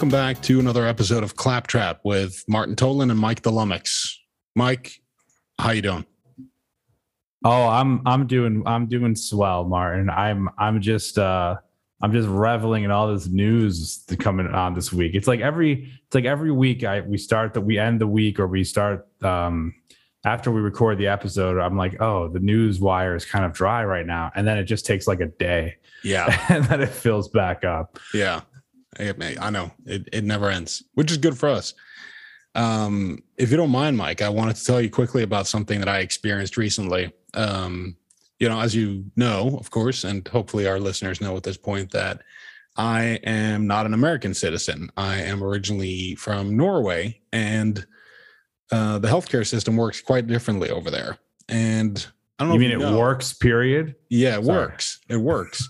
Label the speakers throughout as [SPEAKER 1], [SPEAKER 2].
[SPEAKER 1] welcome back to another episode of Claptrap with Martin Tolan and Mike the Lummox. Mike, how you doing?
[SPEAKER 2] Oh, I'm I'm doing I'm doing swell, Martin. I'm I'm just uh I'm just reveling in all this news coming on this week. It's like every it's like every week I we start that we end the week or we start um after we record the episode, I'm like, oh, the news wire is kind of dry right now. And then it just takes like a day.
[SPEAKER 1] Yeah.
[SPEAKER 2] And then it fills back up.
[SPEAKER 1] Yeah. I know. It, it never ends, which is good for us. Um, if you don't mind, Mike, I wanted to tell you quickly about something that I experienced recently. Um, you know, as you know, of course, and hopefully our listeners know at this point that I am not an American citizen. I am originally from Norway, and uh, the healthcare system works quite differently over there. And I don't know.
[SPEAKER 2] You mean
[SPEAKER 1] you
[SPEAKER 2] it
[SPEAKER 1] know.
[SPEAKER 2] works? Period.
[SPEAKER 1] Yeah, it
[SPEAKER 2] Sorry.
[SPEAKER 1] works. It works.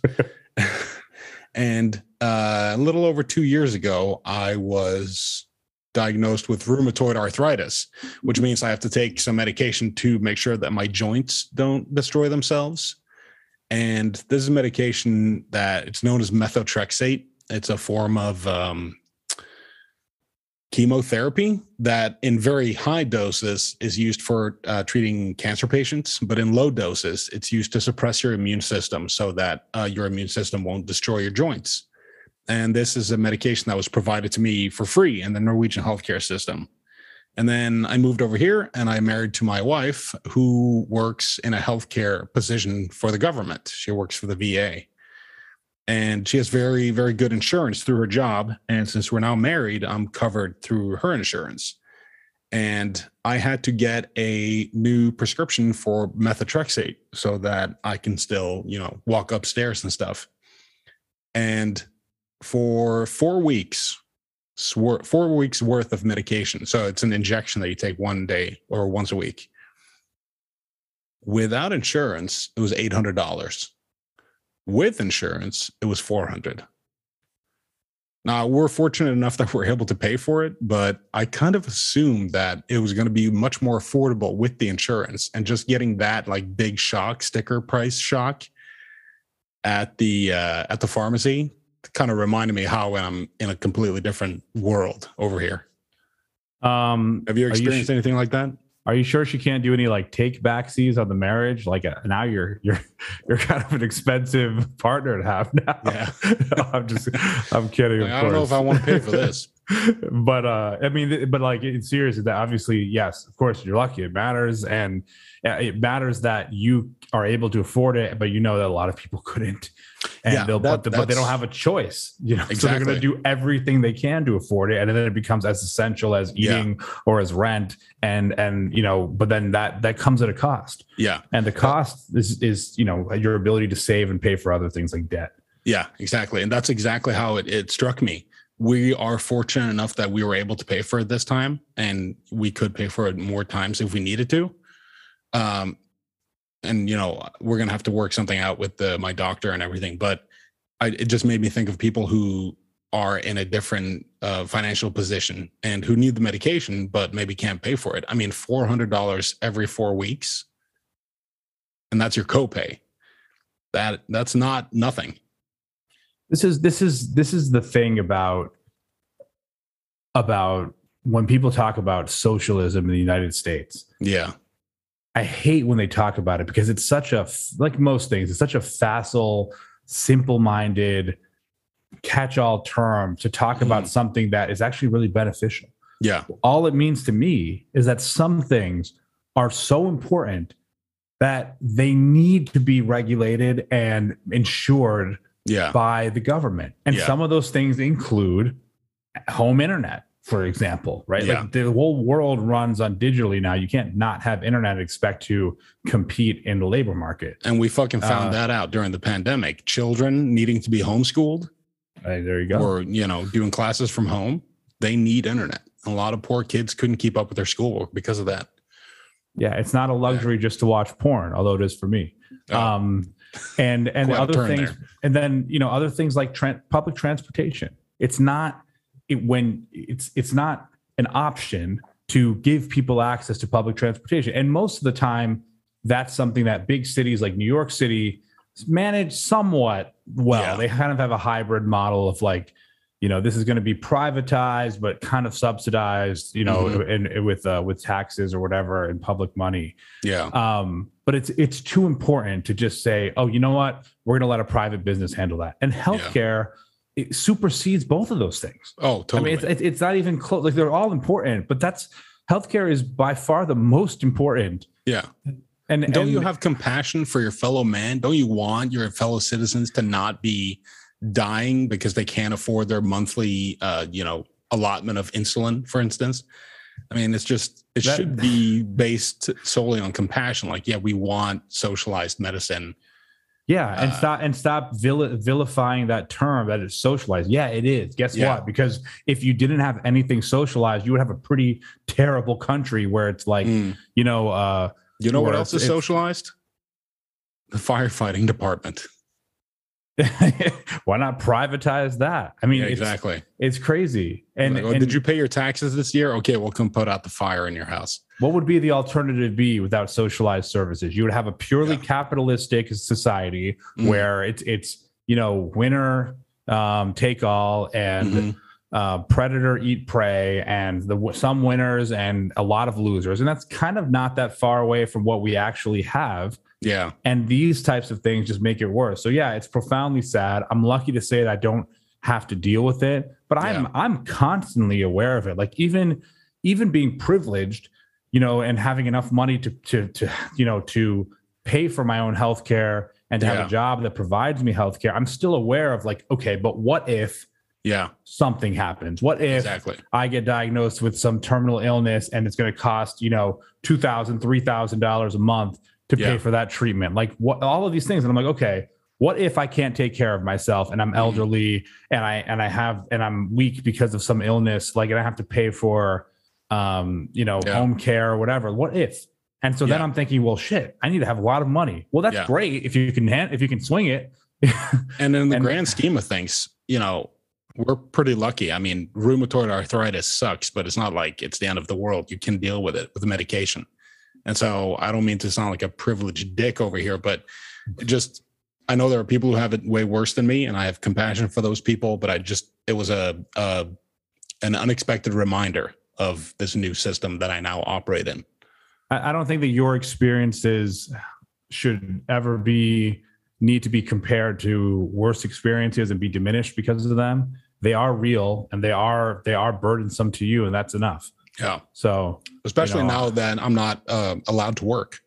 [SPEAKER 1] and uh, a little over two years ago, I was diagnosed with rheumatoid arthritis, which means I have to take some medication to make sure that my joints don't destroy themselves. And this is a medication that it's known as methotrexate. It's a form of um, chemotherapy that, in very high doses, is used for uh, treating cancer patients. But in low doses, it's used to suppress your immune system so that uh, your immune system won't destroy your joints. And this is a medication that was provided to me for free in the Norwegian healthcare system. And then I moved over here and I married to my wife, who works in a healthcare position for the government. She works for the VA. And she has very, very good insurance through her job. And since we're now married, I'm covered through her insurance. And I had to get a new prescription for methotrexate so that I can still, you know, walk upstairs and stuff. And for four weeks, four weeks worth of medication. So it's an injection that you take one day or once a week. Without insurance, it was eight hundred dollars. With insurance, it was four hundred. Now we're fortunate enough that we're able to pay for it, but I kind of assumed that it was going to be much more affordable with the insurance and just getting that like big shock sticker price shock at the uh, at the pharmacy kind of reminded me how I'm in a completely different world over here.
[SPEAKER 2] Um
[SPEAKER 1] Have you
[SPEAKER 2] you
[SPEAKER 1] experienced
[SPEAKER 2] sh-
[SPEAKER 1] anything like that?
[SPEAKER 2] Are you sure she can't do any like take backsies on the marriage? Like uh, now you're you're you're kind of an expensive partner to have now.
[SPEAKER 1] Yeah.
[SPEAKER 2] No, I'm just I'm kidding.
[SPEAKER 1] Like, I don't know if I want to pay for this.
[SPEAKER 2] but uh I mean, but like it's serious that obviously, yes, of course, you're lucky. It matters, and uh, it matters that you are able to afford it, but you know that a lot of people couldn't, and
[SPEAKER 1] Yeah,
[SPEAKER 2] they'll
[SPEAKER 1] that-
[SPEAKER 2] but, but they don't have a choice. You know, so they're going to do everything they can to afford it, and then it becomes as essential as
[SPEAKER 1] Yeah.
[SPEAKER 2] eating or as rent, and and you know, but then that that comes at a cost,
[SPEAKER 1] Yeah,
[SPEAKER 2] and the cost is is you know your ability to save and pay for other things like debt.
[SPEAKER 1] yeah, exactly. And that's exactly how it, it struck me. We are fortunate enough that we were able to pay for it this time, and we could pay for it more times if we needed to. Um, and you know, we're gonna have to work something out with the, my doctor and everything. But I, it just made me think of people who are in a different uh, financial position and who need the medication but maybe can't pay for it. I mean, four hundred dollars every four weeks, and that's your copay. That that's not nothing.
[SPEAKER 2] this is this is this is the thing about about when people talk about socialism in the United States.
[SPEAKER 1] Yeah,
[SPEAKER 2] I hate when they talk about it because it's such a like most things, it's such a facile, simple-minded catch-all term to talk about
[SPEAKER 1] Mhm.
[SPEAKER 2] something that is actually really beneficial.
[SPEAKER 1] yeah,
[SPEAKER 2] All it means to me is that some things are so important that they need to be regulated and insured
[SPEAKER 1] yeah,
[SPEAKER 2] by the government. And
[SPEAKER 1] Yeah.
[SPEAKER 2] some of those things include home internet, for example, right?
[SPEAKER 1] Yeah.
[SPEAKER 2] Like the whole world runs on digitally now. You can't not have internet expect to compete in the labor market.
[SPEAKER 1] and we fucking found
[SPEAKER 2] Uh,
[SPEAKER 1] that out during the pandemic. Children needing to be homeschooled
[SPEAKER 2] Right, there you go.
[SPEAKER 1] or you know doing classes from home, they need internet. A lot of poor kids couldn't keep up with their schoolwork because of that.
[SPEAKER 2] yeah, it's not a luxury just to watch porn, although it is for me.
[SPEAKER 1] Oh,
[SPEAKER 2] Um, and and other things,
[SPEAKER 1] there.
[SPEAKER 2] and then you know other things like tran public transportation. It's not it, when it's it's not an option to give people access to public transportation, and most of the time, that's something that big cities like New York City manage somewhat well.
[SPEAKER 1] Yeah.
[SPEAKER 2] They kind of have a hybrid model of like you know this is going to be privatized but kind of subsidized you know
[SPEAKER 1] Mhm.
[SPEAKER 2] and, and with uh, with taxes or whatever and public money
[SPEAKER 1] Yeah.
[SPEAKER 2] um but it's it's too important to just say oh you know what we're going to let a private business handle that and healthcare it supersedes both of those things
[SPEAKER 1] Oh, totally.
[SPEAKER 2] i mean it's, it's not even close like they're all important but that's healthcare is by far the most important
[SPEAKER 1] yeah.
[SPEAKER 2] and
[SPEAKER 1] Don't
[SPEAKER 2] and-
[SPEAKER 1] you have compassion for your fellow man? Don't you want your fellow citizens to not be dying because they can't afford their monthly, uh, you know, allotment of insulin, for instance? I mean, it's just it
[SPEAKER 2] That-
[SPEAKER 1] should be based solely on compassion. Like, yeah, we want socialized medicine.
[SPEAKER 2] Yeah, and
[SPEAKER 1] Uh,
[SPEAKER 2] stop and stop vil- vilifying that term that is socialized. Yeah, it is. Guess
[SPEAKER 1] Yeah.
[SPEAKER 2] what? Because if you didn't have anything socialized, you would have a pretty terrible country where it's like,
[SPEAKER 1] Mm.
[SPEAKER 2] you know, uh,
[SPEAKER 1] You know what else is socialized? The firefighting department.
[SPEAKER 2] why not privatize that? I mean,
[SPEAKER 1] yeah, exactly.
[SPEAKER 2] it's crazy. And,
[SPEAKER 1] Like, oh,
[SPEAKER 2] and
[SPEAKER 1] did you pay your taxes this year? Okay, we'll come put out the fire in your house.
[SPEAKER 2] what would be the alternative be without socialized services? You would have a purely
[SPEAKER 1] Yeah.
[SPEAKER 2] capitalistic society
[SPEAKER 1] Mm.
[SPEAKER 2] where it's it's you know winner um, take all and
[SPEAKER 1] Mhm.
[SPEAKER 2] uh, predator eat prey and the some winners and a lot of losers and that's kind of not that far away from what we actually have
[SPEAKER 1] Yeah.
[SPEAKER 2] and these types of things just make it worse so yeah it's profoundly sad i'm lucky to say that i don't have to deal with it but i'm
[SPEAKER 1] Yeah.
[SPEAKER 2] i'm constantly aware of it like even even being privileged you know and having enough money to to to you know to pay for my own health care and to
[SPEAKER 1] Yeah.
[SPEAKER 2] have a job that provides me health care i'm still aware of like okay but what if
[SPEAKER 1] Yeah.
[SPEAKER 2] something happens what if
[SPEAKER 1] Exactly.
[SPEAKER 2] I get diagnosed with some terminal illness and it's going to cost, you know, $2,000, $3,000 a month to pay for that treatment. Like what, all of these things. And I'm like, okay, what if I can't take care of myself and I'm
[SPEAKER 1] Mhm.
[SPEAKER 2] elderly and I, and I have, and I'm weak because of some illness, like, and I have to pay for, um, you know,
[SPEAKER 1] Yeah.
[SPEAKER 2] home care or whatever. What if? And so then I'm thinking, well, shit, I need to have a lot of money. Well, that's
[SPEAKER 1] Yeah.
[SPEAKER 2] great if you can, hand, if you can swing it.
[SPEAKER 1] And in the
[SPEAKER 2] And-
[SPEAKER 1] grand scheme of things, you know, we're pretty lucky. I mean, rheumatoid arthritis sucks, but it's not like it's the end of the world. You can deal with it with medication. And so I don't mean to sound like a privileged dick over here, but just I know there are people who have it way worse than me, and I have compassion for those people. But I just it was a, a an unexpected reminder of this new system that I now operate in.
[SPEAKER 2] I, I don't think that your experiences should ever be need to be compared to worse experiences and be diminished because of them. They are real and they are they are burdensome to you, and that's enough.
[SPEAKER 1] Yeah.
[SPEAKER 2] So
[SPEAKER 1] especially
[SPEAKER 2] You know,
[SPEAKER 1] now that I'm not uh, allowed to work.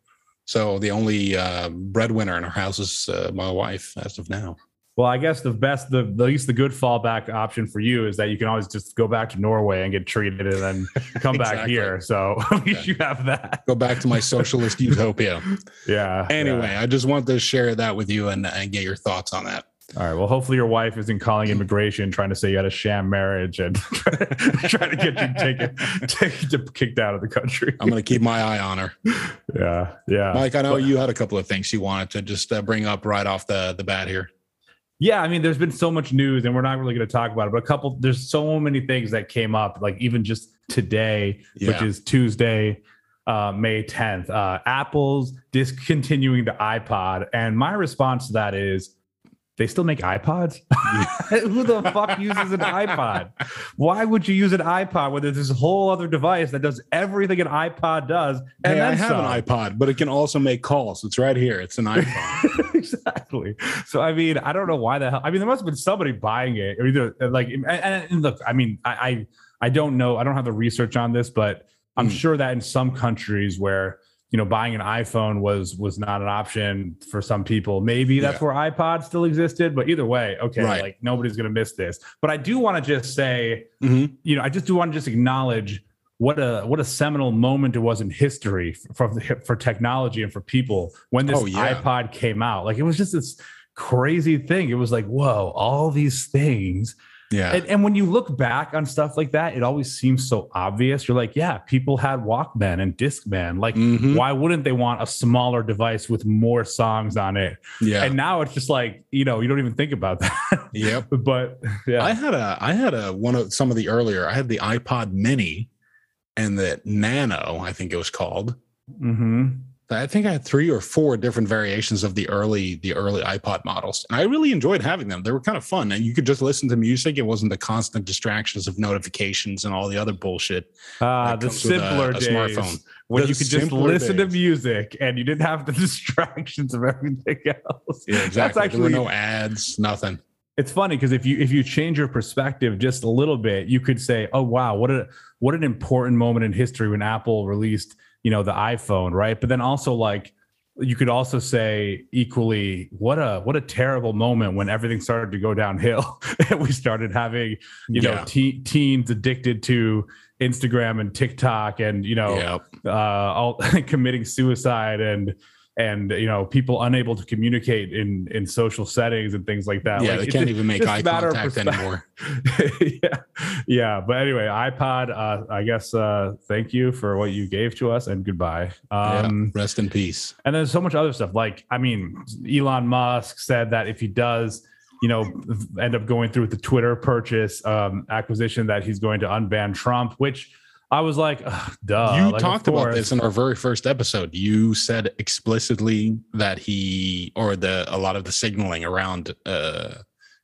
[SPEAKER 1] So the only uh, breadwinner in our house is uh, my wife as of now.
[SPEAKER 2] Well, I guess the best, the, the least the good fallback option for you is that you can always just go back to Norway and get treated and then come back here. So at least you have that.
[SPEAKER 1] Go back to my socialist utopia.
[SPEAKER 2] Yeah.
[SPEAKER 1] Anyway,
[SPEAKER 2] yeah.
[SPEAKER 1] I just wanted to share that with you and, and get your thoughts on that.
[SPEAKER 2] All right. Well, hopefully your wife isn't calling immigration trying to say you had a sham marriage and trying to get you taken, taken kicked out of the country.
[SPEAKER 1] I'm going to keep my eye on her.
[SPEAKER 2] Yeah. Yeah.
[SPEAKER 1] Mike, I know you had a couple of things you wanted to just uh, bring up right off the, the bat here.
[SPEAKER 2] Yeah, I mean, there's been so much news, and we're not really going to talk about it. But a couple, there's so many things that came up, like even just today, which is Tuesday, uh, May 10th. Uh, Apple's discontinuing the iPod, and my response to that is, they still make iPods. Who the fuck uses an iPod? Why would you use an iPod when there's this whole other device that does everything an iPod does?
[SPEAKER 1] Hey, I have
[SPEAKER 2] some?
[SPEAKER 1] an iPod, but it can also make calls. It's right here. It's an iPod.
[SPEAKER 2] exactly. So I mean, I don't know why the hell. I mean, there must have been somebody buying it, or either like. And, and- and look, I mean, I, I I don't know. I don't have the research on this, but I'm
[SPEAKER 1] Mm.
[SPEAKER 2] sure that in some countries where you know buying an iPhone was was not an option for some people, maybe that's
[SPEAKER 1] Yeah.
[SPEAKER 2] where iPod still existed. But either way, okay,
[SPEAKER 1] Right.
[SPEAKER 2] like nobody's gonna miss this. But I do want to just say,
[SPEAKER 1] Mhm.
[SPEAKER 2] you know, I just do want to just acknowledge what a what a seminal moment it was in history for for technology and for people when this
[SPEAKER 1] Oh, yeah.
[SPEAKER 2] iPod came out. Like it was just this crazy thing. It was like, whoa, all these things.
[SPEAKER 1] Yeah.
[SPEAKER 2] And, and when you look back on stuff like that, it always seems so obvious. You're like, yeah, people had Walkman and Discman. Like,
[SPEAKER 1] Mhm.
[SPEAKER 2] why wouldn't they want a smaller device with more songs on it?
[SPEAKER 1] Yeah.
[SPEAKER 2] And now it's just like, you know, you don't even think about that.
[SPEAKER 1] Yep.
[SPEAKER 2] but yeah.
[SPEAKER 1] I had a I had a one of some of the earlier. I had the iPod Mini and the Nano, I think it was called.
[SPEAKER 2] hmm
[SPEAKER 1] I think I had three or four different variations of the early the early iPod models, and I really enjoyed having them. They were kind of fun, and you could just listen to music. It wasn't the constant distractions of notifications and all the other bullshit.
[SPEAKER 2] Ah, the simpler a, a days smartphone. when the you could just listen days. to music and you didn't have the distractions of everything else.
[SPEAKER 1] Yeah, exactly. That's actually there were no ads, nothing.
[SPEAKER 2] It's funny because if you if you change your perspective just a little bit, you could say, "Oh wow, what a what an important moment in history when Apple released." You know the iphone right but then also like you could also say equally what a what a terrible moment when everything started to go downhill and we started having you yeah. know te- teens addicted to instagram and tiktok and you know yep. uh all committing suicide and and you know people unable to communicate in in social settings and things like that.
[SPEAKER 1] Yeah,
[SPEAKER 2] like,
[SPEAKER 1] they can't even make eye contact anymore.
[SPEAKER 2] yeah, yeah. But anyway, iPod. Uh, I guess. Uh, thank you for what you gave to us, and goodbye.
[SPEAKER 1] Um, yeah, rest in peace.
[SPEAKER 2] And there's so much other stuff. Like, I mean, Elon Musk said that if he does you know, end up going through with the Twitter purchase um, acquisition that he's going to unban Trump, which I was like, duh.
[SPEAKER 1] You
[SPEAKER 2] like,
[SPEAKER 1] talked about this in our very first episode. You said explicitly that he or the a lot of the signaling around uh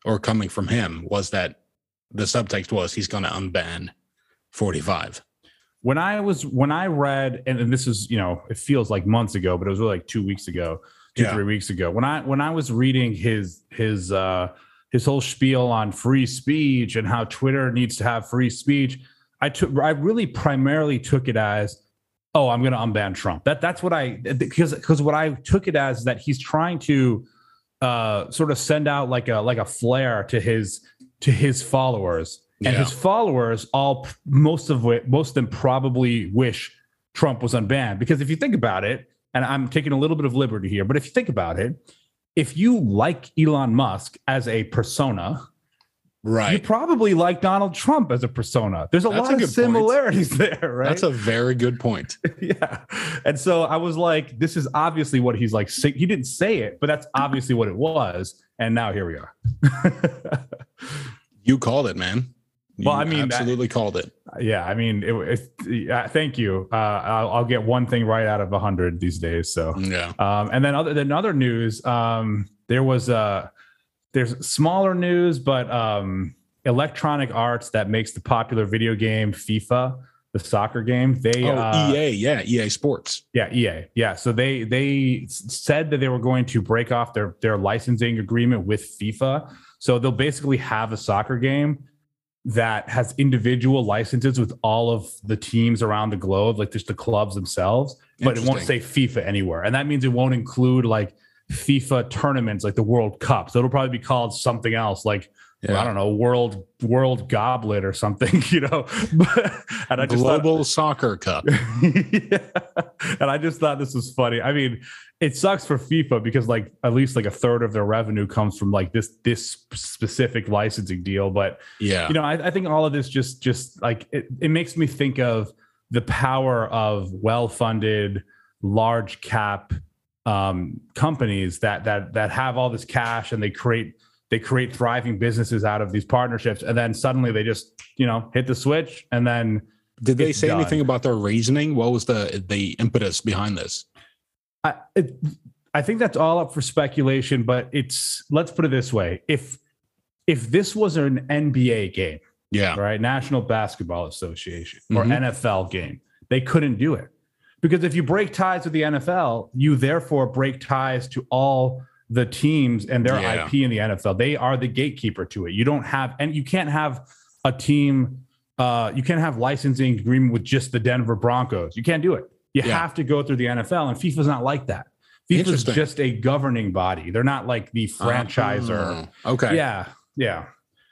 [SPEAKER 1] or coming from him was that the subtext was he's going to unban 45.
[SPEAKER 2] When I was when I read and, and, this is, you know, it feels like months ago, but it was really like 2 weeks ago, 2 yeah. 3 weeks ago. When I when I was reading his his uh his whole spiel on free speech and how Twitter needs to have free speech, I took I really primarily took it as oh I'm going to unban Trump. That that's what I because because what I took it as is that he's trying to uh, sort of send out like a like a flare to his to his followers and yeah. his followers all most of it most of them probably wish Trump was unbanned because if you think about it and I'm taking a little bit of liberty here but if you think about it if you like Elon Musk as a persona
[SPEAKER 1] Right.
[SPEAKER 2] You probably like Donald Trump as a persona. There's a That's lot a of similarities point. there, right?
[SPEAKER 1] That's a very good point.
[SPEAKER 2] yeah. And so I was like, this is obviously what he's like. He didn't say it, but that's obviously what it was. And now here we are.
[SPEAKER 1] you called it, man. You
[SPEAKER 2] well, I mean,
[SPEAKER 1] absolutely
[SPEAKER 2] that,
[SPEAKER 1] called it.
[SPEAKER 2] Yeah, I mean, it, it, thank you. Uh, I'll, I'll, get one thing right out of a hundred these days. So
[SPEAKER 1] yeah.
[SPEAKER 2] Um, and then other than other news, um, there was a. There's smaller news, but um, Electronic Arts that makes the popular video game FIFA, the soccer game. They
[SPEAKER 1] oh, uh, EA, yeah, EA Sports,
[SPEAKER 2] yeah, EA, yeah. So they they said that they were going to break off their their licensing agreement with FIFA. So they'll basically have a soccer game that has individual licenses with all of the teams around the globe, like just the clubs themselves, but it won't say FIFA anywhere. And that means it won't include like FIFA tournaments like the World Cup. So it'll probably be called something else, like yeah. I don't know, World World Goblet or something, you know.
[SPEAKER 1] and I just Global thought, Soccer Cup.
[SPEAKER 2] yeah. And I just thought this was funny. I mean, it sucks for FIFA because like at least like a third of their revenue comes from like this this specific licensing deal. But
[SPEAKER 1] yeah,
[SPEAKER 2] you know, I, I think all of this just just like it, it makes me think of the power of well funded large cap um, companies that that that have all this cash and they create they create thriving businesses out of these partnerships. And then suddenly they just you know hit the switch and then
[SPEAKER 1] did they say done. anything about their reasoning? What was the the impetus behind this?
[SPEAKER 2] I, it, I think that's all up for speculation but it's let's put it this way. If if this was an nba game
[SPEAKER 1] yeah.
[SPEAKER 2] right national basketball association or mm-hmm. nfl game they couldn't do it because if you break ties with the NFL, you therefore break ties to all the teams and their yeah. IP in the NFL. They are the gatekeeper to it. You don't have, and you can't have a team. Uh, you can't have licensing agreement with just the Denver Broncos. You can't do it. You yeah. have to go through the NFL, and FIFA's not like that. FIFA's just a governing body. They're not like the franchisor.
[SPEAKER 1] Uh, okay.
[SPEAKER 2] Yeah. Yeah.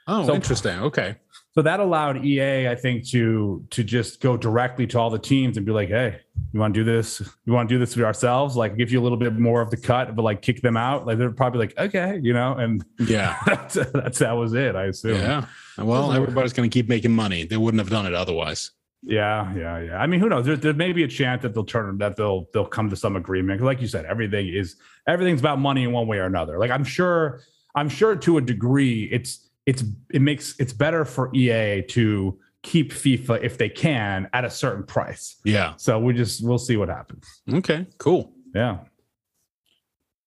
[SPEAKER 1] Oh, so, interesting. Okay.
[SPEAKER 2] So that allowed EA, I think, to to just go directly to all the teams and be like, "Hey, you want to do this? You want to do this for ourselves? Like, give you a little bit more of the cut, but like kick them out." Like they're probably like, "Okay," you know, and
[SPEAKER 1] yeah,
[SPEAKER 2] that's, that's that was it. I assume.
[SPEAKER 1] Yeah. Well, everybody's going to keep making money. They wouldn't have done it otherwise.
[SPEAKER 2] Yeah, yeah, yeah. I mean, who knows? There, there may be a chance that they'll turn that they'll they'll come to some agreement. Like you said, everything is everything's about money in one way or another. Like I'm sure, I'm sure to a degree, it's it's it makes it's better for EA to keep FIFA if they can at a certain price.
[SPEAKER 1] Yeah.
[SPEAKER 2] So we just we'll see what happens.
[SPEAKER 1] Okay, cool.
[SPEAKER 2] Yeah.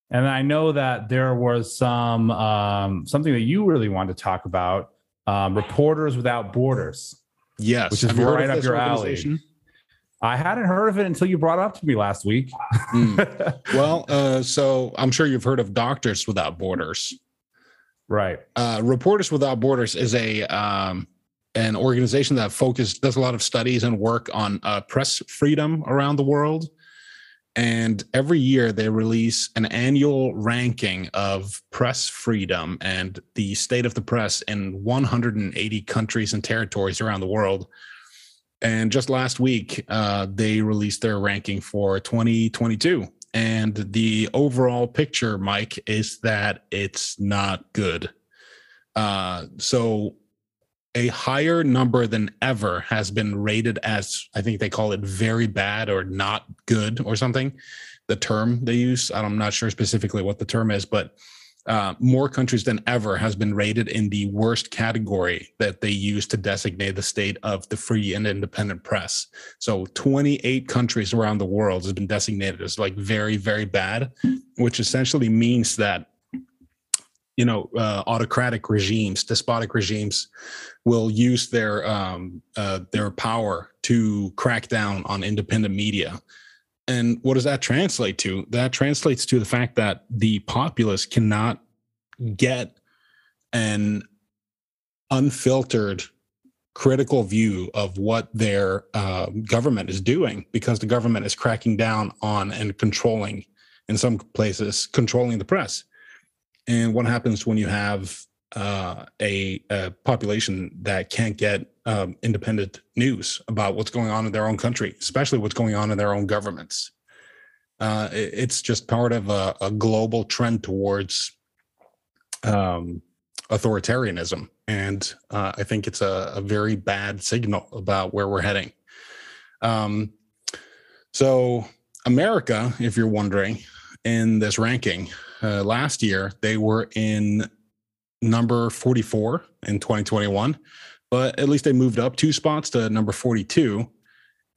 [SPEAKER 2] And I know that there was some um, something that you really wanted to talk about: um, Reporters Without Borders.
[SPEAKER 1] Yes,
[SPEAKER 2] which is right up your alley. I hadn't heard of it until you brought it up to me last week.
[SPEAKER 1] mm. Well, uh, so I'm sure you've heard of Doctors Without Borders,
[SPEAKER 2] right?
[SPEAKER 1] Uh, Reporters Without Borders is a um, an organization that focuses does a lot of studies and work on uh, press freedom around the world. And every year they release an annual ranking of press freedom and the state of the press in 180 countries and territories around the world. And just last week, uh, they released their ranking for 2022. And the overall picture, Mike, is that it's not good. Uh, so a higher number than ever has been rated as I think they call it very bad or not good or something. The term they use, I'm not sure specifically what the term is, but uh, more countries than ever has been rated in the worst category that they use to designate the state of the free and independent press. So 28 countries around the world has been designated as like very, very bad, which essentially means that you know uh, autocratic regimes despotic regimes will use their um, uh, their power to crack down on independent media. And what does that translate to? That translates to the fact that the populace cannot get an unfiltered critical view of what their uh, government is doing because the government is cracking down on and controlling in some places controlling the press and what happens when you have uh, a, a, population that can't get um, independent news about what's going on in their own country, especially what's going on in their own governments? Uh, it, it's just part of a, a global trend towards um, authoritarianism. And uh, I think it's a, a, very bad signal about where we're heading. Um, so, America, if you're wondering, in this ranking, uh, last year, they were in number 44 in 2021, but at least they moved up two spots to number 42.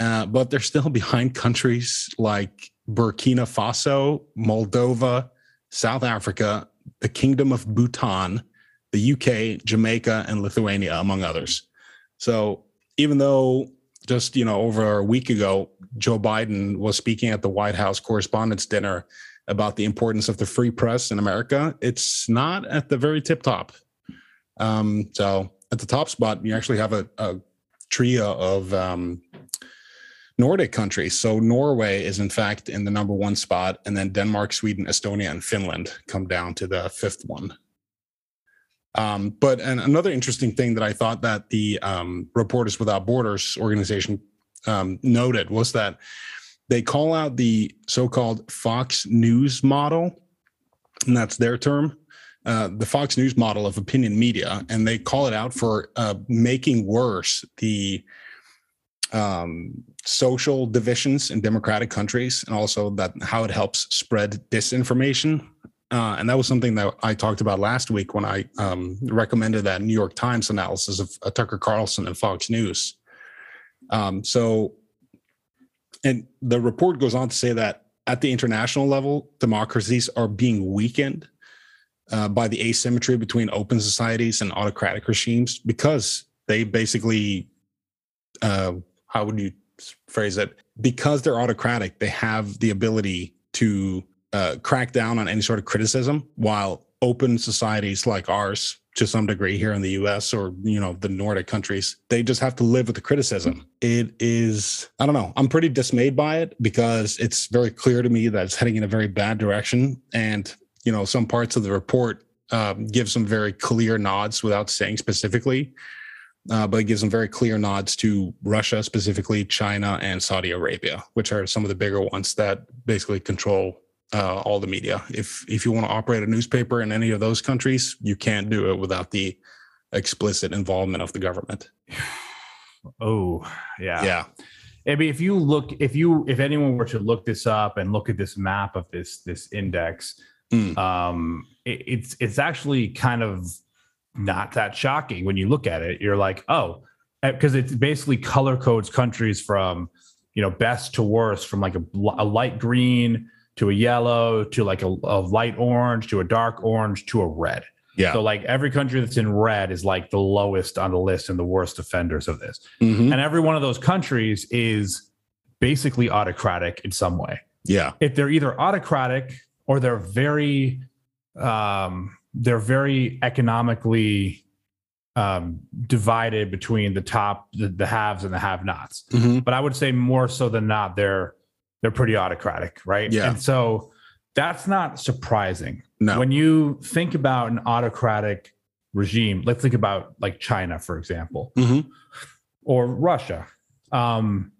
[SPEAKER 1] Uh, but they're still behind countries like Burkina Faso, Moldova, South Africa, the Kingdom of Bhutan, the UK, Jamaica, and Lithuania, among others. So even though just you know over a week ago, Joe Biden was speaking at the White House Correspondents' Dinner about the importance of the free press in America, it's not at the very tip top. Um, so at the top spot, you actually have a, a trio of um, Nordic countries. So Norway is in fact in the number one spot, and then Denmark, Sweden, Estonia, and Finland come down to the fifth one. Um, but and another interesting thing that I thought that the um, Reporters Without Borders organization um, noted was that they call out the so-called Fox News model, and that's their term, uh, the Fox News model of opinion media, and they call it out for uh, making worse the um, social divisions in democratic countries, and also that how it helps spread disinformation. Uh, and that was something that I talked about last week when I um, recommended that New York Times analysis of uh, Tucker Carlson and Fox News. Um, so and the report goes on to say that at the international level, democracies are being weakened uh, by the asymmetry between open societies and autocratic regimes because they basically, uh, how would you phrase it? Because they're autocratic, they have the ability to uh, crack down on any sort of criticism, while open societies like ours to some degree here in the US or you know the Nordic countries they just have to live with the criticism. It is I don't know I'm pretty dismayed by it because it's very clear to me that it's heading in a very bad direction. And you know some parts of the report um, give some very clear nods without saying specifically uh, but it gives some very clear nods to Russia specifically China and Saudi Arabia which are some of the bigger ones that basically control uh, all the media. If if you want to operate a newspaper in any of those countries, you can't do it without the explicit involvement of the government.
[SPEAKER 2] Oh, yeah.
[SPEAKER 1] Yeah.
[SPEAKER 2] I mean, if you look, if you, if anyone were to look this up and look at this map of this this index, mm. um, it, it's it's actually kind of not that shocking when you look at it. You're like, oh, because it basically color codes countries from you know best to worst, from like a, a light green to a yellow to like a, a light orange to a dark orange to a red.
[SPEAKER 1] Yeah.
[SPEAKER 2] So like every country that's in red is like the lowest on the list and the worst offenders of this.
[SPEAKER 1] Mhm.
[SPEAKER 2] And every one of those countries is basically autocratic in some way.
[SPEAKER 1] Yeah.
[SPEAKER 2] If they're either autocratic or they're very um they're very economically um divided between the top the, the haves and the have-nots
[SPEAKER 1] Mhm.
[SPEAKER 2] but I would say more so than not, they're they're pretty autocratic, right?
[SPEAKER 1] Yeah.
[SPEAKER 2] And so that's not surprising.
[SPEAKER 1] No.
[SPEAKER 2] When you think about an autocratic regime, let's think about like China, for example,
[SPEAKER 1] Mhm.
[SPEAKER 2] or Russia. Um,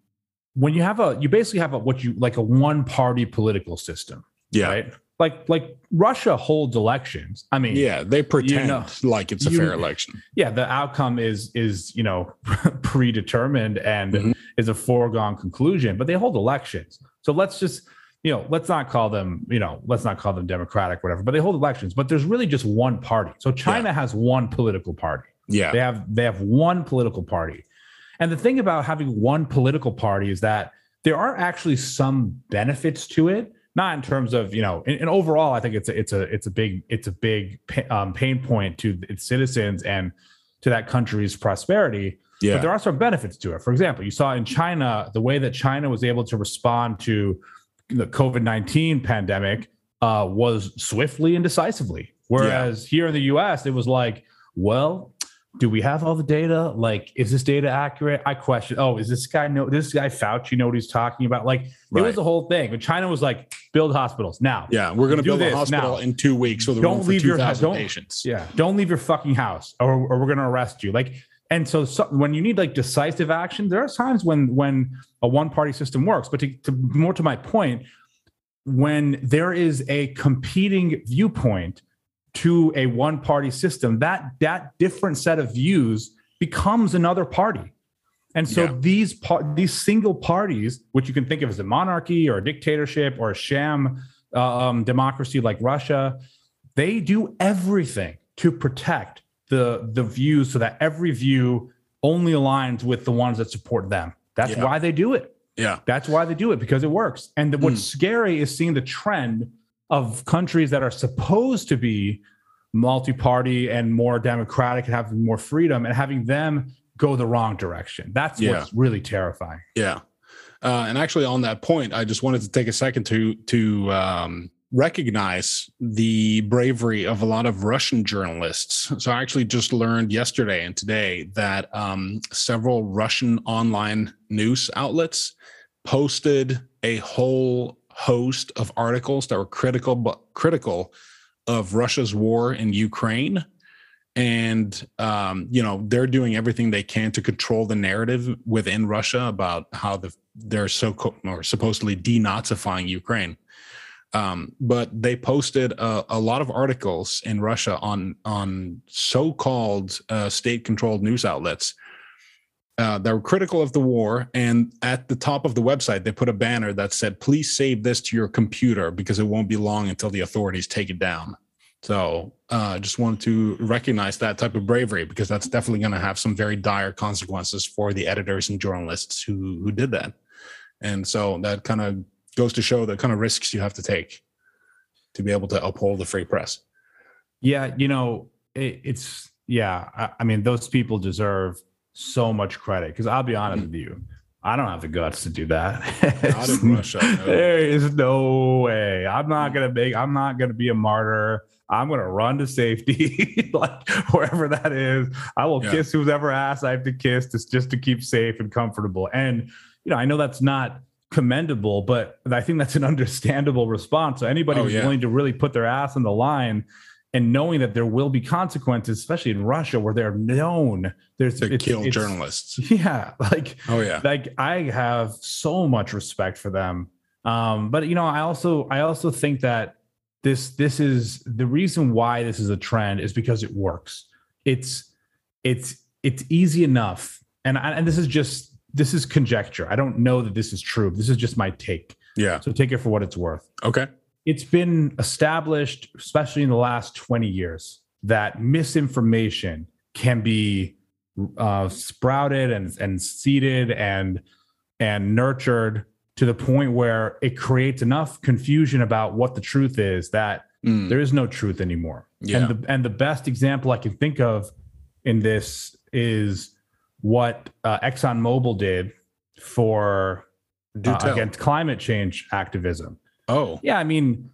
[SPEAKER 2] when you have a, you basically have a what you like a one-party political system,
[SPEAKER 1] Yeah.
[SPEAKER 2] right? Like like Russia holds elections. I mean,
[SPEAKER 1] Yeah. They pretend
[SPEAKER 2] know,
[SPEAKER 1] like it's a
[SPEAKER 2] you-
[SPEAKER 1] fair election.
[SPEAKER 2] yeah the outcome is is you know predetermined and
[SPEAKER 1] Mhm.
[SPEAKER 2] is a foregone conclusion but they hold elections so let's just you know let's not call them you know let's not call them democratic whatever but they hold elections but there's really just one party. So china has one political party.
[SPEAKER 1] Yeah.
[SPEAKER 2] they have they have one political party. And the thing about having one political party is that there are actually some benefits to it not in terms of you know and, and overall i think it's a, it's a it's a big it's a big um, pain point to its citizens and to that country's prosperity
[SPEAKER 1] Yeah.
[SPEAKER 2] but there are some benefits to it for example you saw in china the way that china was able to respond to the covid-19 pandemic uh, was swiftly and decisively whereas here in the us it was like well do we have all the data? Like, is this data accurate? I question. Oh, is this guy know? This guy Fauci know what he's talking about? Like, it
[SPEAKER 1] Right.
[SPEAKER 2] was the whole thing. But China was like, build hospitals now.
[SPEAKER 1] yeah. We're going to build a hospital
[SPEAKER 2] now.
[SPEAKER 1] in two weeks with
[SPEAKER 2] Don't leave your-
[SPEAKER 1] 2,000
[SPEAKER 2] don't-
[SPEAKER 1] patients.
[SPEAKER 2] Yeah. Don't leave your fucking house, or, or we're gonna arrest you. Like, and so, so when you need like decisive action, there are times when when a one party system works. But to, to more to my point, when there is a competing viewpoint to a one party system, that that different set of views becomes another party. And so
[SPEAKER 1] Yeah.
[SPEAKER 2] these par- these single parties, which you can think of as a monarchy or a dictatorship or a sham uh, um, democracy like Russia, they do everything to protect the the views so that every view only aligns with the ones that support them. That's
[SPEAKER 1] Yeah.
[SPEAKER 2] why they do it.
[SPEAKER 1] Yeah.
[SPEAKER 2] That's why they do it because it works. And the, what's
[SPEAKER 1] Hmm.
[SPEAKER 2] scary is seeing the trend of countries that are supposed to be multi-party and more democratic and having more freedom and having them go the wrong direction. That's
[SPEAKER 1] Yeah.
[SPEAKER 2] what's really terrifying.
[SPEAKER 1] Yeah. Uh, and actually, on that point, I just wanted to take a second to to um, recognize the bravery of a lot of Russian journalists. So I actually just learned yesterday and today that um, several Russian online news outlets posted a whole host of articles that were critical, but critical of Russia's war in Ukraine and um, you know they're doing everything they can to control the narrative within Russia about how the they're so co- or supposedly denazifying Ukraine. Um, but they posted a, a lot of articles in Russia on on so-called uh, state-controlled news outlets uh, that were critical of the war. And at the top of the website, they put a banner that said, "Please save this to your computer because it won't be long until the authorities take it down." So I uh, just wanted to recognize that type of bravery because that's definitely going to have some very dire consequences for the editors and journalists who who did that. And so that kind of goes to show the kind of risks you have to take to be able to uphold the free press.
[SPEAKER 2] Yeah, you know, it, it's yeah. I, I mean, those people deserve so much credit because I'll be honest mm-hmm. with you, I don't have the guts to do that.
[SPEAKER 1] Not in Russia. no.
[SPEAKER 2] There is no way. I'm not gonna make. I'm not gonna be a martyr. I'm gonna run to safety, like wherever that is. I will
[SPEAKER 1] Yeah.
[SPEAKER 2] kiss whoever ass I have to kiss, just just to keep safe and comfortable. And you know, I know that's not commendable, but I think that's an understandable response. So anybody
[SPEAKER 1] Oh,
[SPEAKER 2] who's
[SPEAKER 1] yeah.
[SPEAKER 2] willing to really put their ass on the line and knowing that there will be consequences, especially in Russia where they're known there's
[SPEAKER 1] To
[SPEAKER 2] it's-
[SPEAKER 1] kill
[SPEAKER 2] it's-
[SPEAKER 1] journalists.
[SPEAKER 2] Yeah, like
[SPEAKER 1] Oh yeah.
[SPEAKER 2] like I have so much respect for them. Um, but you know, I also I also think that this this is the reason why this is a trend is because it works. It's it's it's easy enough, and I, and this is just this is conjecture. I don't know that this is true. This is just my take.
[SPEAKER 1] Yeah.
[SPEAKER 2] So take it for what it's worth
[SPEAKER 1] Okay.
[SPEAKER 2] it's been established, especially in the last 20 years, that misinformation can be uh, sprouted and, and seeded and and nurtured to the point where it creates enough confusion about what the truth is that
[SPEAKER 1] Mm,
[SPEAKER 2] there is no truth anymore.
[SPEAKER 1] Yeah.
[SPEAKER 2] And the and the best example I can think of in this is what uh, ExxonMobil did for uh, against climate change activism.
[SPEAKER 1] oh,
[SPEAKER 2] Yeah, I mean,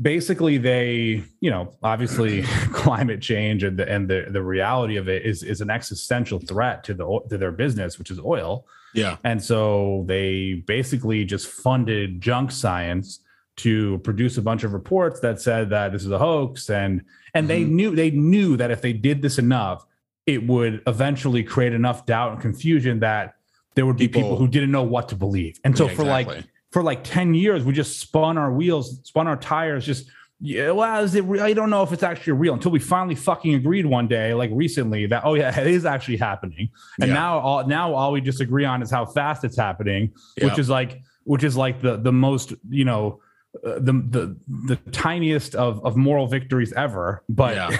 [SPEAKER 2] basically, they, you know, obviously, climate change and the and the the reality of it is is an existential threat to the to their business, which is oil.
[SPEAKER 1] yeah.
[SPEAKER 2] And so they basically just funded junk science to produce a bunch of reports that said that this is a hoax and and they
[SPEAKER 1] Mhm.
[SPEAKER 2] knew they knew that if they did this enough it would eventually create enough doubt and confusion that there would be people,
[SPEAKER 1] People-
[SPEAKER 2] who didn't know what to believe. And so
[SPEAKER 1] Yeah,
[SPEAKER 2] for like for like 10 years we just spun our wheels, spun our tires just yeah, well, is it real? I don't know if it's actually real until we finally fucking agreed one day, like recently, that oh yeah, it is actually happening. And
[SPEAKER 1] Yeah.
[SPEAKER 2] now all now all we disagree on is how fast it's happening, which is like which is like the the most you know uh, the the the tiniest of of moral victories ever. But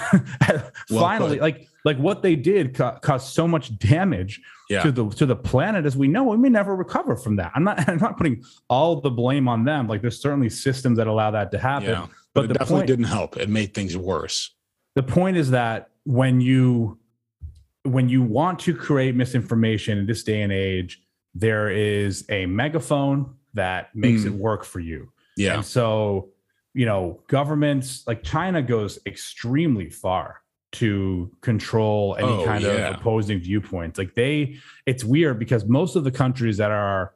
[SPEAKER 1] Well
[SPEAKER 2] finally,
[SPEAKER 1] put.
[SPEAKER 2] like like what they did ca- caused so much damage
[SPEAKER 1] Yeah.
[SPEAKER 2] to the to the planet as we know we may never recover from that i'm not i'm not putting all the blame on them like there's certainly systems that allow that to happen
[SPEAKER 1] Yeah.
[SPEAKER 2] but
[SPEAKER 1] But, it definitely
[SPEAKER 2] point-
[SPEAKER 1] didn't help. It made things worse.
[SPEAKER 2] the point is that when you when you want to create misinformation in this day and age there is a megaphone that makes
[SPEAKER 1] Mm.
[SPEAKER 2] it work for you
[SPEAKER 1] Yeah.
[SPEAKER 2] and so, you know, governments like China goes extremely far to control any
[SPEAKER 1] Oh,
[SPEAKER 2] kind
[SPEAKER 1] yeah.
[SPEAKER 2] of opposing viewpoints. Like they, it's weird because most of the countries that are,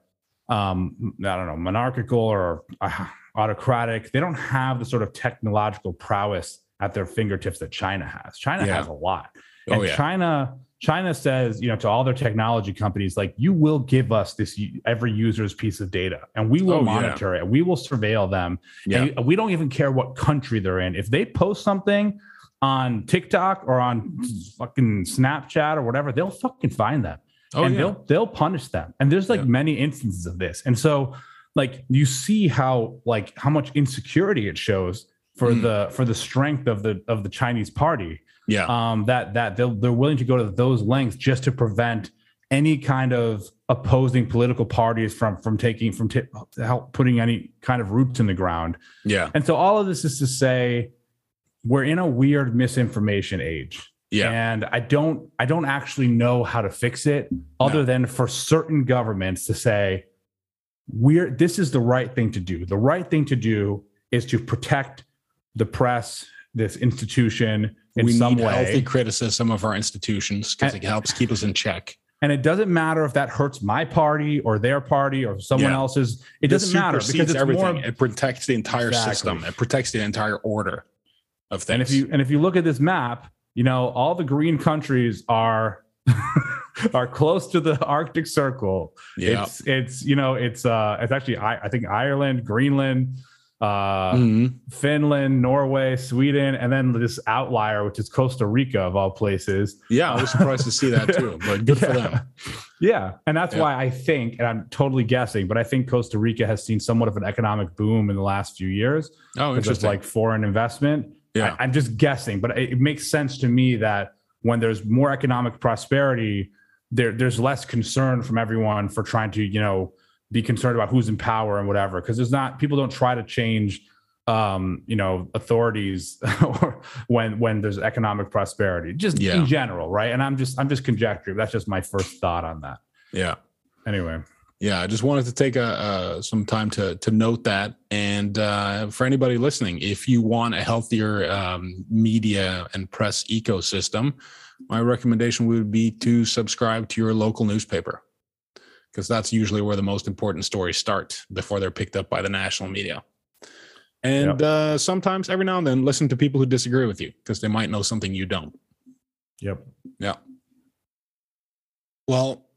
[SPEAKER 2] um, I don't know, monarchical or uh, autocratic, they don't have the sort of technological prowess at their fingertips that China has. China
[SPEAKER 1] Yeah.
[SPEAKER 2] has a lot.
[SPEAKER 1] Oh,
[SPEAKER 2] And
[SPEAKER 1] yeah.
[SPEAKER 2] China China says, you know, to all their technology companies, like you will give us this every user's piece of data, and we will
[SPEAKER 1] Oh, yeah.
[SPEAKER 2] monitor it. We will surveil them.
[SPEAKER 1] Yeah.
[SPEAKER 2] And we don't even care what country they're in. If they post something on TikTok or on fucking Snapchat or whatever, they'll fucking find them
[SPEAKER 1] Oh,
[SPEAKER 2] and
[SPEAKER 1] yeah.
[SPEAKER 2] they'll they'll punish them. And there's like
[SPEAKER 1] Yeah.
[SPEAKER 2] many instances of this. And so like you see how like how much insecurity it shows for
[SPEAKER 1] Mm.
[SPEAKER 2] the for the strength of the of the Chinese party
[SPEAKER 1] Yeah.
[SPEAKER 2] um, that that they'll, they're willing to go to those lengths just to prevent any kind of opposing political parties from from taking from t- help putting any kind of roots in the ground.
[SPEAKER 1] yeah.
[SPEAKER 2] And so all of this is to say we're in a weird misinformation age.
[SPEAKER 1] Yeah.
[SPEAKER 2] And I don't I don't actually know how to fix it other
[SPEAKER 1] No.
[SPEAKER 2] than for certain governments to say we're this is the right thing to do. The right thing to do is to protect the press, this institution in
[SPEAKER 1] we
[SPEAKER 2] some
[SPEAKER 1] need
[SPEAKER 2] way.
[SPEAKER 1] healthy criticism of our institutions because it helps keep us in check.
[SPEAKER 2] and it doesn't matter if that hurts my party or their party or someone
[SPEAKER 1] Yeah.
[SPEAKER 2] else's. It doesn't matter because it's
[SPEAKER 1] everything.
[SPEAKER 2] more
[SPEAKER 1] it protects the entire
[SPEAKER 2] Exactly.
[SPEAKER 1] system. It protects the entire order of things.
[SPEAKER 2] And if you and if you look at this map, you know all the green countries are are close to the Arctic Circle.
[SPEAKER 1] yeah.
[SPEAKER 2] It's it's you know it's uh it's actually I, I think Ireland, Greenland, uh
[SPEAKER 1] Mhm.
[SPEAKER 2] Finland, Norway, Sweden, and then this outlier which is Costa Rica of all places.
[SPEAKER 1] Yeah, I was surprised to see that too, but good for
[SPEAKER 2] Yeah.
[SPEAKER 1] them.
[SPEAKER 2] Yeah, and that's
[SPEAKER 1] Yeah.
[SPEAKER 2] why I think, and I'm totally guessing, but I think Costa Rica has seen somewhat of an economic boom in the last few years
[SPEAKER 1] Oh, interesting.
[SPEAKER 2] like foreign investment.
[SPEAKER 1] yeah.
[SPEAKER 2] I, am just guessing, but it, it makes sense to me that when there's more economic prosperity, there there's less concern from everyone for trying to you know be concerned about who's in power and whatever. Because there's not people don't try to change um you know authorities or when when there's economic prosperity just
[SPEAKER 1] Yeah.
[SPEAKER 2] in general right and i'm just i'm just conjecturing that's just my first thought on that
[SPEAKER 1] yeah.
[SPEAKER 2] anyway
[SPEAKER 1] Yeah, I just wanted to take a, uh, some time to to note that, and uh, for anybody listening, if you want a healthier um, media and press ecosystem, my recommendation would be to subscribe to your local newspaper, because that's usually where the most important stories start before they're picked up by the national media. And uh, sometimes, every now and then, listen to people who disagree with you, because they might know something you don't.
[SPEAKER 2] yep Yeah.
[SPEAKER 1] Well,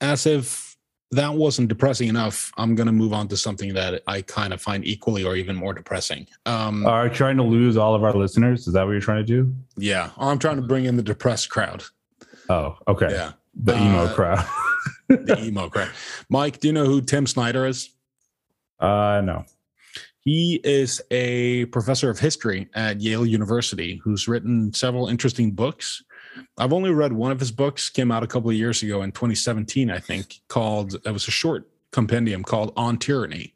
[SPEAKER 1] as if that wasn't depressing enough, I'm going to move on to something that I kind of find equally or even more depressing. Um,
[SPEAKER 2] are you trying to lose all of our listeners is that what you're trying to do
[SPEAKER 1] yeah, I'm trying to bring in the depressed crowd.
[SPEAKER 2] oh okay
[SPEAKER 1] Yeah,
[SPEAKER 2] the emo
[SPEAKER 1] Uh,
[SPEAKER 2] crowd
[SPEAKER 1] the emo crowd. Mike, do you know who Tim Snyder is?
[SPEAKER 2] uh no
[SPEAKER 1] He is a professor of history at Yale University who's written several interesting books. I've only read one of his books, came out a couple of years ago in 2017, I think, called it was a short compendium called On Tyranny.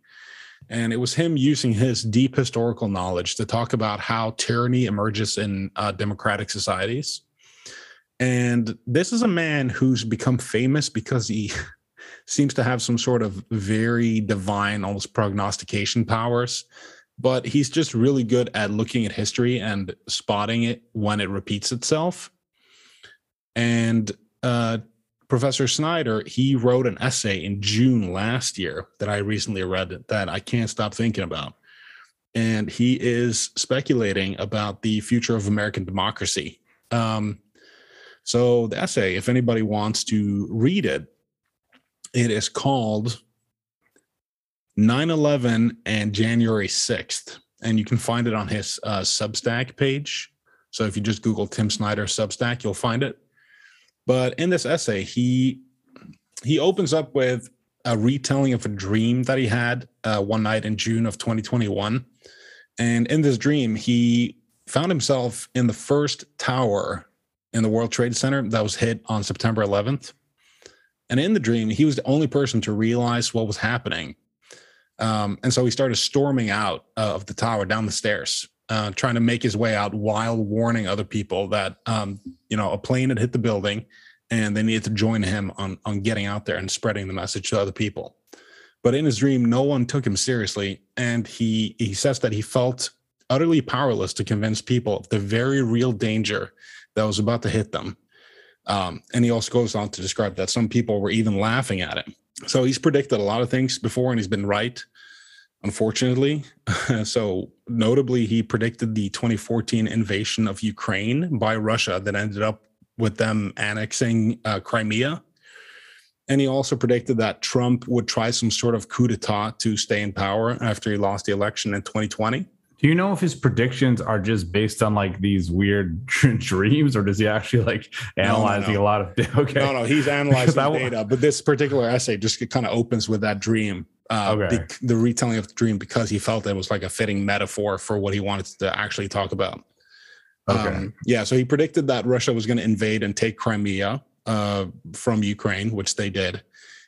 [SPEAKER 1] And it was him using his deep historical knowledge to talk about how tyranny emerges in uh, democratic societies. And this is a man who's become famous because he seems to have some sort of very divine, almost prognostication powers. But he's just really good at looking at history and spotting it when it repeats itself. And uh, Professor Snyder, he wrote an essay in June last year that I recently read that I can't stop thinking about. And he is speculating about the future of American democracy. Um, so, the essay, if anybody wants to read it, it is called 9 11 and January 6th. And you can find it on his uh, Substack page. So, if you just Google Tim Snyder Substack, you'll find it. But in this essay, he he opens up with a retelling of a dream that he had uh, one night in June of 2021. And in this dream, he found himself in the first tower in the World Trade Center that was hit on September 11th. And in the dream, he was the only person to realize what was happening. Um, and so he started storming out of the tower down the stairs uh, trying to make his way out while warning other people that um, you know a plane had hit the building and they needed to join him on on getting out there and spreading the message to other people. But in his dream, no one took him seriously, and he he says that he felt utterly powerless to convince people of the very real danger that was about to hit them. Um, and he also goes on to describe that some people were even laughing at him. So he's predicted a lot of things before, and he's been right unfortunately. so, notably, he predicted the 2014 invasion of Ukraine by Russia that ended up with them annexing uh, Crimea. And he also predicted that Trump would try some sort of coup d'etat to stay in power after he lost the election in 2020.
[SPEAKER 2] Do you know if his predictions are just based on like these weird dreams, or does he actually like analyzing no, no, no. a lot of?
[SPEAKER 1] Okay, no, no, he's analyzing that, data. But this particular essay just kind of opens with that dream uh, okay. the retelling of the dream because he felt it was like a fitting metaphor for what he wanted to actually talk about. Okay. Um, yeah, so he predicted that Russia was going to invade and take Crimea uh, from Ukraine, which they did.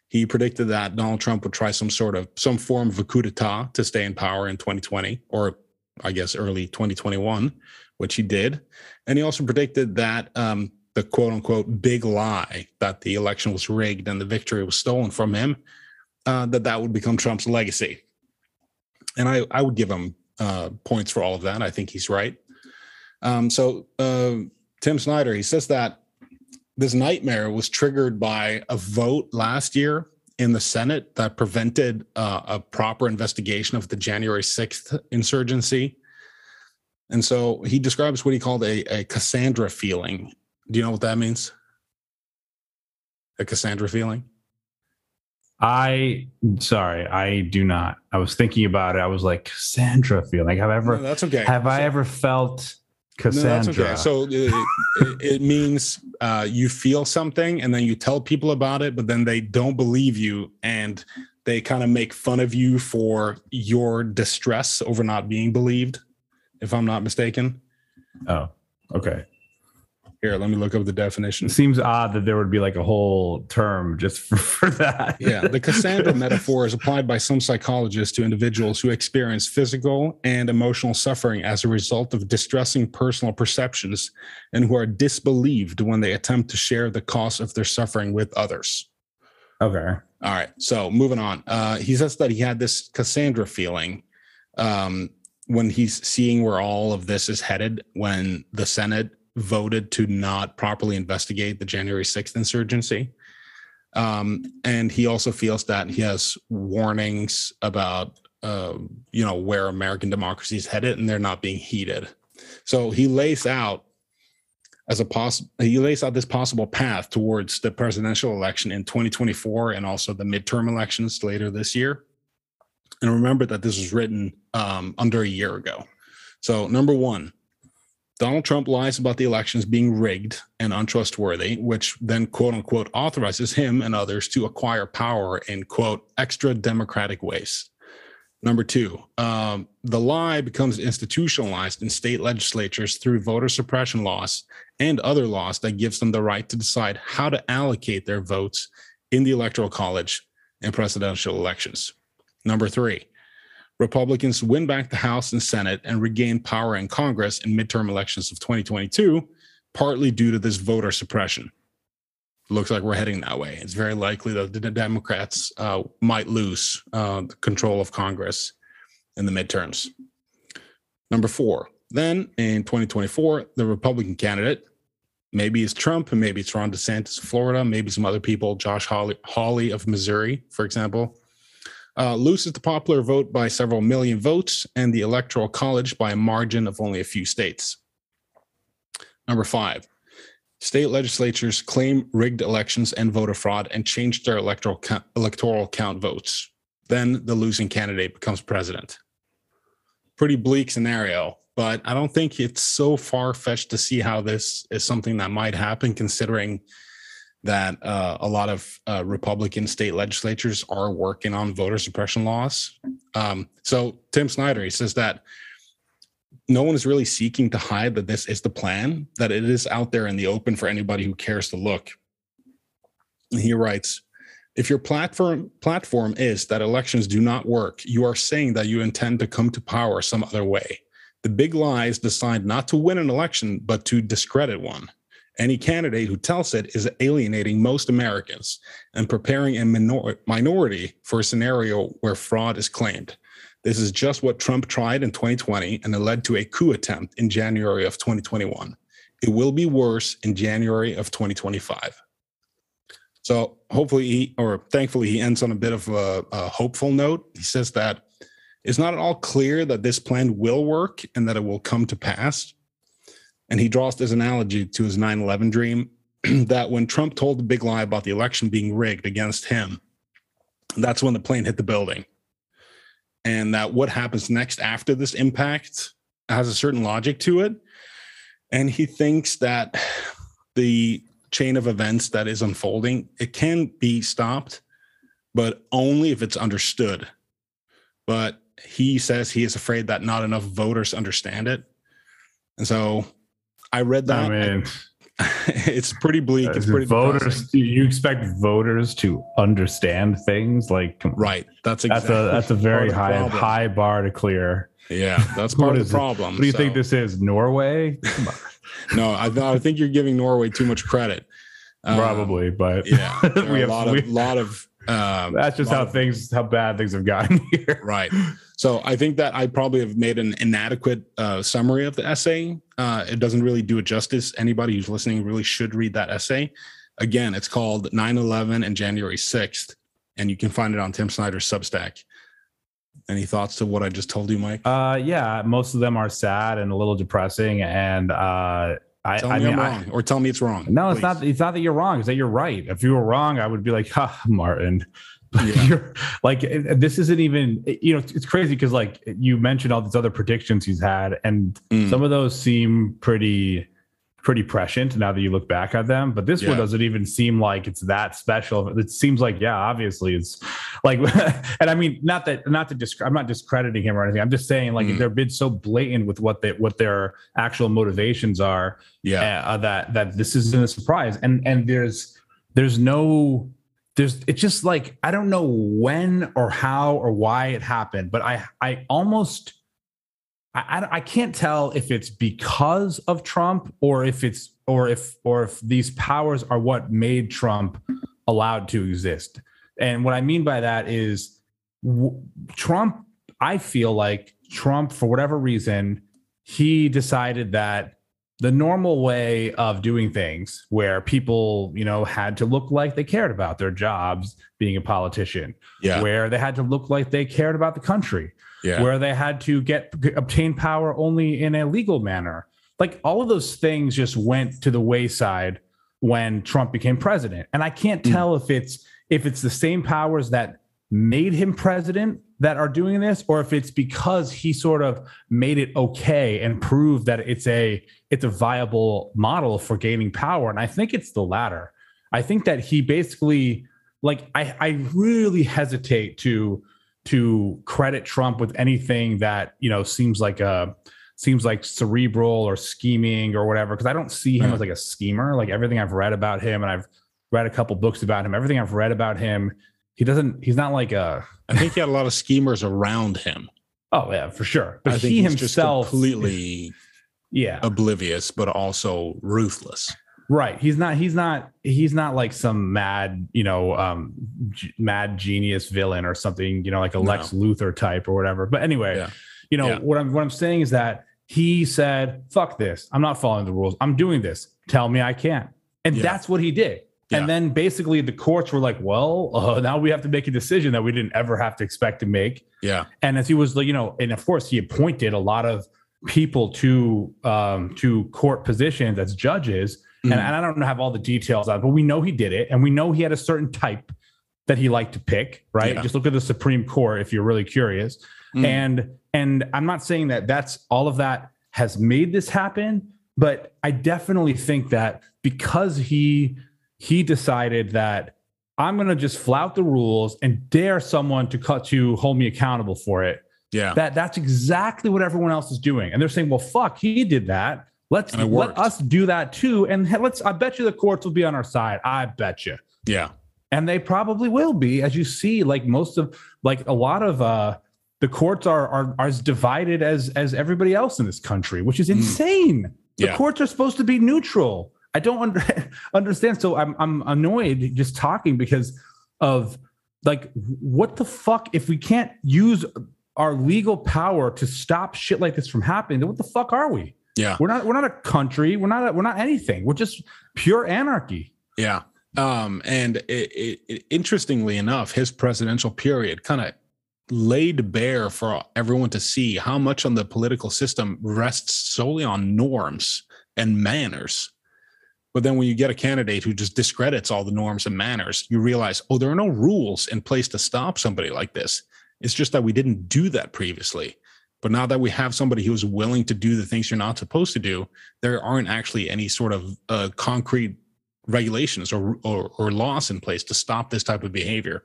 [SPEAKER 1] He predicted that Donald Trump would try some sort of some form of a coup d'état to stay in power in 2020, or I guess early 2021, which he did. And he also predicted that um, the quote unquote big lie that the election was rigged and the victory was stolen from him uh, that that would become Trump's legacy. And I, I would give him uh, points for all of that. I think he's right. Um, so uh, Tim Snyder, he says that this nightmare was triggered by a vote last year in the Senate that prevented uh, a proper investigation of the January 6th insurgency. And so he describes what he called a, a Cassandra feeling. Do you know what that means? A Cassandra feeling?
[SPEAKER 2] I sorry, I do not. I was thinking about it. I was like Cassandra feeling. Like have I ever?
[SPEAKER 1] No, that's okay.
[SPEAKER 2] Have so, I ever felt Cassandra? No, that's
[SPEAKER 1] okay. So it, it, it means uh, you feel something and then you tell people about it, but then they don't believe you and they kind of make fun of you for your distress over not being believed. If I'm not mistaken.
[SPEAKER 2] Oh, okay.
[SPEAKER 1] Here, let me look up the definition.
[SPEAKER 2] It seems odd that there would be like a whole term just for, for that.
[SPEAKER 1] yeah, the Cassandra metaphor is applied by some psychologists to individuals who experience physical and emotional suffering as a result of distressing personal perceptions and who are disbelieved when they attempt to share the cause of their suffering with others.
[SPEAKER 2] Okay.
[SPEAKER 1] All right. So moving on. Uh, he says that he had this Cassandra feeling um, when he's seeing where all of this is headed when the Senate voted to not properly investigate the January 6th insurgency. Um, and he also feels that he has warnings about, uh, you know, where American democracy is headed and they're not being heeded. So he lays out as a possible, he lays out this possible path towards the presidential election in 2024 and also the midterm elections later this year. And remember that this was written um, under a year ago. So, number one, Donald Trump lies about the elections being rigged and untrustworthy, which then quote unquote authorizes him and others to acquire power in quote extra democratic ways. Number two, um, the lie becomes institutionalized in state legislatures through voter suppression laws and other laws that gives them the right to decide how to allocate their votes in the electoral college and presidential elections. Number three, Republicans win back the House and Senate and regain power in Congress in midterm elections of 2022, partly due to this voter suppression. looks like we're heading that way. It's very likely that the Democrats uh, might lose uh, control of Congress in the midterms. Number four, then in 2024, the Republican candidate, maybe it's Trump, and maybe it's Ron DeSantis of Florida, maybe some other people, Josh Hawley, Hawley of Missouri, for example, uh, loses the popular vote by several million votes and the Electoral College by a margin of only a few states. Number five, state legislatures claim rigged elections and voter fraud and change their electoral count, electoral count votes. Then the losing candidate becomes president. Pretty bleak scenario, but I don't think it's so far fetched to see how this is something that might happen, considering that uh, a lot of uh, Republican state legislatures are working on voter suppression laws. Um, so Tim Snyder, he says that no one is really seeking to hide that this is the plan, that it is out there in the open for anybody who cares to look. He writes, if your platform platform is that elections do not work, you are saying that you intend to come to power some other way. The big lies decide not to win an election, but to discredit one. Any candidate who tells it is alienating most Americans and preparing a minor- minority for a scenario where fraud is claimed. This is just what Trump tried in 2020, and it led to a coup attempt in January of 2021. It will be worse in January of 2025. So hopefully, he, or thankfully, he ends on a bit of a, a hopeful note. He says that it's not at all clear that this plan will work and that it will come to pass. And he draws this analogy to his 9 11 dream that when Trump told the big lie about the election being rigged against him, that's when the plane hit the building. And that what happens next after this impact has a certain logic to it. And he thinks that the chain of events that is unfolding, it can be stopped, but only if it's understood. But he says he is afraid that not enough voters understand it. And so I read that.
[SPEAKER 2] I mean,
[SPEAKER 1] it's pretty bleak. It's pretty
[SPEAKER 2] voters.
[SPEAKER 1] depressing.
[SPEAKER 2] You expect voters to understand things like
[SPEAKER 1] right. That's
[SPEAKER 2] That's a that's a very
[SPEAKER 1] part of the
[SPEAKER 2] high
[SPEAKER 1] problem.
[SPEAKER 2] high bar to clear.
[SPEAKER 1] Yeah, that's part of the
[SPEAKER 2] it?
[SPEAKER 1] problem.
[SPEAKER 2] What do you think this is? Norway?
[SPEAKER 1] No, I, I think you're giving Norway too much credit. Um,
[SPEAKER 2] Probably, but
[SPEAKER 1] Yeah,
[SPEAKER 2] we
[SPEAKER 1] a
[SPEAKER 2] have
[SPEAKER 1] lot of
[SPEAKER 2] we-
[SPEAKER 1] lot of. Um,
[SPEAKER 2] that's just how
[SPEAKER 1] of-
[SPEAKER 2] things how bad things have gotten here.
[SPEAKER 1] Right. So I think that I probably have made an inadequate uh, summary of the essay. Uh, it doesn't really do it justice. Anybody who's listening really should read that essay. Again, it's called 9 11 and January 6th, and you can find it on Tim Snyder's Substack. Any thoughts to what I just told you, Mike?
[SPEAKER 2] Uh, yeah, most of them are sad and a little depressing, and uh, I,
[SPEAKER 1] tell
[SPEAKER 2] I
[SPEAKER 1] me
[SPEAKER 2] mean,
[SPEAKER 1] I'm
[SPEAKER 2] I-
[SPEAKER 1] wrong, or tell me it's wrong.
[SPEAKER 2] No, it's not. It's not that you're wrong. It's that you're right. If you were wrong, I would be like, "Ha, Martin."
[SPEAKER 1] Yeah.
[SPEAKER 2] you're like, this isn't even. You know, it's, crazy because like you mentioned all these other predictions he's had, and
[SPEAKER 1] Mm.
[SPEAKER 2] some of those seem pretty, pretty prescient now that you look back at them. But this
[SPEAKER 1] Yeah.
[SPEAKER 2] one doesn't even seem like it's that special. It seems like, yeah, obviously it's like, and I mean, not that, not to disc, I'm not discrediting him or anything. I'm just saying like
[SPEAKER 1] Mm.
[SPEAKER 2] they're been so blatant with what they, what their actual motivations are
[SPEAKER 1] yeah.
[SPEAKER 2] uh, that that this isn't a surprise and and there's there's no there's it's just like i don't know when or how or why it happened but i i almost I, I I can't tell if it's because of Trump or if it's or if or if these powers are what made Trump allowed to exist. And what I mean by that is w- Trump. I feel like Trump, for whatever reason, he decided that the normal way of doing things, where people, you know, had to look like they cared about their jobs, being a politician,
[SPEAKER 1] Yeah.
[SPEAKER 2] where they had to look like they cared about the country,
[SPEAKER 1] Yeah.
[SPEAKER 2] where they had to get obtain power only in a legal manner. Like all of those things just went to the wayside when Trump became president. And I can't
[SPEAKER 1] Mm.
[SPEAKER 2] tell if it's if it's the same powers that made him president that are doing this or if it's because he sort of made it okay and proved that it's a it's a viable model for gaining power and I think it's the latter. I think that he basically like I I really hesitate to to credit Trump with anything that you know seems like a seems like cerebral or scheming or whatever because I don't see him as like a schemer. Like everything I've read about him, and I've read a couple books about him. Everything I've read about him, he doesn't. He's not like a.
[SPEAKER 1] I think he had a lot of schemers around him.
[SPEAKER 2] Oh yeah, for sure. But
[SPEAKER 1] I think
[SPEAKER 2] he
[SPEAKER 1] he's just
[SPEAKER 2] himself,
[SPEAKER 1] completely
[SPEAKER 2] yeah,
[SPEAKER 1] oblivious, but also ruthless.
[SPEAKER 2] right. He's not. He's not. He's not like some mad, you know, um, g- mad genius villain or something. You know, like a
[SPEAKER 1] No.
[SPEAKER 2] Lex Luthor type or whatever. But anyway,
[SPEAKER 1] Yeah.
[SPEAKER 2] you know
[SPEAKER 1] Yeah.
[SPEAKER 2] what I'm what I'm saying is that he said, "Fuck this! I'm not following the rules. I'm doing this. Tell me I can't." And
[SPEAKER 1] Yeah.
[SPEAKER 2] that's what he did.
[SPEAKER 1] Yeah.
[SPEAKER 2] And then basically the courts were like, "Well, uh, now we have to make a decision that we didn't ever have to expect to make."
[SPEAKER 1] Yeah.
[SPEAKER 2] and as he was like you know and of course he appointed a lot of people to um to court positions as judges and,
[SPEAKER 1] Mhm.
[SPEAKER 2] and i don't have all the details on it, but we know he did it and we know he had a certain type that he liked to pick right
[SPEAKER 1] Yeah.
[SPEAKER 2] just look at the supreme court if you're really curious
[SPEAKER 1] Mhm.
[SPEAKER 2] and and i'm not saying that that's all of that has made this happen but i definitely think that because he he decided that i'm going to just flout the rules and dare someone to cut to hold me accountable for it.
[SPEAKER 1] Yeah.
[SPEAKER 2] that that's exactly what everyone else is doing. And they're saying well fuck he did that. Let's let
[SPEAKER 1] worked.
[SPEAKER 2] us do that too. And let's i bet you the courts will be on our side. I bet you.
[SPEAKER 1] Yeah.
[SPEAKER 2] and they probably will be. As you see like most of like a lot of uh the courts are are, are as divided as as everybody else in this country which is
[SPEAKER 1] Mm.
[SPEAKER 2] insane. The courts are supposed to be neutral i don't under, understand so i'm i'm annoyed just talking because of like what the fuck if we can't use our legal power to stop shit like this from happening then what the fuck are we
[SPEAKER 1] Yeah.
[SPEAKER 2] we're not we're not a country we're not a, we're not anything we're just pure anarchy
[SPEAKER 1] Yeah. Um, and it, it, it, interestingly enough, his presidential period kind of laid bare for everyone to see how much on the political system rests solely on norms and manners. But then when you get a candidate who just discredits all the norms and manners, you realize, oh, there are no rules in place to stop somebody like this. It's just that we didn't do that previously. But now that we have somebody who's willing to do the things you're not supposed to do, there aren't actually any sort of uh, concrete regulations or, or or laws in place to stop this type of behavior,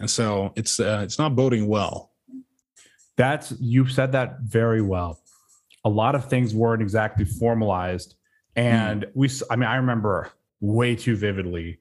[SPEAKER 1] and so it's uh, it's not boding well.
[SPEAKER 2] That's you've said that very well. A lot of things weren't exactly formalized, and we. s- I mean, I remember way too vividly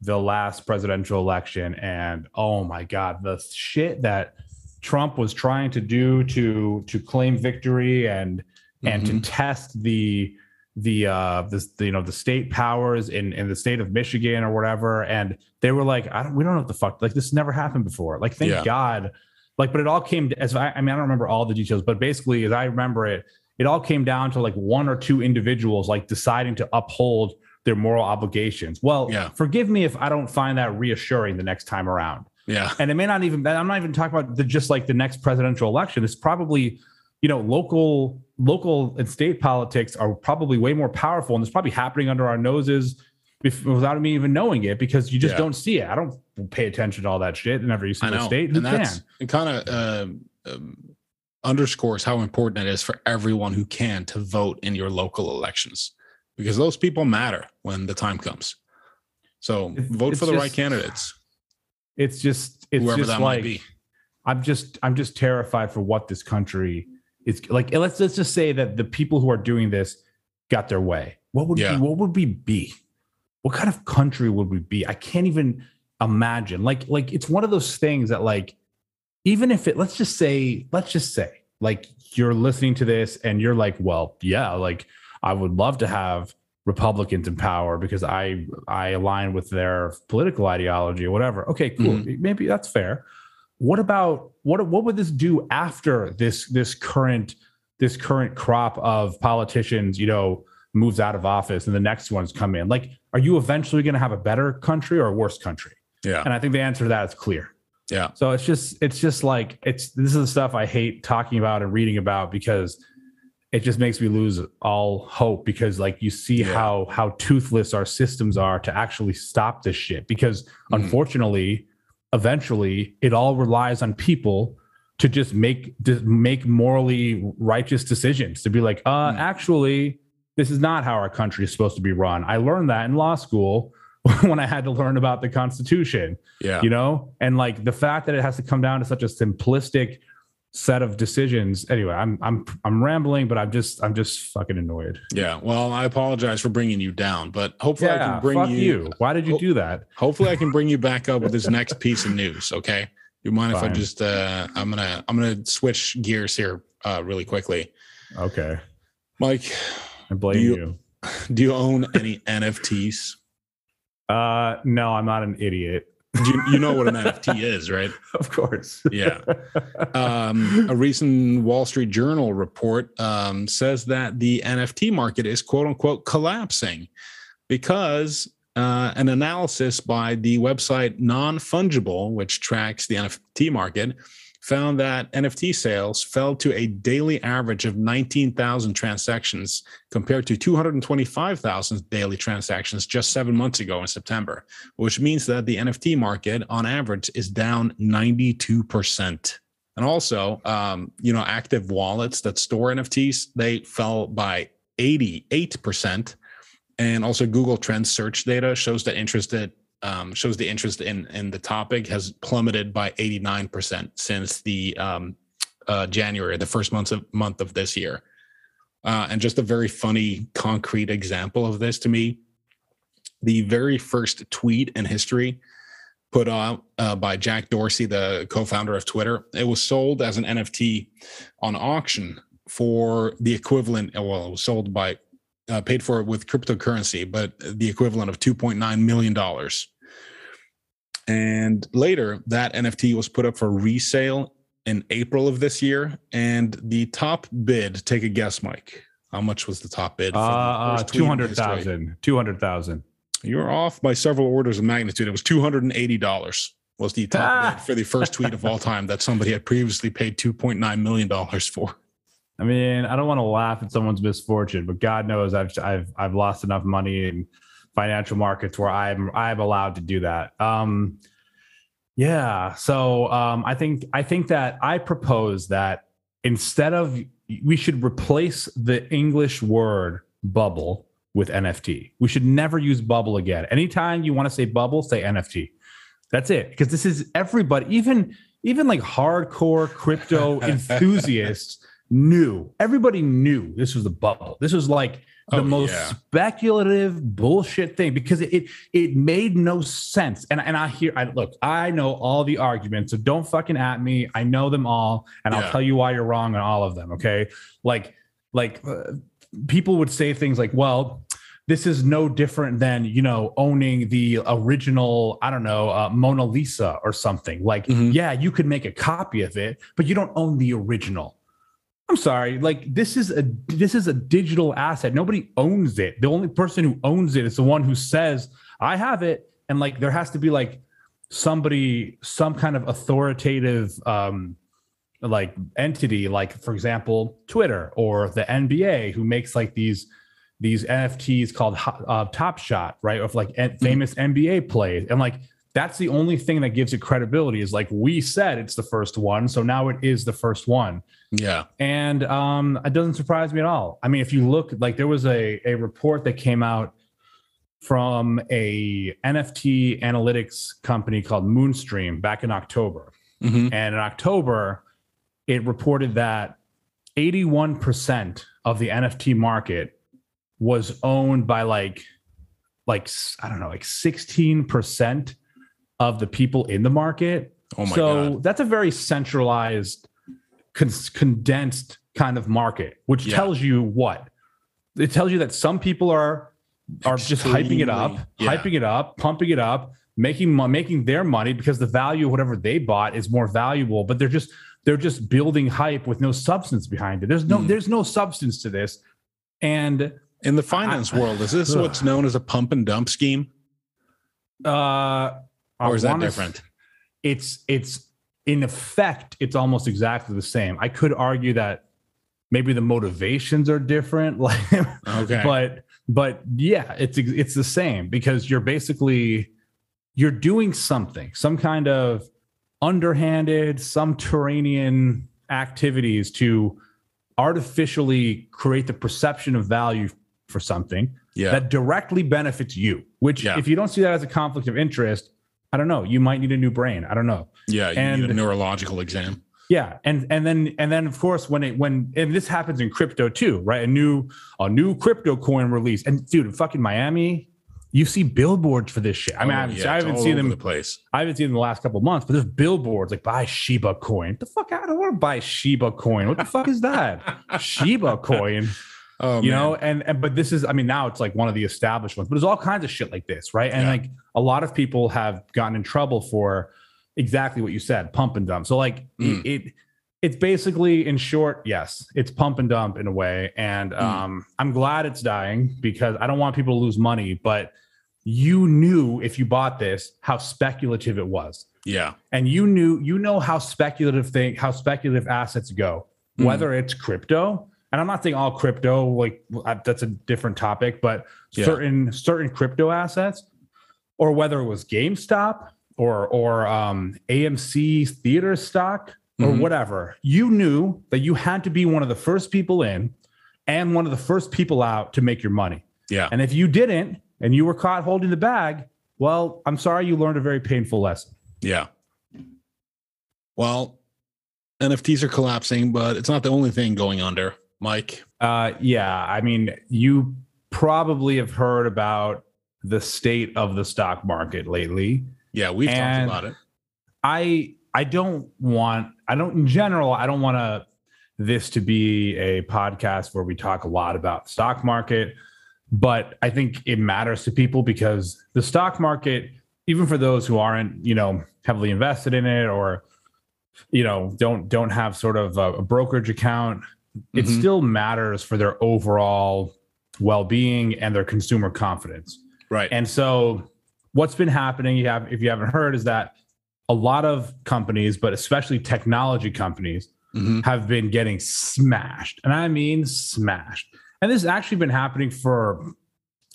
[SPEAKER 2] the last presidential election, and oh my god, the shit that Trump was trying to do to to claim victory and and to
[SPEAKER 1] Mhm.
[SPEAKER 2] test the the uh the, the you know the state powers in in the state of Michigan or whatever and they were like I don't we don't know what the fuck like this never happened before like thank
[SPEAKER 1] Yeah.
[SPEAKER 2] god like but it all came as I, I mean I don't remember all the details but basically as I remember it it all came down to like one or two individuals like deciding to uphold their moral obligations. Well
[SPEAKER 1] Yeah.
[SPEAKER 2] forgive me if I don't find that reassuring the next time around.
[SPEAKER 1] Yeah,
[SPEAKER 2] and it may not even i'm not even talking about the, just like the next presidential election. It's probably you know local local and state politics are probably way more powerful and it's probably happening under our noses bef- without me even knowing it because you just
[SPEAKER 1] Yeah.
[SPEAKER 2] don't see it. I don't pay attention to all that shit in every single state. Who
[SPEAKER 1] and that's. Kind of um, um, underscores how important it is for everyone who can to vote in your local elections because those people matter when the time comes. So
[SPEAKER 2] It's-
[SPEAKER 1] vote for the right candidates,
[SPEAKER 2] it's just it's
[SPEAKER 1] whoever
[SPEAKER 2] just
[SPEAKER 1] that
[SPEAKER 2] like
[SPEAKER 1] might be.
[SPEAKER 2] I'm just I'm just terrified for what this country is like. Let's let's just say that the people who are doing this got their way. What would
[SPEAKER 1] Yeah.
[SPEAKER 2] we, what would we be? What kind of country would we be? I can't even imagine. Like like it's one of those things that like even if it let's just say let's just say like you're listening to this and you're like well yeah like I would love to have Republicans in power because I I align with their political ideology or whatever. Okay, cool. Mm-hmm. Maybe that's fair. What about what what would this do after this this current this current crop of politicians, you know, moves out of office and the next ones come in? Like, are you eventually going to have a better country or a worse country?
[SPEAKER 1] Yeah,
[SPEAKER 2] And I think the answer to that is clear.
[SPEAKER 1] Yeah,
[SPEAKER 2] So it's just it's just like it's this is the stuff I hate talking about and reading about because it just makes me lose all hope because like you see
[SPEAKER 1] Yeah.
[SPEAKER 2] how how toothless our systems are to actually stop this shit because
[SPEAKER 1] Mhm.
[SPEAKER 2] unfortunately eventually it all relies on people to just make to make morally righteous decisions to be like uh
[SPEAKER 1] Mm.
[SPEAKER 2] actually this is not how our country is supposed to be run i learned that in law school when i had to learn about the constitution
[SPEAKER 1] yeah,
[SPEAKER 2] you know and like the fact that it has to come down to such a simplistic set of decisions. Anyway, I'm I'm I'm rambling, but I'm just I'm just fucking annoyed.
[SPEAKER 1] Yeah. Well, I apologize for bringing you down, but hopefully I can bring you,
[SPEAKER 2] you. Why did you
[SPEAKER 1] Ho-
[SPEAKER 2] do that?
[SPEAKER 1] Hopefully I can bring you back up with this next piece of news. Okay. You mind if I just uh I'm gonna I'm gonna switch gears here uh really quickly.
[SPEAKER 2] Okay,
[SPEAKER 1] Mike,
[SPEAKER 2] I blame
[SPEAKER 1] You-
[SPEAKER 2] you.
[SPEAKER 1] do you own any NFTs?
[SPEAKER 2] Uh, no, I'm not an idiot.
[SPEAKER 1] You, you know what an NFT is, right?
[SPEAKER 2] Of course.
[SPEAKER 1] Yeah. Um, a recent Wall Street Journal report um, says that the NFT market is quote unquote collapsing because uh, an analysis by the website Non Fungible, which tracks the NFT market, found that NFT sales fell to a daily average of 19,000 transactions compared to 225,000 daily transactions just seven months ago in September, which means that the NFT market on average is down 92%. And also, um, you know, active wallets that store NFTs, they fell by 88%. And also Google Trends search data shows that interested um, shows the interest in in the topic has plummeted by 89% since the um, uh, January, the first month of month of this year. Uh, and just a very funny, concrete example of this to me, the very first tweet in history put out uh, by Jack Dorsey, the co-founder of Twitter, it was sold as an NFT on auction for the equivalent. Well, it was sold by uh, paid for it with cryptocurrency, but the equivalent of 2.9 million dollars. And later, that NFT was put up for resale in April of this year. And the top bid, take a guess, Mike. How much was the top bid?
[SPEAKER 2] Uh,
[SPEAKER 1] for
[SPEAKER 2] uh
[SPEAKER 1] first tweet in history?
[SPEAKER 2] 200,000. 200,000.
[SPEAKER 1] You're off by several orders of magnitude. It was $280 was the top
[SPEAKER 2] Ah.
[SPEAKER 1] bid for the first tweet of all time that somebody had previously paid $2.9 million for.
[SPEAKER 2] I mean, I don't want to laugh at someone's misfortune, but God knows I've I've I've lost enough money in financial markets where I'm I'm allowed to do that. Um, yeah. So um, I think I think that I propose that instead of we should replace the English word bubble with NFT. We should never use bubble again. Anytime you want to say bubble, say NFT. That's it. Because this is everybody, even even like hardcore crypto enthusiasts knew. Everybody knew this was the bubble. This was like the
[SPEAKER 1] Oh,
[SPEAKER 2] most
[SPEAKER 1] yeah.
[SPEAKER 2] speculative bullshit thing because it, it it made no sense. And and I hear I look, I know all the arguments, so don't fucking at me. I know them all, and I'll tell you why you're wrong on all of them. Okay, like like uh, people would say things like, well. This is no different than you know owning the original I don't know uh, Mona Lisa or something like
[SPEAKER 1] Mhm.
[SPEAKER 2] yeah you could make a copy of it but you don't own the original I'm sorry. Like this is a this is a digital asset. Nobody owns it. The only person who owns it is the one who says, "I have it." And like there has to be like somebody, some kind of authoritative um like entity, like for example, Twitter or the NBA, who makes like these these NFTs called uh, Top Shot, right? Of like en- famous NBA plays, and like that's the only thing that gives it credibility. Is like we said it's the first one, so now it is the first one
[SPEAKER 1] Yeah.
[SPEAKER 2] and um, it doesn't surprise me at all. I mean, if you look, like there was a a report that came out from a NFT analytics company called Moonstream back in October,
[SPEAKER 1] Mhm.
[SPEAKER 2] and in October, it reported that 81% of the NFT market was owned by like like I don't know, like 16% of the people in the market
[SPEAKER 1] Oh my
[SPEAKER 2] so
[SPEAKER 1] God.
[SPEAKER 2] that's a very centralized, con- condensed kind of market, which
[SPEAKER 1] Yeah.
[SPEAKER 2] tells you what? It tells you that some people are are just hyping it up,
[SPEAKER 1] yeah.
[SPEAKER 2] hyping it up, pumping it up, making making their money because the value of whatever they bought is more valuable. But they're just they're just building hype with no substance behind it. There's no
[SPEAKER 1] Hmm.
[SPEAKER 2] there's no substance to this, and
[SPEAKER 1] In the finance
[SPEAKER 2] I-
[SPEAKER 1] world, is this
[SPEAKER 2] Ugh.
[SPEAKER 1] what's known as a pump and dump scheme?
[SPEAKER 2] uh,
[SPEAKER 1] Or is that different?
[SPEAKER 2] it's it's in effect it's almost exactly the same i could argue that maybe the motivations are different like
[SPEAKER 1] Okay.
[SPEAKER 2] but but yeah it's it's the same because you're basically you're doing something some kind of underhanded some subterranean activities to artificially create the perception of value for something
[SPEAKER 1] yeah.
[SPEAKER 2] that directly benefits you which
[SPEAKER 1] Yeah.
[SPEAKER 2] if you don't see that as a conflict of interest i don't know you might need a new brain i don't know
[SPEAKER 1] yeah. You
[SPEAKER 2] and-
[SPEAKER 1] need a neurological exam.
[SPEAKER 2] Yeah, and and then and then of course when it when and this happens in crypto too, right? A new a new crypto coin release, and dude, in fucking Miami, you see billboards for this shit. I mean,
[SPEAKER 1] Oh,
[SPEAKER 2] I haven't,
[SPEAKER 1] yeah,
[SPEAKER 2] I haven't seen them.
[SPEAKER 1] the place.
[SPEAKER 2] I haven't seen them the last couple months, but there's billboards like buy Shiba coin. The fuck? I don't want to buy Shiba coin. What the fuck is that? Shiba coin.
[SPEAKER 1] Oh,
[SPEAKER 2] you
[SPEAKER 1] man.
[SPEAKER 2] know and, and but this is i mean now it's like one of the established ones but there's all kinds of shit like this right and
[SPEAKER 1] Yeah.
[SPEAKER 2] like a lot of people have gotten in trouble for exactly what you said pump and dump so like
[SPEAKER 1] Mm.
[SPEAKER 2] it, it it's basically in short yes it's pump and dump in a way and
[SPEAKER 1] Mm.
[SPEAKER 2] um i'm glad it's dying because i don't want people to lose money but you knew if you bought this how speculative it was
[SPEAKER 1] yeah,
[SPEAKER 2] and you knew you know how speculative thing how speculative assets go
[SPEAKER 1] Mhm.
[SPEAKER 2] whether it's crypto and i'm not saying all crypto like that's a different topic but
[SPEAKER 1] Yeah.
[SPEAKER 2] certain certain crypto assets or whether it was gamestop or or um amc theater stock or
[SPEAKER 1] Mhm.
[SPEAKER 2] whatever you knew that you had to be one of the first people in and one of the first people out to make your money
[SPEAKER 1] yeah,
[SPEAKER 2] and if you didn't and you were caught holding the bag well i'm sorry you learned a very painful lesson
[SPEAKER 1] yeah. Well, NFTs are collapsing, but it's not the only thing going under. Mike,
[SPEAKER 2] Uh, yeah, I mean, you probably have heard about the state of the stock market lately.
[SPEAKER 1] yeah, we've
[SPEAKER 2] And-
[SPEAKER 1] talked about it.
[SPEAKER 2] I I don't want I don't in general I don't want to this to be a podcast where we talk a lot about the stock market, but I think it matters to people because the stock market, even for those who aren't you know heavily invested in it or you know don't don't have sort of a, a brokerage account, it
[SPEAKER 1] Mhm.
[SPEAKER 2] still matters for their overall well-being and their consumer confidence.
[SPEAKER 1] Right.
[SPEAKER 2] And so what's been happening, you have if you haven't heard, is that a lot of companies, but especially technology companies,
[SPEAKER 1] Mhm.
[SPEAKER 2] have been getting smashed. And I mean smashed. And this has actually been happening for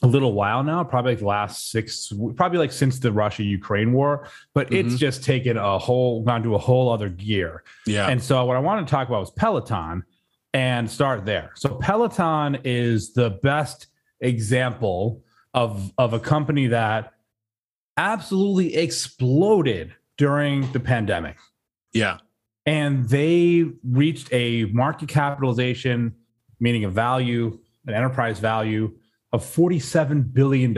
[SPEAKER 2] a little while now, probably like the last six, probably like since the Russia Ukraine war, but it's
[SPEAKER 1] Mhm.
[SPEAKER 2] just taken a whole, gone to a whole other gear.
[SPEAKER 1] Yeah.
[SPEAKER 2] And so what I want to talk about was Peloton and start there. So Peloton is the best example of of a company that absolutely exploded during the pandemic.
[SPEAKER 1] yeah.
[SPEAKER 2] And they reached a market capitalization, meaning a value, an enterprise value of $47 billion.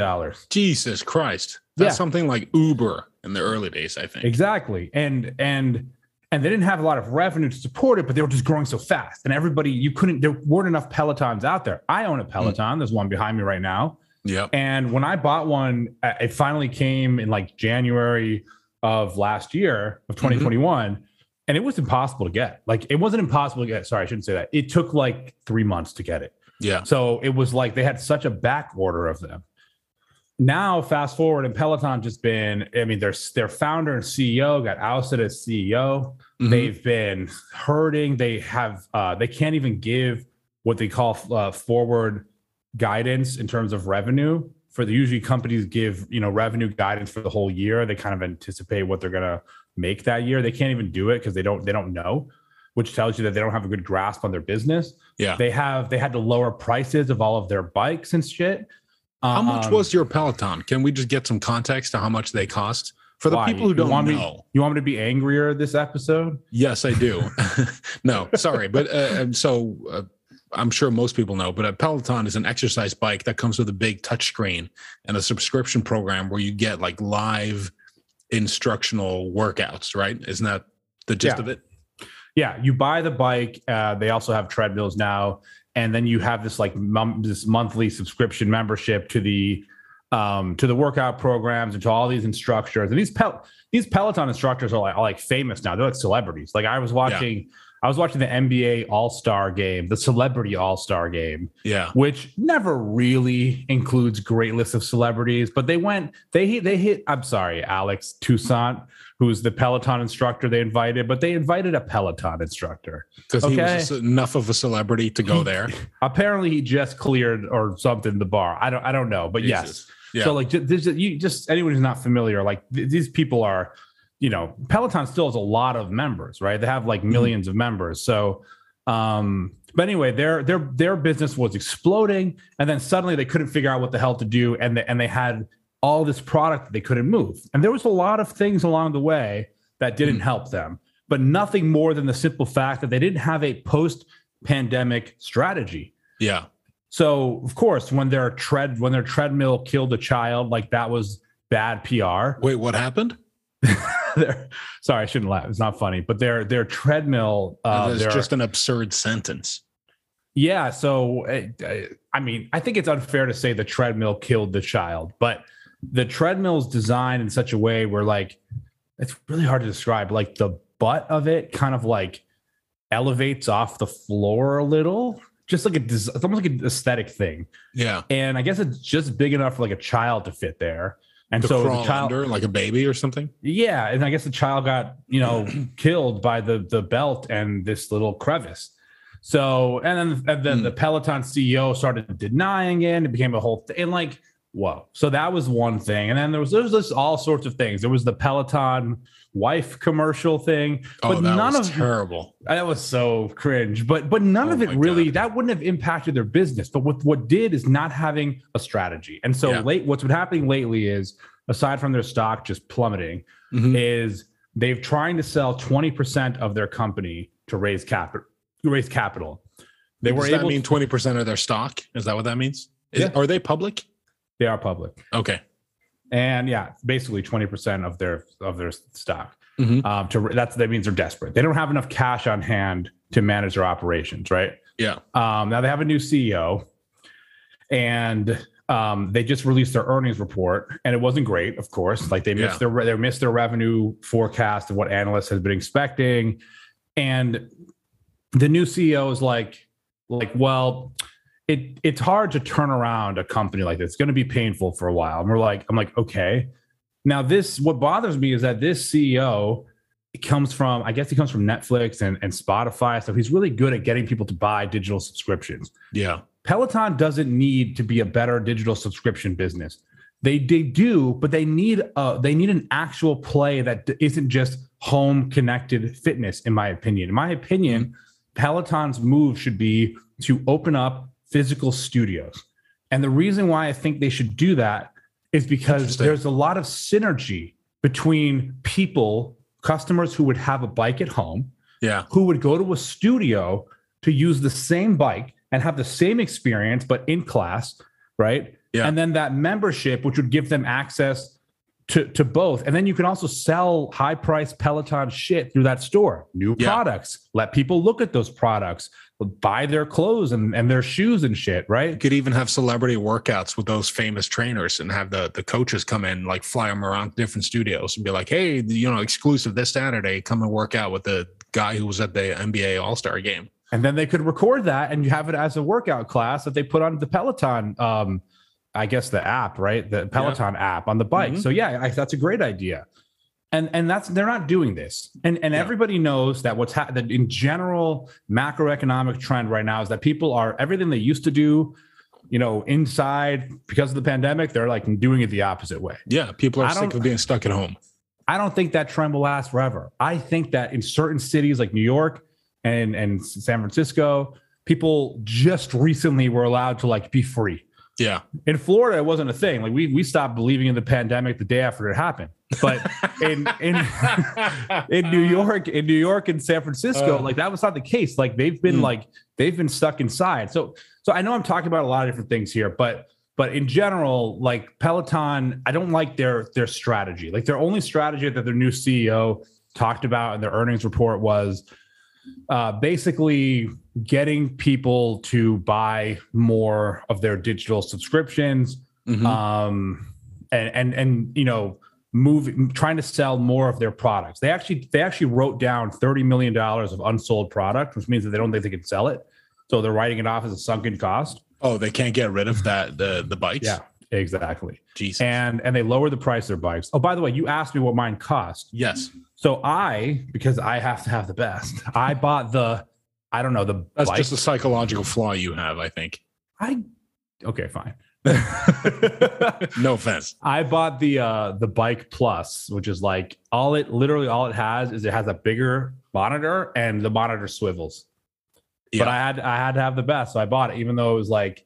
[SPEAKER 1] Jesus Christ. That's
[SPEAKER 2] Yeah.
[SPEAKER 1] something like Uber in the early days, I think.
[SPEAKER 2] Exactly. And and and they didn't have a lot of revenue to support it, but they were just growing so fast. And everybody, you couldn't, there weren't enough Pelotons out there. I own a hmm. Peloton. There's one behind me right now.
[SPEAKER 1] Yep.
[SPEAKER 2] And when I bought one, it finally came in like January of last year of mm-hmm. 2021. And it was impossible to get. Like it wasn't impossible to get. Sorry, I shouldn't say that. It took like three months to get it.
[SPEAKER 1] Yeah.
[SPEAKER 2] So it was like they had such a back order of them. Now, fast forward, and Peloton just been, I mean, their, their founder and CEO got ousted as CEO.
[SPEAKER 1] Mhm.
[SPEAKER 2] They've been hurting. They have, uh, they can't even give what they call uh, forward guidance in terms of revenue. For the usually companies give, you know, revenue guidance for the whole year. They kind of anticipate what they're going to make that year. They can't even do it because they don't, they don't know, which tells you that they don't have a good grasp on their business.
[SPEAKER 1] Yeah.
[SPEAKER 2] They have they had to lower prices of all of their bikes and shit.
[SPEAKER 1] How much
[SPEAKER 2] Um,
[SPEAKER 1] was your Peloton? Can we just get some context to how much they cost? For the
[SPEAKER 2] why?
[SPEAKER 1] people who don't
[SPEAKER 2] want me-
[SPEAKER 1] know.
[SPEAKER 2] you want me to be angrier this episode?
[SPEAKER 1] Yes, I do. no, sorry, but uh, so uh, I'm sure most people know, but a Peloton is an exercise bike that comes with a big touchscreen and a subscription program where you get like live instructional workouts. Right? Isn't that the gist
[SPEAKER 2] Yeah.
[SPEAKER 1] of it?
[SPEAKER 2] Yeah, you buy the bike. Uh, they also have treadmills now, and then you have this like mum, this monthly subscription membership to the um, to the workout programs and to all these instructors. And these Pel- these Peloton instructors are like, are like famous now. They're like celebrities. Like I was watching, I was watching the NBA All Star game, the Celebrity All Star game,
[SPEAKER 1] Yeah.
[SPEAKER 2] which never really includes great lists of celebrities, but they went, they hit, they hit, I'm sorry, Alex Toussaint, who's the Peloton instructor they invited, but they invited a Peloton instructor.
[SPEAKER 1] Because he was enough of a celebrity to go there.
[SPEAKER 2] Apparently he just cleared or something the bar. I don't, I don't know, but yes.
[SPEAKER 1] Yeah.
[SPEAKER 2] So like, ju- you just anyone who's not familiar, like th- these people are, you know, Peloton still has a lot of members, right? They have like
[SPEAKER 1] Mm-hmm.
[SPEAKER 2] 1000000s of members. So, um, but anyway, their their their business was exploding, and then suddenly they couldn't figure out what the hell to do, and they, and they had all this product that they couldn't move, and there was a lot of things along the way that didn't
[SPEAKER 1] Mm.
[SPEAKER 2] help them. but nothing more than the simple fact that they didn't have a post pandemic strategy.
[SPEAKER 1] Yeah.
[SPEAKER 2] So of course, when their tread when their treadmill killed a child, like that was bad PR.
[SPEAKER 1] Wait, what happened?
[SPEAKER 2] Sorry, I shouldn't laugh. It's not funny, but their their treadmill. Uh, their-
[SPEAKER 1] just an absurd sentence.
[SPEAKER 2] yeah. So uh, I mean, I think it's unfair to say the treadmill killed the child, but the treadmill's designed in such a way where like it's really hard to describe. Like the butt of it kind of like elevates off the floor a little, just like a it's almost like an aesthetic thing.
[SPEAKER 1] Yeah.
[SPEAKER 2] and I guess it's just big enough for like a child to fit there. And
[SPEAKER 1] To
[SPEAKER 2] so the child,
[SPEAKER 1] under like a baby or something.
[SPEAKER 2] yeah, and I guess the child got you know killed by the the belt and this little crevice. So and then and then
[SPEAKER 1] Hmm.
[SPEAKER 2] the Peloton CEO started denying it. And it became a whole thing. And like whoa, so that was one thing. And then there was there was just all sorts of things. There was the Peloton wife commercial thing,
[SPEAKER 1] Oh,
[SPEAKER 2] but
[SPEAKER 1] that
[SPEAKER 2] none
[SPEAKER 1] was
[SPEAKER 2] of
[SPEAKER 1] terrible.
[SPEAKER 2] that was so cringe, but but none
[SPEAKER 1] Oh
[SPEAKER 2] of it really
[SPEAKER 1] God.
[SPEAKER 2] that wouldn't have impacted their business. But what what did is not having a strategy. And so
[SPEAKER 1] Yeah.
[SPEAKER 2] late, what's been happening lately is aside from their stock just plummeting,
[SPEAKER 1] Mhm.
[SPEAKER 2] is they've trying to sell twenty percent of their company to raise capital. Raise capital. They were
[SPEAKER 1] that
[SPEAKER 2] able.
[SPEAKER 1] mean twenty percent of their stock? Is that what that means? Is,
[SPEAKER 2] Yeah.
[SPEAKER 1] Are they public?
[SPEAKER 2] They are public,
[SPEAKER 1] Okay.
[SPEAKER 2] and yeah, basically twenty percent of their of their stock.
[SPEAKER 1] Mhm.
[SPEAKER 2] Um, to that's that means they're desperate. They don't have enough cash on hand to manage their operations, right?
[SPEAKER 1] Yeah.
[SPEAKER 2] Um, now they have a new CEO, and um, they just released their earnings report, and it wasn't great. Of course, like they missed their they missed their revenue forecast of what analysts had been expecting, and the new CEO is like, like, well, it it's hard to turn around a company like this. It's going to be painful for a while. And we're like, I'm like, okay. Now this, what bothers me is that this CEO it comes from, I guess he comes from Netflix and, and Spotify. So he's really good at getting people to buy digital subscriptions.
[SPEAKER 1] Yeah.
[SPEAKER 2] Peloton doesn't need to be a better digital subscription business. They they do, but they need uh they need an actual play that isn't just home connected fitness. In my opinion, in my opinion, Peloton's move should be to open up physical studios. And the reason why I think they should do that is because there's a lot of synergy between people, customers who would have a bike at home
[SPEAKER 1] Yeah.
[SPEAKER 2] who would go to a studio to use the same bike and have the same experience, but in class, right?
[SPEAKER 1] Yeah.
[SPEAKER 2] And then that membership, which would give them access to, to both. And then you can also sell high price Peloton shit through that store, new
[SPEAKER 1] Yeah.
[SPEAKER 2] products, let people look at those products, buy their clothes and, and their shoes and shit, right?
[SPEAKER 1] You could even have celebrity workouts with those famous trainers and have the the coaches come in, like fly them around different studios and be like, hey, you know, exclusive this Saturday, come and work out with the guy who was at the NBA All Star game.
[SPEAKER 2] And then they could record that and you have it as a workout class that they put on the Peloton, um, I guess the app, right? The Peloton app on the bike.
[SPEAKER 1] Mhm.
[SPEAKER 2] So yeah, I, that's a great idea. And and that's they're not doing this. And and
[SPEAKER 1] Yeah.
[SPEAKER 2] everybody knows that what's ha- that in general macroeconomic trend right now is that people are everything they used to do, you know, inside because of the pandemic, they're like doing it the opposite way.
[SPEAKER 1] Yeah, people are sick of being stuck at home.
[SPEAKER 2] I don't think that trend will last forever. I think that in certain cities like New York and and San Francisco, people just recently were allowed to like be free.
[SPEAKER 1] Yeah,
[SPEAKER 2] In Florida, it wasn't a thing. Like we we stopped believing in the pandemic the day after it happened. But in in in New York, in New York and San Francisco,
[SPEAKER 1] Uh.
[SPEAKER 2] like that was not the case. Like they've been
[SPEAKER 1] Hmm.
[SPEAKER 2] like they've been stuck inside. So so I know I'm talking about a lot of different things here, but but in general, like Peloton, I don't like their their strategy. Like their only strategy that their new CEO talked about in their earnings report was uh, basically getting people to buy more of their digital subscriptions
[SPEAKER 1] Mhm.
[SPEAKER 2] um and and and you know moving trying to sell more of their products. They actually they actually wrote down 30 million dollars of unsold product which means that they don't think they can sell it. So they're writing it off as a sunken cost.
[SPEAKER 1] Oh, they can't get rid of that the the bikes.
[SPEAKER 2] yeah exactly.
[SPEAKER 1] Jesus.
[SPEAKER 2] and and they lower the price of their bikes. Oh by the way you asked me what mine cost.
[SPEAKER 1] Yes,
[SPEAKER 2] so i because i have to have the best i bought the i don't know the
[SPEAKER 1] that's
[SPEAKER 2] bike.
[SPEAKER 1] just a psychological flaw you have. I think.
[SPEAKER 2] i okay fine
[SPEAKER 1] No offense.
[SPEAKER 2] I bought the uh the bike plus, which is like all it literally all it has is it has a bigger monitor and the monitor swivels.
[SPEAKER 1] Yeah.
[SPEAKER 2] But I had I had to have the best, so I bought it, even though it was like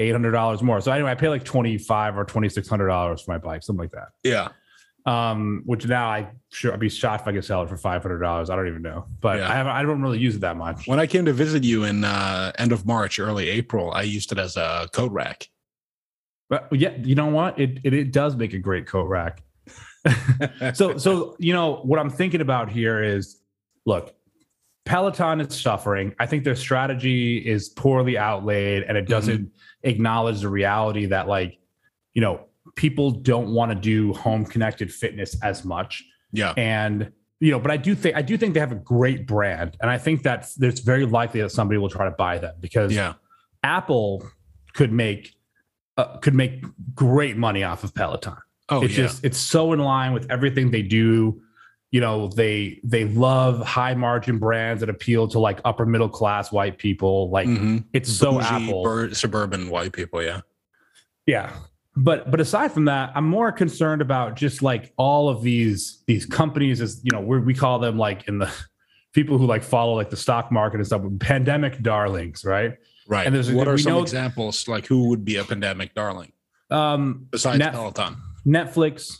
[SPEAKER 2] eight hundred dollars more. So anyway, I paid like twenty five or twenty six hundred dollars for my bike, something like that.
[SPEAKER 1] Yeah.
[SPEAKER 2] Um, which now I sure I'd be shocked if I could sell it for five hundred dollars. I don't even know, but
[SPEAKER 1] Yeah.
[SPEAKER 2] I haven't. I don't really use it that much.
[SPEAKER 1] When I came to visit you in uh, end of March, early April, I used it as a coat rack.
[SPEAKER 2] But yeah, you know what? It it, it does make a great coat rack. so so you know what I'm thinking about here is look, Peloton is suffering. I think their strategy is poorly outlaid and it doesn't acknowledge the reality that like, you know, people don't want to do home connected fitness as much.
[SPEAKER 1] yeah,
[SPEAKER 2] And you know, but I do think I do think they have a great brand. And I think that it's very likely that somebody will try to buy them because
[SPEAKER 1] yeah,
[SPEAKER 2] Apple could make uh, could make great money off of Peloton
[SPEAKER 1] oh
[SPEAKER 2] it's
[SPEAKER 1] yeah,
[SPEAKER 2] just it's so in line with everything they do you know they they love high margin brands that appeal to like upper middle class white people like
[SPEAKER 1] Mhm.
[SPEAKER 2] it's so
[SPEAKER 1] Bougie,
[SPEAKER 2] apple
[SPEAKER 1] bur- suburban white people. Yeah,
[SPEAKER 2] yeah but but aside from that i'm more concerned about just like all of these these companies as you know we we call them like in the people who like follow like the stock market and stuff pandemic darlings right
[SPEAKER 1] right.
[SPEAKER 2] And there's-
[SPEAKER 1] what are some
[SPEAKER 2] know-
[SPEAKER 1] examples? Like who would be a pandemic darling
[SPEAKER 2] um
[SPEAKER 1] besides
[SPEAKER 2] Net-
[SPEAKER 1] Peloton?
[SPEAKER 2] netflix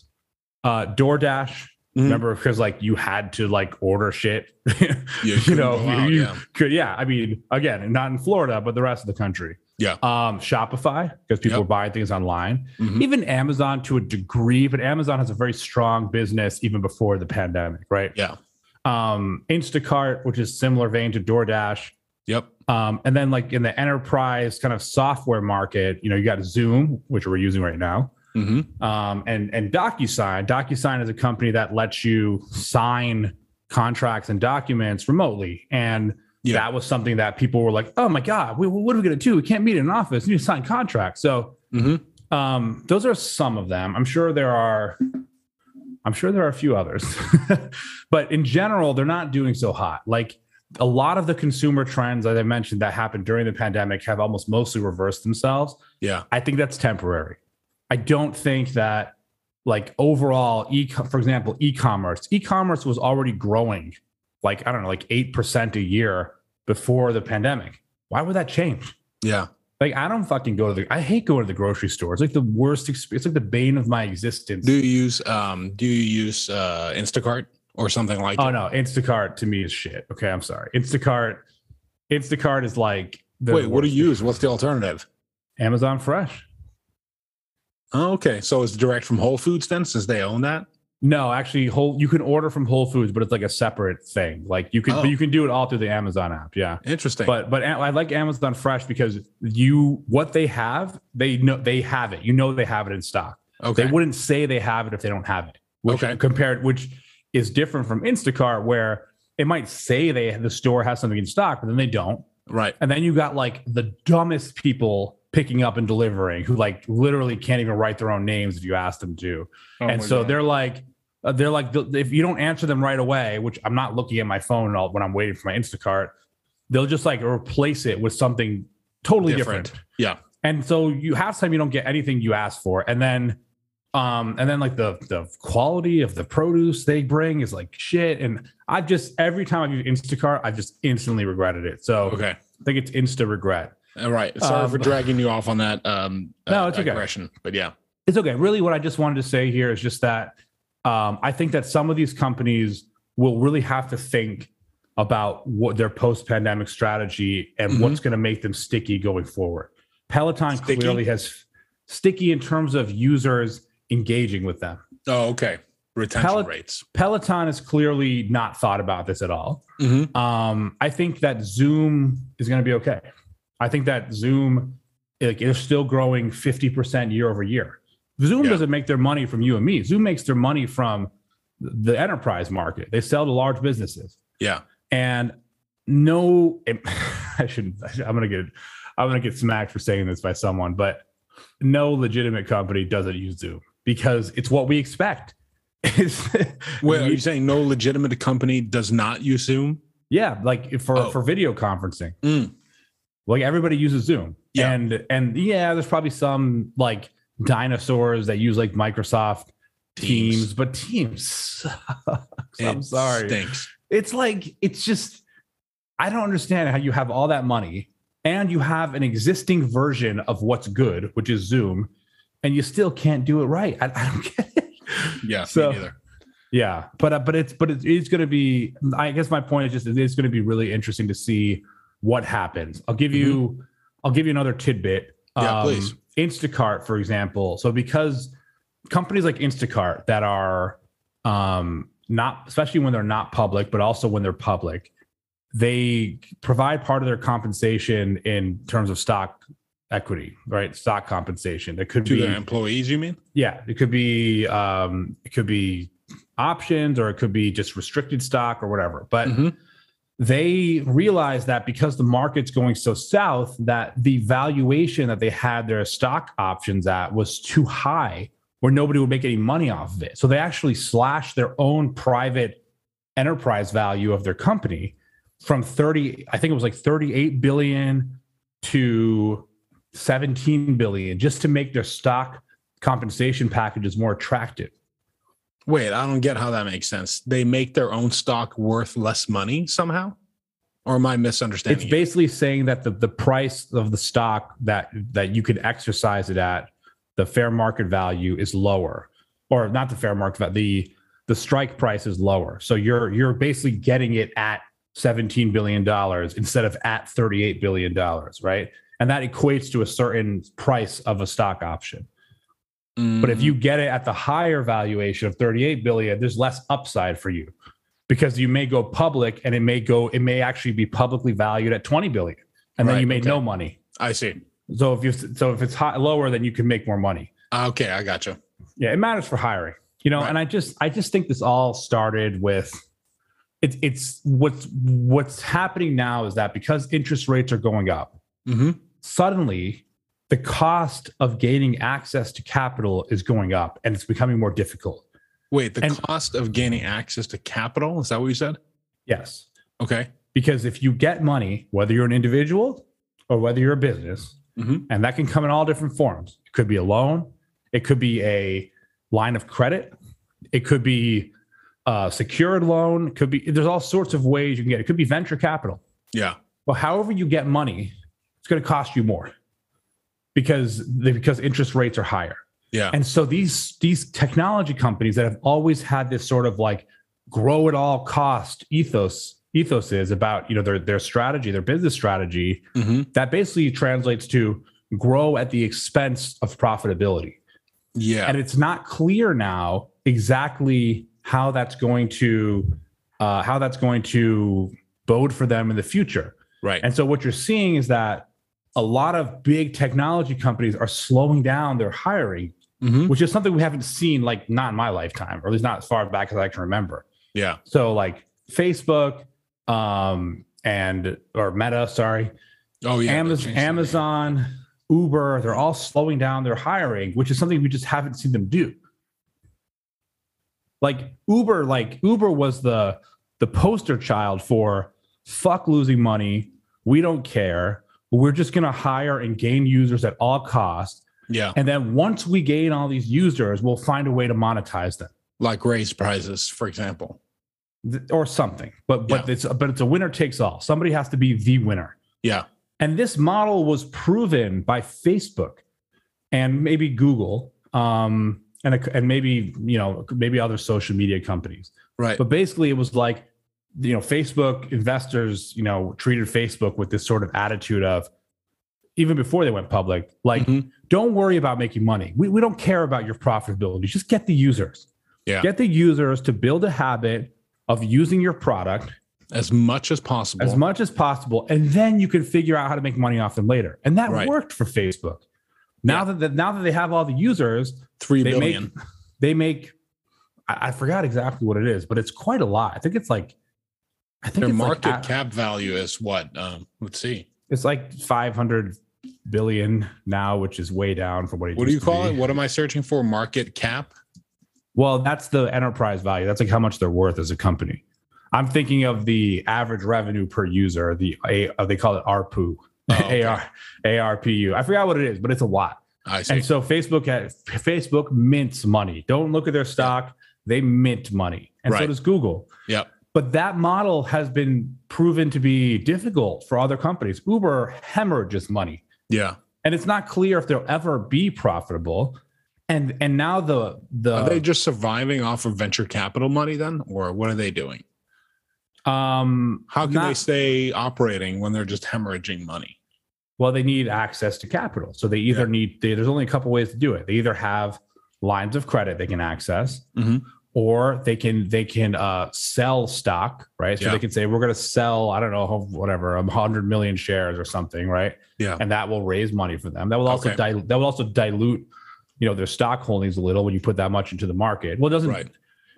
[SPEAKER 2] uh doordash
[SPEAKER 1] Mhm.
[SPEAKER 2] remember because like you had to like order shit
[SPEAKER 1] You,
[SPEAKER 2] you know,
[SPEAKER 1] out,
[SPEAKER 2] you
[SPEAKER 1] yeah.
[SPEAKER 2] could, yeah. I mean, again, not in Florida, but the rest of the country.
[SPEAKER 1] Yeah.
[SPEAKER 2] Um, Shopify, because people
[SPEAKER 1] Yep.
[SPEAKER 2] are buying things online.
[SPEAKER 1] Mhm.
[SPEAKER 2] Even Amazon to a degree, but Amazon has a very strong business even before the pandemic, right?
[SPEAKER 1] Yeah.
[SPEAKER 2] Um, Instacart, which is similar vein to DoorDash.
[SPEAKER 1] Yep.
[SPEAKER 2] Um, and then like in the enterprise kind of software market, you know, you got Zoom, which we're using right now
[SPEAKER 1] hmm
[SPEAKER 2] um, and and DocuSign. DocuSign is a company that lets you sign contracts and documents remotely, and
[SPEAKER 1] Yeah.
[SPEAKER 2] that was something that people were like, "Oh my god, we, what are we going to do? We can't meet in an office. We need to sign contracts." So
[SPEAKER 1] hmm
[SPEAKER 2] um, those are some of them. I'm sure there are. I'm sure there are a few others, but in general, they're not doing so hot. Like a lot of the consumer trends, as I mentioned, that happened during the pandemic have almost mostly reversed themselves.
[SPEAKER 1] Yeah.
[SPEAKER 2] I think that's temporary. I don't think that like overall e for example, e-commerce. E-commerce was already growing like I don't know, like 8% a year before the pandemic. Why would that change?
[SPEAKER 1] Yeah.
[SPEAKER 2] Like I don't fucking go to the I hate going to the grocery store. It's like the worst experience. It's like the bane of my existence.
[SPEAKER 1] Do you use um do you use uh Instacart or something like
[SPEAKER 2] that?
[SPEAKER 1] oh
[SPEAKER 2] no, Instacart to me is shit. Okay, I'm sorry. Instacart Instacart is like the
[SPEAKER 1] Wait, what do you use? What's the alternative?
[SPEAKER 2] Amazon Fresh.
[SPEAKER 1] Oh, okay. So it's direct from Whole Foods then, since they own that?
[SPEAKER 2] No, actually, whole you can order from Whole Foods, but it's like a separate thing. Like you can,
[SPEAKER 1] Oh.
[SPEAKER 2] but you oh. can do it all through the Amazon app. Yeah,
[SPEAKER 1] Interesting.
[SPEAKER 2] but but I like Amazon Fresh because you what they have, they know they have it. You know they have it in stock.
[SPEAKER 1] okay.
[SPEAKER 2] They wouldn't say they have it if they don't have it. Which
[SPEAKER 1] Okay.
[SPEAKER 2] compared, which is different from Instacart, where it might say they the store has something in stock, but then they don't.
[SPEAKER 1] right.
[SPEAKER 2] And then you got like the dumbest people picking up and delivering who like literally can't even write their own names if you ask them to
[SPEAKER 1] Oh
[SPEAKER 2] and so they're like uh, they're like if you don't answer them right away which i'm not looking at my phone all, when i'm waiting for my instacart they'll just like replace it with something totally different,
[SPEAKER 1] different. Yeah.
[SPEAKER 2] and so you half time you don't get anything you ask for and then um and then like the the quality of the produce they bring is like shit and i just every time i've used instacart i've just instantly regretted it so
[SPEAKER 1] Okay.
[SPEAKER 2] i think it's insta regret
[SPEAKER 1] All right. Sorry
[SPEAKER 2] Um,
[SPEAKER 1] for dragging you off on that um
[SPEAKER 2] No,
[SPEAKER 1] uh,
[SPEAKER 2] it's okay.
[SPEAKER 1] But yeah.
[SPEAKER 2] it's okay. Really, what I just wanted to say here is just that um, I think that some of these companies will really have to think about what their post-pandemic strategy and
[SPEAKER 1] Mhm.
[SPEAKER 2] what's going to make them sticky going forward. Peloton
[SPEAKER 1] Sticky?
[SPEAKER 2] clearly has sticky in terms of users engaging with them.
[SPEAKER 1] Oh, okay. Retention
[SPEAKER 2] Pel-
[SPEAKER 1] rates.
[SPEAKER 2] Peloton has clearly not thought about this at all.
[SPEAKER 1] Mm-hmm.
[SPEAKER 2] Um, I think that Zoom is going to be okay. I think that Zoom like, is still growing 50% year over year. Zoom
[SPEAKER 1] Yeah.
[SPEAKER 2] doesn't make their money from you and me. Zoom makes their money from the enterprise market. They sell to large businesses.
[SPEAKER 1] Yeah.
[SPEAKER 2] And no, I shouldn't, I'm going to get, I'm to get smacked for saying this by someone, but no legitimate company doesn't use Zoom because it's what we expect.
[SPEAKER 1] Wait, are you saying no legitimate company does not use Zoom?
[SPEAKER 2] yeah, like for,
[SPEAKER 1] Oh.
[SPEAKER 2] for video conferencing.
[SPEAKER 1] Mm.
[SPEAKER 2] like everybody uses zoom
[SPEAKER 1] Yeah.
[SPEAKER 2] and and yeah there's probably some like dinosaurs that use like microsoft teams,
[SPEAKER 1] Teams.
[SPEAKER 2] but teams sucks. i'm sorry
[SPEAKER 1] Stinks.
[SPEAKER 2] it's like it's just i don't understand how you have all that money and you have an existing version of what's good which is zoom and you still can't do it right i, I don't get it
[SPEAKER 1] Yeah,
[SPEAKER 2] So-
[SPEAKER 1] me neither.
[SPEAKER 2] Yeah, but uh, but it's but it is going to be. I guess my point is just it is going to be really interesting to see what happens. I'll give you I'll give you another tidbit.
[SPEAKER 1] Mm-hmm. Yeah, please.
[SPEAKER 2] Instacart, for example. So because companies like Instacart that are um, not, especially when they're not public, but also when they're public, they provide part of their compensation in terms of stock equity, right? Stock compensation. That could
[SPEAKER 1] To
[SPEAKER 2] be
[SPEAKER 1] their employees, you mean?
[SPEAKER 2] yeah, it could be um, it could be options or it could be just restricted stock or whatever. But
[SPEAKER 1] Mhm.
[SPEAKER 2] They realized that because the market's going so south, that the valuation that they had their stock options at was too high, where nobody would make any money off of it. So they actually slashed their own private enterprise value of their company from 30, I think it was like 38 billion to 17 billion just to make their stock compensation packages more attractive.
[SPEAKER 1] Wait, I don't get how that makes sense. They make their own stock worth less money somehow? Or am I misunderstanding?
[SPEAKER 2] It's
[SPEAKER 1] you?
[SPEAKER 2] basically saying that the, the price of the stock that that you could exercise it at, the fair market value is lower, or not the fair market value, the the strike price is lower. So you're you're basically getting it at 17 billion dollars instead of at 38 billion dollars, right? And that equates to a certain price of a stock option. But if
[SPEAKER 1] Mm,
[SPEAKER 2] you get it at the higher valuation of 38 billion, there's less upside for you because you may go public and it may go, it may actually be publicly valued at 20 billion. And then you made
[SPEAKER 1] okay.
[SPEAKER 2] no money.
[SPEAKER 1] I see.
[SPEAKER 2] So if you so if it's high, lower, then you can make more money.
[SPEAKER 1] Ah, Okay, I got you.
[SPEAKER 2] Yeah, it matters for hiring. You know,
[SPEAKER 1] Right.
[SPEAKER 2] and I just I just think this all started with it's it's what's what's happening now is that because interest rates are going up,
[SPEAKER 1] hmm
[SPEAKER 2] suddenly the cost of gaining access to capital is going up and it's becoming more difficult.
[SPEAKER 1] Wait, the
[SPEAKER 2] And-
[SPEAKER 1] cost of gaining access to capital is that what you said?
[SPEAKER 2] Yes.
[SPEAKER 1] Okay.
[SPEAKER 2] Because if you get money, whether you're an individual or whether you're a business,
[SPEAKER 1] Mhm.
[SPEAKER 2] and that can come in all different forms. It could be a loan, it could be a line of credit, it could be a secured loan, it could be there's all sorts of ways you can get it. It could be venture capital.
[SPEAKER 1] Yeah.
[SPEAKER 2] Well, however you get money, it's going to cost you more because because interest rates are higher.
[SPEAKER 1] Yeah.
[SPEAKER 2] And so these these technology companies that have always had this sort of like grow at all cost ethos ethos is about you know their their strategy, their business strategy
[SPEAKER 1] hmm
[SPEAKER 2] that basically translates to grow at the expense of profitability.
[SPEAKER 1] Yeah.
[SPEAKER 2] And it's not clear now exactly how that's going to uh, how that's going to bode for them in the future.
[SPEAKER 1] right.
[SPEAKER 2] And so what you're seeing is that a lot of big technology companies are slowing down their hiring,
[SPEAKER 1] hmm
[SPEAKER 2] which is something we haven't seen like not in my lifetime, or at least not as far back as I can remember.
[SPEAKER 1] Yeah.
[SPEAKER 2] So like Facebook um, and or Meta, sorry,
[SPEAKER 1] Oh yeah.
[SPEAKER 2] Amazon,
[SPEAKER 1] changed the name.
[SPEAKER 2] Amazon, Uber, they're all slowing down their hiring, which is something we just haven't seen them do. Like Uber, like Uber was the the poster child for fuck losing money. We don't care. We're just going to hire and gain users at all costs.
[SPEAKER 1] Yeah.
[SPEAKER 2] And then once we gain all these users, we'll find a way to monetize them
[SPEAKER 1] Like raise prices, for example.
[SPEAKER 2] or something. But but
[SPEAKER 1] Yeah.
[SPEAKER 2] it's but it's a winner takes all. Somebody has to be the winner.
[SPEAKER 1] Yeah.
[SPEAKER 2] And this model was proven by Facebook and maybe Google um, and, a- and maybe, you know, maybe other social media companies.
[SPEAKER 1] Right.
[SPEAKER 2] But basically, it was like, you know, Facebook investors, you know, treated Facebook with this sort of attitude of, even before they went public, like,
[SPEAKER 1] Mhm.
[SPEAKER 2] don't worry about making money. We, we don't care about your profitability. Just get the users.
[SPEAKER 1] Yeah.
[SPEAKER 2] Get the users to build a habit of using your product
[SPEAKER 1] As much as possible.
[SPEAKER 2] as much as possible, and then you can figure out how to make money off them later. And that
[SPEAKER 1] Right.
[SPEAKER 2] worked for Facebook. Now
[SPEAKER 1] Yeah.
[SPEAKER 2] that that now that they have all the users,
[SPEAKER 1] Three
[SPEAKER 2] they
[SPEAKER 1] billion.
[SPEAKER 2] make they make I, I forgot exactly what it is, but it's quite a lot. I think it's like I think
[SPEAKER 1] Their
[SPEAKER 2] it's
[SPEAKER 1] market
[SPEAKER 2] like,
[SPEAKER 1] cap value is what? Um, let's see.
[SPEAKER 2] It's like five hundred billion now, which is way down from what it
[SPEAKER 1] What do you
[SPEAKER 2] to
[SPEAKER 1] call
[SPEAKER 2] be.
[SPEAKER 1] it? What am I searching for? Market cap?
[SPEAKER 2] Well, that's the enterprise value. That's like how much they're worth as a company. I'm thinking of the average revenue per user. The A, uh, they call it ARPU,
[SPEAKER 1] Oh, okay.
[SPEAKER 2] AR, ARPU. I forgot what it is, but it's a lot.
[SPEAKER 1] I see.
[SPEAKER 2] And so Facebook has, Facebook mints money. Don't look at their stock; they mint money, and so does Google.
[SPEAKER 1] Yep.
[SPEAKER 2] But that model has been proven to be difficult for other companies. Uber hemorrhages money,
[SPEAKER 1] Yeah.
[SPEAKER 2] and it's not clear if they'll ever be profitable and and now the the
[SPEAKER 1] Are they just surviving off of venture capital money then, or what are they doing?
[SPEAKER 2] um
[SPEAKER 1] How can
[SPEAKER 2] not-
[SPEAKER 1] they stay operating when they're just hemorrhaging money?
[SPEAKER 2] well they need access to capital so they either
[SPEAKER 1] Yeah.
[SPEAKER 2] need they, there's only a couple ways to do it they either have lines of credit they can access
[SPEAKER 1] Mhm.
[SPEAKER 2] Or they can they can uh sell stock right so
[SPEAKER 1] Yeah.
[SPEAKER 2] they can say we're going to sell i don't know whatever a hundred million shares or something right
[SPEAKER 1] Yeah.
[SPEAKER 2] and that will raise money for them that will also
[SPEAKER 1] Okay.
[SPEAKER 2] dilute that will also dilute you know their stock holdings a little when you put that much into the market well it doesn't
[SPEAKER 1] Right.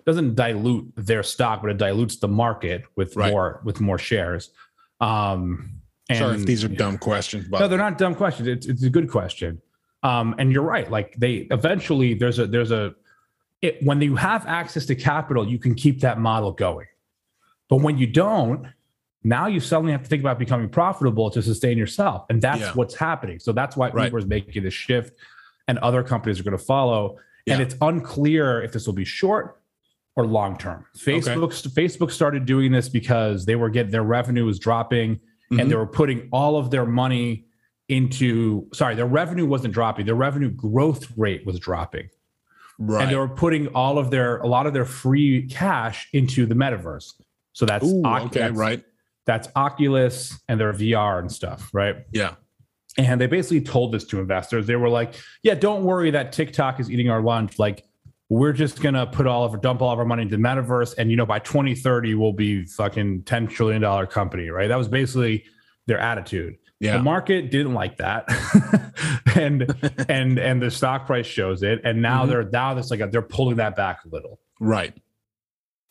[SPEAKER 2] doesn't dilute their stock but it dilutes the market with
[SPEAKER 1] Right.
[SPEAKER 2] more with more shares um and
[SPEAKER 1] Sorry if these are dumb questions, but
[SPEAKER 2] no, they're not dumb questions. It's it's a good question. Um, and you're right. Like they eventually there's a there's a it, when you have access to capital, you can keep that model going. But when you don't, now you suddenly have to think about becoming profitable to sustain yourself, and that's
[SPEAKER 1] Yeah.
[SPEAKER 2] what's happening. So that's why
[SPEAKER 1] Right.
[SPEAKER 2] Uber is making this shift, and other companies are going to follow. And it's unclear if this will be short or long term. Facebook Facebook started doing this because they were getting their revenue was dropping
[SPEAKER 1] Mhm.
[SPEAKER 2] and they were putting all of their money into sorry their revenue wasn't dropping their revenue growth rate was dropping
[SPEAKER 1] right.
[SPEAKER 2] and they were putting all of their a lot of their free cash into the metaverse. So that's
[SPEAKER 1] Ooh,
[SPEAKER 2] Oc-
[SPEAKER 1] okay,
[SPEAKER 2] that's-
[SPEAKER 1] right.
[SPEAKER 2] that's oculus and their vr and stuff right?
[SPEAKER 1] Yeah.
[SPEAKER 2] and they basically told this to investors. They were like yeah don't worry that tiktok is eating our lunch. Like we're just gonna put all of our dump all of our money into the metaverse and you know by 2030 we'll be fucking 10 trillion dollar company right? That was basically their attitude
[SPEAKER 1] Yeah.
[SPEAKER 2] the market didn't like that and and and the stock price shows it and now
[SPEAKER 1] Mhm.
[SPEAKER 2] they're now that's like a, they're pulling that back a little
[SPEAKER 1] right.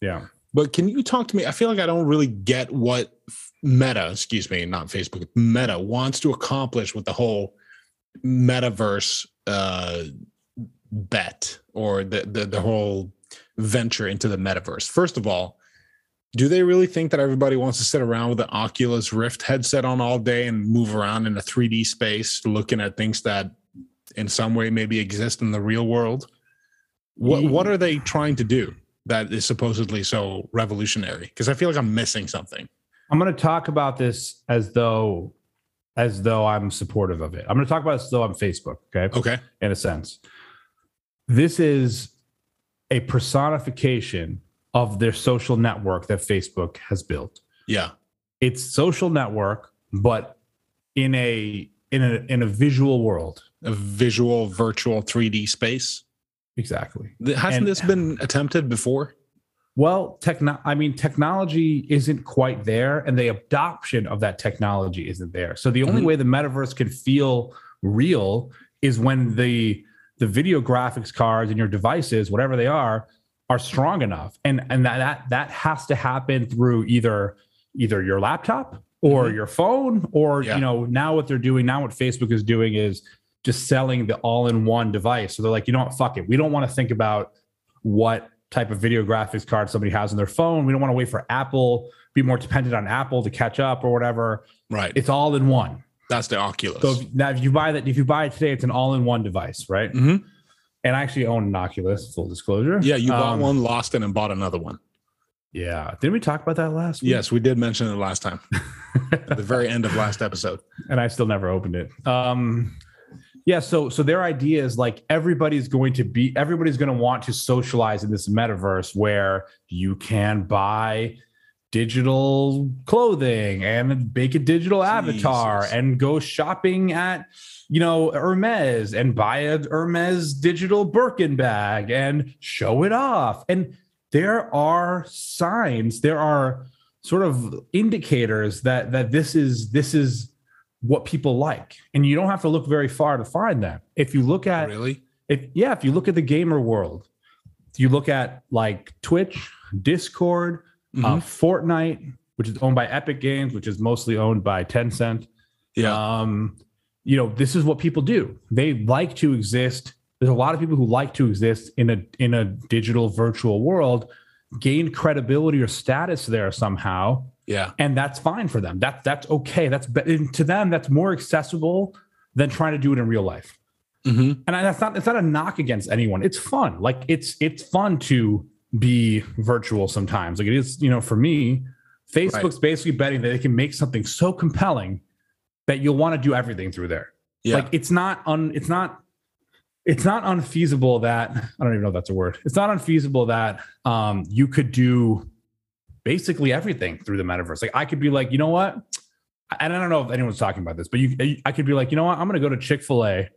[SPEAKER 2] yeah
[SPEAKER 1] But can you talk to me? I feel like I don't really get what Meta, excuse me, not Facebook, Meta wants to accomplish with the whole metaverse uh, bet or the, the the whole venture into the metaverse. First of all, do they really think that everybody wants to sit around with the Oculus Rift headset on all day and move around in a 3D space, looking at things that in some way maybe exist in the real world? What
[SPEAKER 2] Ye-
[SPEAKER 1] what are they trying to do that is supposedly so revolutionary? Because I feel like I'm missing something.
[SPEAKER 2] i'm going to talk about this as though as though i'm supportive of it i'm going to talk about this though i'm facebook okay
[SPEAKER 1] Okay.
[SPEAKER 2] in a sense. This is a personification of their social network that Facebook has built.
[SPEAKER 1] Yeah.
[SPEAKER 2] It's social network, but in a in a in a visual world.
[SPEAKER 1] A visual virtual 3D space.
[SPEAKER 2] Exactly.
[SPEAKER 1] Hasn't
[SPEAKER 2] And-
[SPEAKER 1] this been attempted before?
[SPEAKER 2] Well, techno I mean technology isn't quite there and the adoption of that technology isn't there. So the only
[SPEAKER 1] Mhm.
[SPEAKER 2] way the metaverse can feel real is when the the video graphics cards and your devices, whatever they are, are strong enough. And and that that, that has to happen through either either your laptop or
[SPEAKER 1] Mhm.
[SPEAKER 2] your phone or
[SPEAKER 1] Yeah.
[SPEAKER 2] you know now what they're doing now what Facebook is doing is just selling the all-in-one device. So they're like, you know what, fuck it. We don't want to think about what type of video graphics card somebody has on their phone. We don't want to wait for Apple, be more dependent on Apple to catch up or whatever.
[SPEAKER 1] Right.
[SPEAKER 2] It's all in one.
[SPEAKER 1] That's the Oculus.
[SPEAKER 2] So if, now if you buy that, if you buy it today, it's an all-in-one device, right?
[SPEAKER 1] Mhm.
[SPEAKER 2] And I actually own an Oculus, full disclosure.
[SPEAKER 1] Yeah, you bought
[SPEAKER 2] Um,
[SPEAKER 1] one, lost it, and bought another one.
[SPEAKER 2] Yeah. Didn't we talk about that last week?
[SPEAKER 1] Yes, we did mention it last time. At the very end of last episode.
[SPEAKER 2] and I still never opened it. Um, yeah, so so their idea is like everybody's going to be everybody's going to want to socialize in this metaverse where you can buy digital clothing and make a digital avatar and go shopping at you know Hermes and buy a Hermes digital Birkin bag and show it off. And there are signs there are sort of indicators that that this is this is what people like. And you don't have to look very far to find that. If you look at
[SPEAKER 1] Really?
[SPEAKER 2] if yeah if you look at the gamer world you look at like twitch discord uh,
[SPEAKER 1] Mhm.
[SPEAKER 2] fortnite which is owned by epic games which is mostly owned by tencent
[SPEAKER 1] yeah.
[SPEAKER 2] um you know this is what people do they like to exist there's a lot of people who like to exist in a in a digital virtual world gain credibility or status there somehow
[SPEAKER 1] yeah.
[SPEAKER 2] and that's fine for them. That's that's okay. That's to them that's more accessible than trying to do it in real life.
[SPEAKER 1] hmm
[SPEAKER 2] And that's not it's not a knock against anyone. It's fun. Like it's it's fun to be virtual sometimes. Like it is, you know, for me, Facebook's basically betting that they can make something so compelling that you'll want to do everything through there.
[SPEAKER 1] Yeah.
[SPEAKER 2] Like it's not un it's not it's not unfeasible that I don't even know if that's a word. It's not unfeasible that um, you could do basically everything through the metaverse. Like I could be like, you know what? And I don't know if anyone's talking about this, but you, I could be like, you know what? I'm going to go to Chick Fil A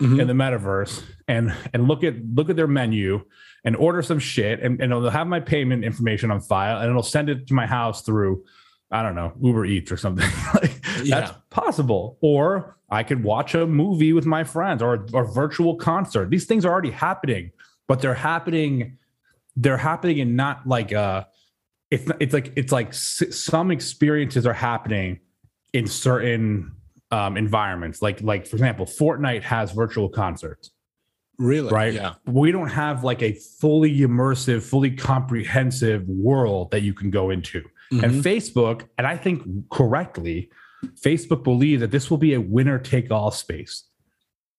[SPEAKER 1] Mhm.
[SPEAKER 2] in the metaverse and and look at look at their menu and order some shit, and, and they'll have my payment information on file, and it'll send it to my house through. I don't know, Uber Eats or something. like,
[SPEAKER 1] Yeah.
[SPEAKER 2] That's possible. Or I could watch a movie with my friends or a virtual concert. These things are already happening, but they're happening. They're happening in not like uh, it's it's like it's like some experiences are happening in certain um, environments. Like like for example, Fortnite has virtual concerts
[SPEAKER 1] Really?
[SPEAKER 2] right?
[SPEAKER 1] Yeah.
[SPEAKER 2] We don't have like a fully immersive, fully comprehensive world that you can go into.
[SPEAKER 1] Mhm.
[SPEAKER 2] And Facebook, and I think correctly, Facebook believes that this will be a winner take all space.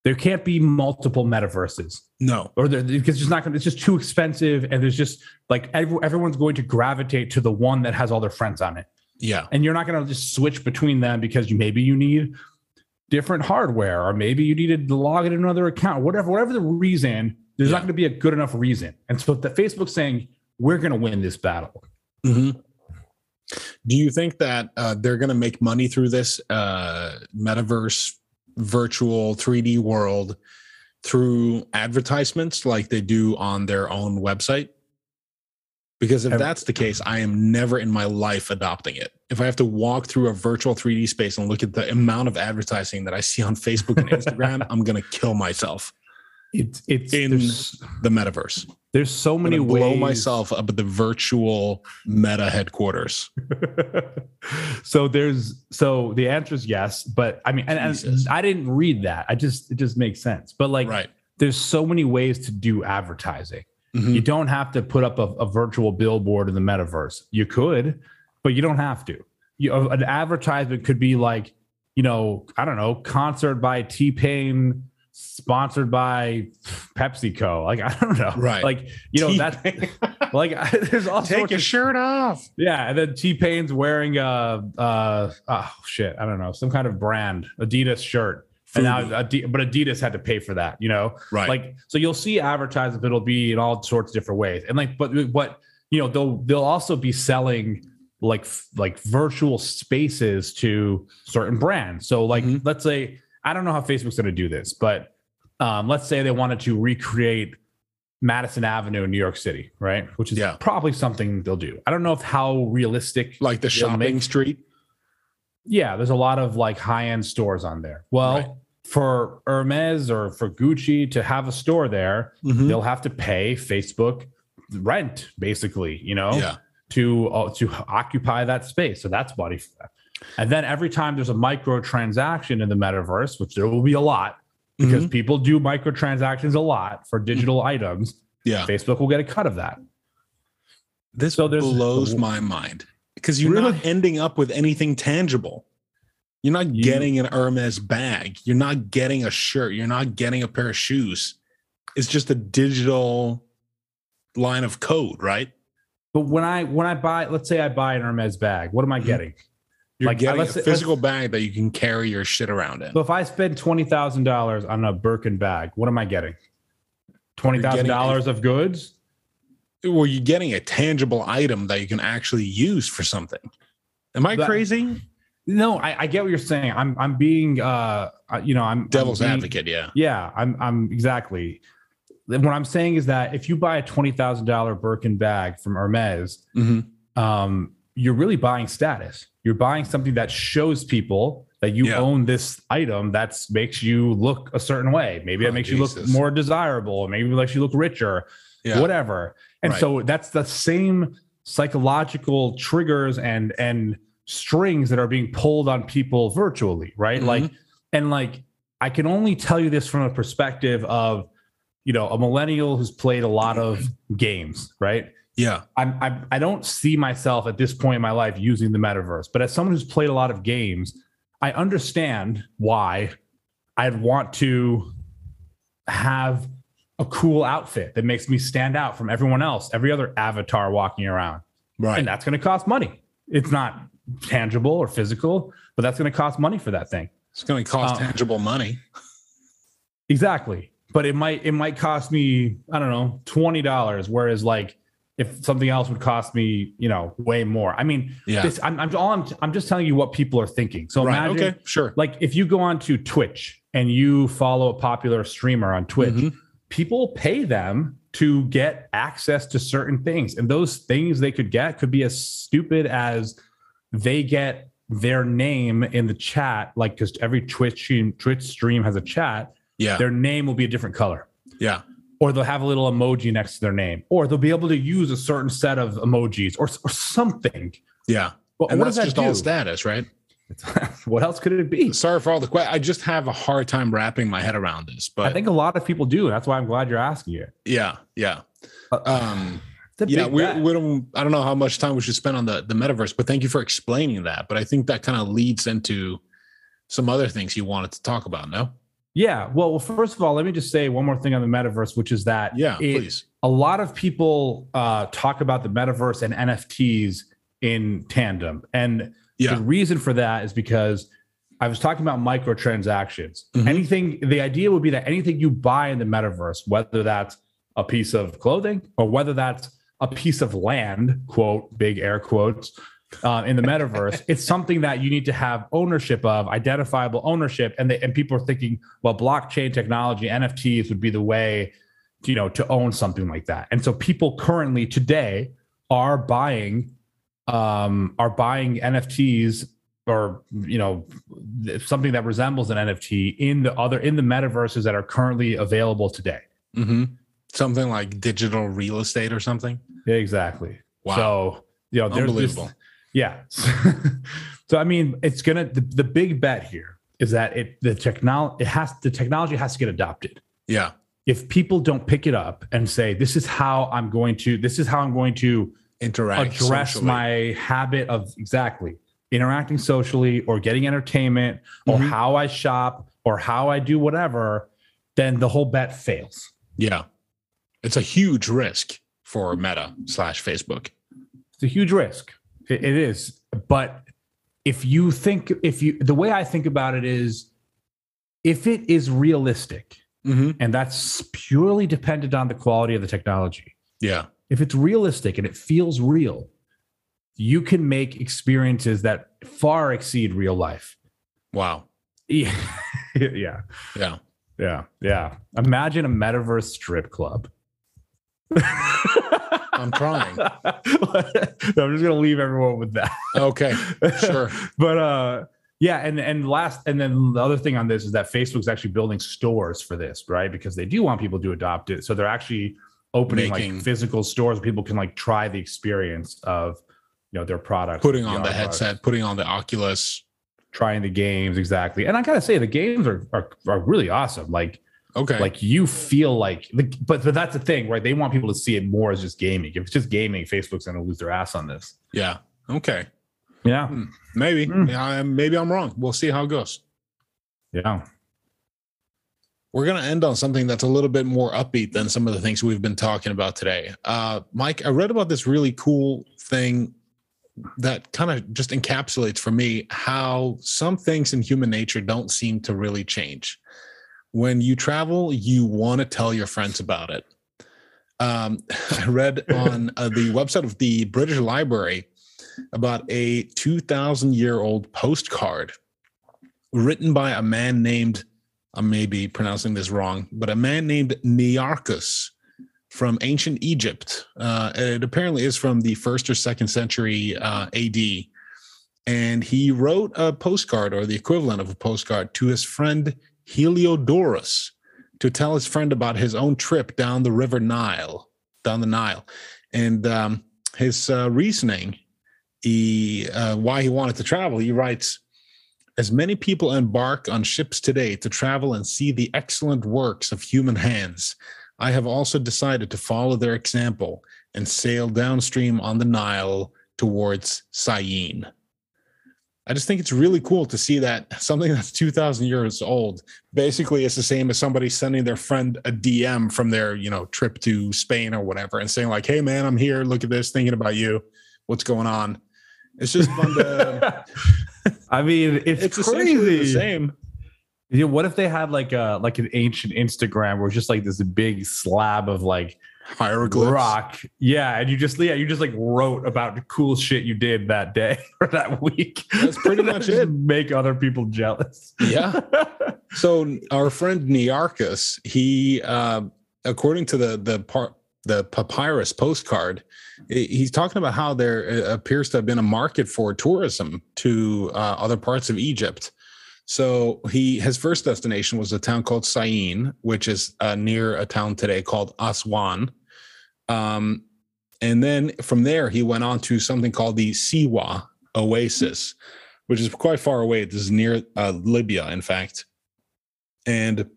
[SPEAKER 2] There can't be multiple metaverses,
[SPEAKER 1] no.
[SPEAKER 2] or there, because it's just not going. to It's just too expensive, and there's just like every, everyone's going to gravitate to the one that has all their friends on it
[SPEAKER 1] Yeah.
[SPEAKER 2] and you're not going to just switch between them because you maybe you need different hardware or maybe you needed to log in another account whatever whatever the reason there's
[SPEAKER 1] Yeah.
[SPEAKER 2] not going to be a good enough reason and so the facebook's saying we're going to win this battle
[SPEAKER 1] hmm Do you think that uh, they're going to make money through this uh, metaverse, virtual 3D world through advertisements like they do on their own website? Because if that's the case, I am never in my life adopting it. If I have to walk through a virtual 3D space and look at the amount of advertising that I see on Facebook and Instagram, I'm going to kill myself.
[SPEAKER 2] it's it's
[SPEAKER 1] In The metaverse.
[SPEAKER 2] there's so many ways
[SPEAKER 1] blow myself up at the virtual meta headquarters.
[SPEAKER 2] so there's so the answer is yes but i mean and, and i didn't read that i just it just makes sense but like
[SPEAKER 1] right.
[SPEAKER 2] there's so many ways to do advertising
[SPEAKER 1] Mhm.
[SPEAKER 2] You don't have to put up a, a virtual billboard in the metaverse. You could, but you don't have to. You, an advertisement could be like, you know, I don't know, concert by T Pain, sponsored by PepsiCo. Like I don't know,
[SPEAKER 1] Right.
[SPEAKER 2] Like you know that, like there's all
[SPEAKER 1] Take your
[SPEAKER 2] of
[SPEAKER 1] shirt off.
[SPEAKER 2] yeah, and then T Pain's wearing a uh oh shit, I don't know, some kind of brand Adidas shirt. And now, but Adidas had to pay for that, you know.
[SPEAKER 1] Right.
[SPEAKER 2] Like, so you'll see advertisements. It'll be in all sorts of different ways, and like, but what you know, they'll they'll also be selling like like virtual spaces to certain brands. So, like,
[SPEAKER 1] Mhm.
[SPEAKER 2] let's say I don't know how Facebook's going to do this, but um, let's say they wanted to recreate Madison Avenue in New York City, right? Which is
[SPEAKER 1] Yeah.
[SPEAKER 2] probably something they'll do. I don't know if how realistic.
[SPEAKER 1] like the shopping
[SPEAKER 2] make-
[SPEAKER 1] street.
[SPEAKER 2] Yeah, there's a lot of like high end stores on there. Well,
[SPEAKER 1] Right.
[SPEAKER 2] For Hermes or for Gucci to have a store there,
[SPEAKER 1] Mhm.
[SPEAKER 2] they'll have to pay Facebook rent, basically, you know,
[SPEAKER 1] Yeah.
[SPEAKER 2] to uh, to occupy that space. So that's money for. And then every time there's a micro transaction in the metaverse, which there will be a lot because people do microtransactions a lot for digital items,
[SPEAKER 1] Yeah.
[SPEAKER 2] Facebook will get a cut of that.
[SPEAKER 1] This
[SPEAKER 2] So
[SPEAKER 1] blows my mind because you're
[SPEAKER 2] Really?
[SPEAKER 1] not ending up with anything tangible. You're not
[SPEAKER 2] You-
[SPEAKER 1] getting an Hermes bag. You're not getting a shirt. You're not getting a pair of shoes. It's just a digital line of code, right?
[SPEAKER 2] But when I when I buy, let's say I buy an Hermes bag, what am I
[SPEAKER 1] Mhm.
[SPEAKER 2] getting?
[SPEAKER 1] You're
[SPEAKER 2] Like,
[SPEAKER 1] getting a
[SPEAKER 2] say-
[SPEAKER 1] physical bag that you can carry your shit around in.
[SPEAKER 2] So if I spend twenty thousand dollars on a Birkin bag, what am I getting? Twenty thousand dollars of goods.
[SPEAKER 1] Well, you're getting a tangible item that you can actually use for something. Am I
[SPEAKER 2] That-
[SPEAKER 1] crazy?
[SPEAKER 2] No, I, I get what you're saying. I'm I'm being uh uh, you know I'm
[SPEAKER 1] Devil's
[SPEAKER 2] I'm being-
[SPEAKER 1] advocate, yeah.
[SPEAKER 2] Yeah, I'm I'm exactly. What I'm saying is that if you buy a twenty thousand dollar Birkin bag from Hermes,
[SPEAKER 1] Mhm.
[SPEAKER 2] um, you're really buying status. You're buying something that shows people that you
[SPEAKER 1] Yeah.
[SPEAKER 2] own this item that makes you look a certain way. Maybe it
[SPEAKER 1] Oh,
[SPEAKER 2] makes you look more desirable. Maybe it makes you look richer.
[SPEAKER 1] Yeah.
[SPEAKER 2] whatever. And
[SPEAKER 1] Right.
[SPEAKER 2] so that's the same psychological triggers and and strings that are being pulled on people virtually, right?
[SPEAKER 1] Mhm.
[SPEAKER 2] Like and like I can only tell you this from a perspective of you know a millennial who's played a lot of games, right?
[SPEAKER 1] Yeah.
[SPEAKER 2] I'm, I'm I don't see myself at this point in my life using the metaverse, but as someone who's played a lot of games, I understand why I'd want to have a cool outfit that makes me stand out from everyone else, every other avatar walking around.
[SPEAKER 1] Right.
[SPEAKER 2] And that's going to cost money. It's not tangible or physical, but that's going to cost money for that thing.
[SPEAKER 1] It's going to cost
[SPEAKER 2] Uh,
[SPEAKER 1] tangible money.
[SPEAKER 2] Exactly. but it might it might cost me I don't know twenty dollars. Whereas like if something else would cost me you know way more. I mean,
[SPEAKER 1] Yeah.
[SPEAKER 2] this, I'm I'm all I'm, I'm just telling you what people are thinking. So
[SPEAKER 1] right.
[SPEAKER 2] imagine
[SPEAKER 1] Okay. Sure.
[SPEAKER 2] like if you go on to Twitch and you follow a popular streamer on Twitch,
[SPEAKER 1] Mhm.
[SPEAKER 2] people pay them to get access to certain things. And those things they could get could be as stupid as they get their name in the chat, like because every Twitch stream, Twitch stream has a chat,
[SPEAKER 1] Yeah.
[SPEAKER 2] their name will be a different color.
[SPEAKER 1] Yeah.
[SPEAKER 2] Or they'll have a little emoji next to their name, or they'll be able to use a certain set of emojis or, or something.
[SPEAKER 1] Yeah.
[SPEAKER 2] But
[SPEAKER 1] And
[SPEAKER 2] what
[SPEAKER 1] that's
[SPEAKER 2] does that
[SPEAKER 1] just
[SPEAKER 2] do?
[SPEAKER 1] all status, right?
[SPEAKER 2] what else could it be?
[SPEAKER 1] Sorry for all the questions. I just have a hard time wrapping my head around this. But
[SPEAKER 2] I think a lot of people do. That's why I'm glad you're asking it.
[SPEAKER 1] yeah, yeah.
[SPEAKER 2] Uh,
[SPEAKER 1] Um, yeah, we, we don't. I don't know how much time we should spend on the the metaverse, but thank you for explaining that. But I think that kind of leads into some other things you wanted to talk about. No,
[SPEAKER 2] Yeah. Well, well, first of all, let me just say one more thing on the metaverse, which is that
[SPEAKER 1] yeah,
[SPEAKER 2] it-
[SPEAKER 1] please.
[SPEAKER 2] a lot of people uh, talk about the metaverse and NFTs in tandem. And
[SPEAKER 1] Yeah,
[SPEAKER 2] the reason for that is because I was talking about microtransactions.
[SPEAKER 1] Mhm.
[SPEAKER 2] Anything, the idea would be that anything you buy in the metaverse, whether that's a piece of clothing or whether that's a piece of land, quote, big air quotes, uh, in the metaverse, it's something that you need to have ownership of, identifiable ownership. And, they, and people are thinking, well, blockchain technology, NFTs would be the way, to, you know, to own something like that. And so people currently today are buying um, are buying NFTs or you know something that resembles an NFT in the other in the metaverses that are currently available today.
[SPEAKER 1] hmm something like digital real estate or something.
[SPEAKER 2] Exactly.
[SPEAKER 1] Wow,
[SPEAKER 2] So you know, there's this,
[SPEAKER 1] unbelievable.
[SPEAKER 2] yeah. so I mean, it's gonna the, the big bet here is that it the technology it has the technology has to get adopted.
[SPEAKER 1] yeah,
[SPEAKER 2] If people don't pick it up and say, "This is how I'm going to," this is how I'm going to
[SPEAKER 1] interact.
[SPEAKER 2] address
[SPEAKER 1] socially.
[SPEAKER 2] my habit of exactly interacting socially or getting entertainment or
[SPEAKER 1] Mhm.
[SPEAKER 2] how I shop or how I do whatever, then the whole bet fails.
[SPEAKER 1] Yeah, it's a huge risk for Meta slash Facebook.
[SPEAKER 2] It's a huge risk. It- is. But if you think, if you, the way I think about it is if it is realistic,
[SPEAKER 1] Mm-hmm.
[SPEAKER 2] and that's purely dependent on the quality of the technology,
[SPEAKER 1] Yeah,
[SPEAKER 2] if it's realistic and it feels real, you can make experiences that far exceed real life.
[SPEAKER 1] wow,
[SPEAKER 2] Yeah. yeah.
[SPEAKER 1] yeah.
[SPEAKER 2] Yeah. Yeah. Imagine a metaverse strip club.
[SPEAKER 1] I'm trying.
[SPEAKER 2] I'm just gonna leave everyone with that.
[SPEAKER 1] Okay, sure.
[SPEAKER 2] but uh yeah, and and last and then the other thing on this is that Facebook's actually building stores for this, right? Because they do want people to adopt it. So they're actually opening
[SPEAKER 1] Making-
[SPEAKER 2] like physical stores where people can like try the experience of you know their product.
[SPEAKER 1] Putting on the
[SPEAKER 2] products,
[SPEAKER 1] headset, putting on the Oculus.
[SPEAKER 2] trying the games exactly. And I gotta say the games are are, are really awesome. Like
[SPEAKER 1] Okay,
[SPEAKER 2] like you feel like but but that's the thing right they want people to see it more as just gaming if it's just gaming facebook's going to lose their ass on this
[SPEAKER 1] yeah, okay.
[SPEAKER 2] yeah
[SPEAKER 1] Maybe,
[SPEAKER 2] Hmm.
[SPEAKER 1] yeah, maybe I'm wrong. We'll see how it goes.
[SPEAKER 2] yeah
[SPEAKER 1] We're going to end on something that's a little bit more upbeat than some of the things we've been talking about today. Uh, Mike, I read about this really cool thing that kind of just encapsulates for me how some things in human nature don't seem to really change. When you travel, you want to tell your friends about it. Um, I read on uh, the website of the British Library about a 2,000 year old postcard written by a man named I may be pronouncing this wrong, but a man named Nearchus from ancient Egypt. Uh, it apparently is from the first or second century uh, AD. And he wrote a postcard or the equivalent of a postcard to his friend Heliodorus to tell his friend about his own trip down the river Nile, down the Nile. And um, his uh, reasoning, he, uh, why he wanted to travel, he writes, as many people embark on ships today to travel and see the excellent works of human hands, I have also decided to follow their example and sail downstream on the Nile towards Syene. I just think it's really cool to see that something that's 2,000 years old basically is the same as somebody sending their friend a DM from their, you know, trip to Spain or whatever and saying like, "Hey man, I'm here. Look at this. Thinking about you. What's going on?" It's just fun to
[SPEAKER 2] i mean it's,
[SPEAKER 1] it's essentially the same.
[SPEAKER 2] You know, what if they had like a like an ancient Instagram where it's just like this big slab of like
[SPEAKER 1] Hieroglyphs.
[SPEAKER 2] rock? Yeah, and you just yeah, you just like wrote about the cool shit you did that day or that week.
[SPEAKER 1] That's pretty much it.
[SPEAKER 2] Make other people jealous.
[SPEAKER 1] Yeah. So our friend Nearchus, he, uh, according to the the part the papyrus postcard, he's talking about how there uh, appears to have been a market for tourism to uh, other parts of Egypt. So he his first destination was a town called Syene, which is uh, near a town today called Aswan. Um, and then from there he went on to something called the Siwa Oasis, which is quite far away. This is near uh, Libya, in fact. And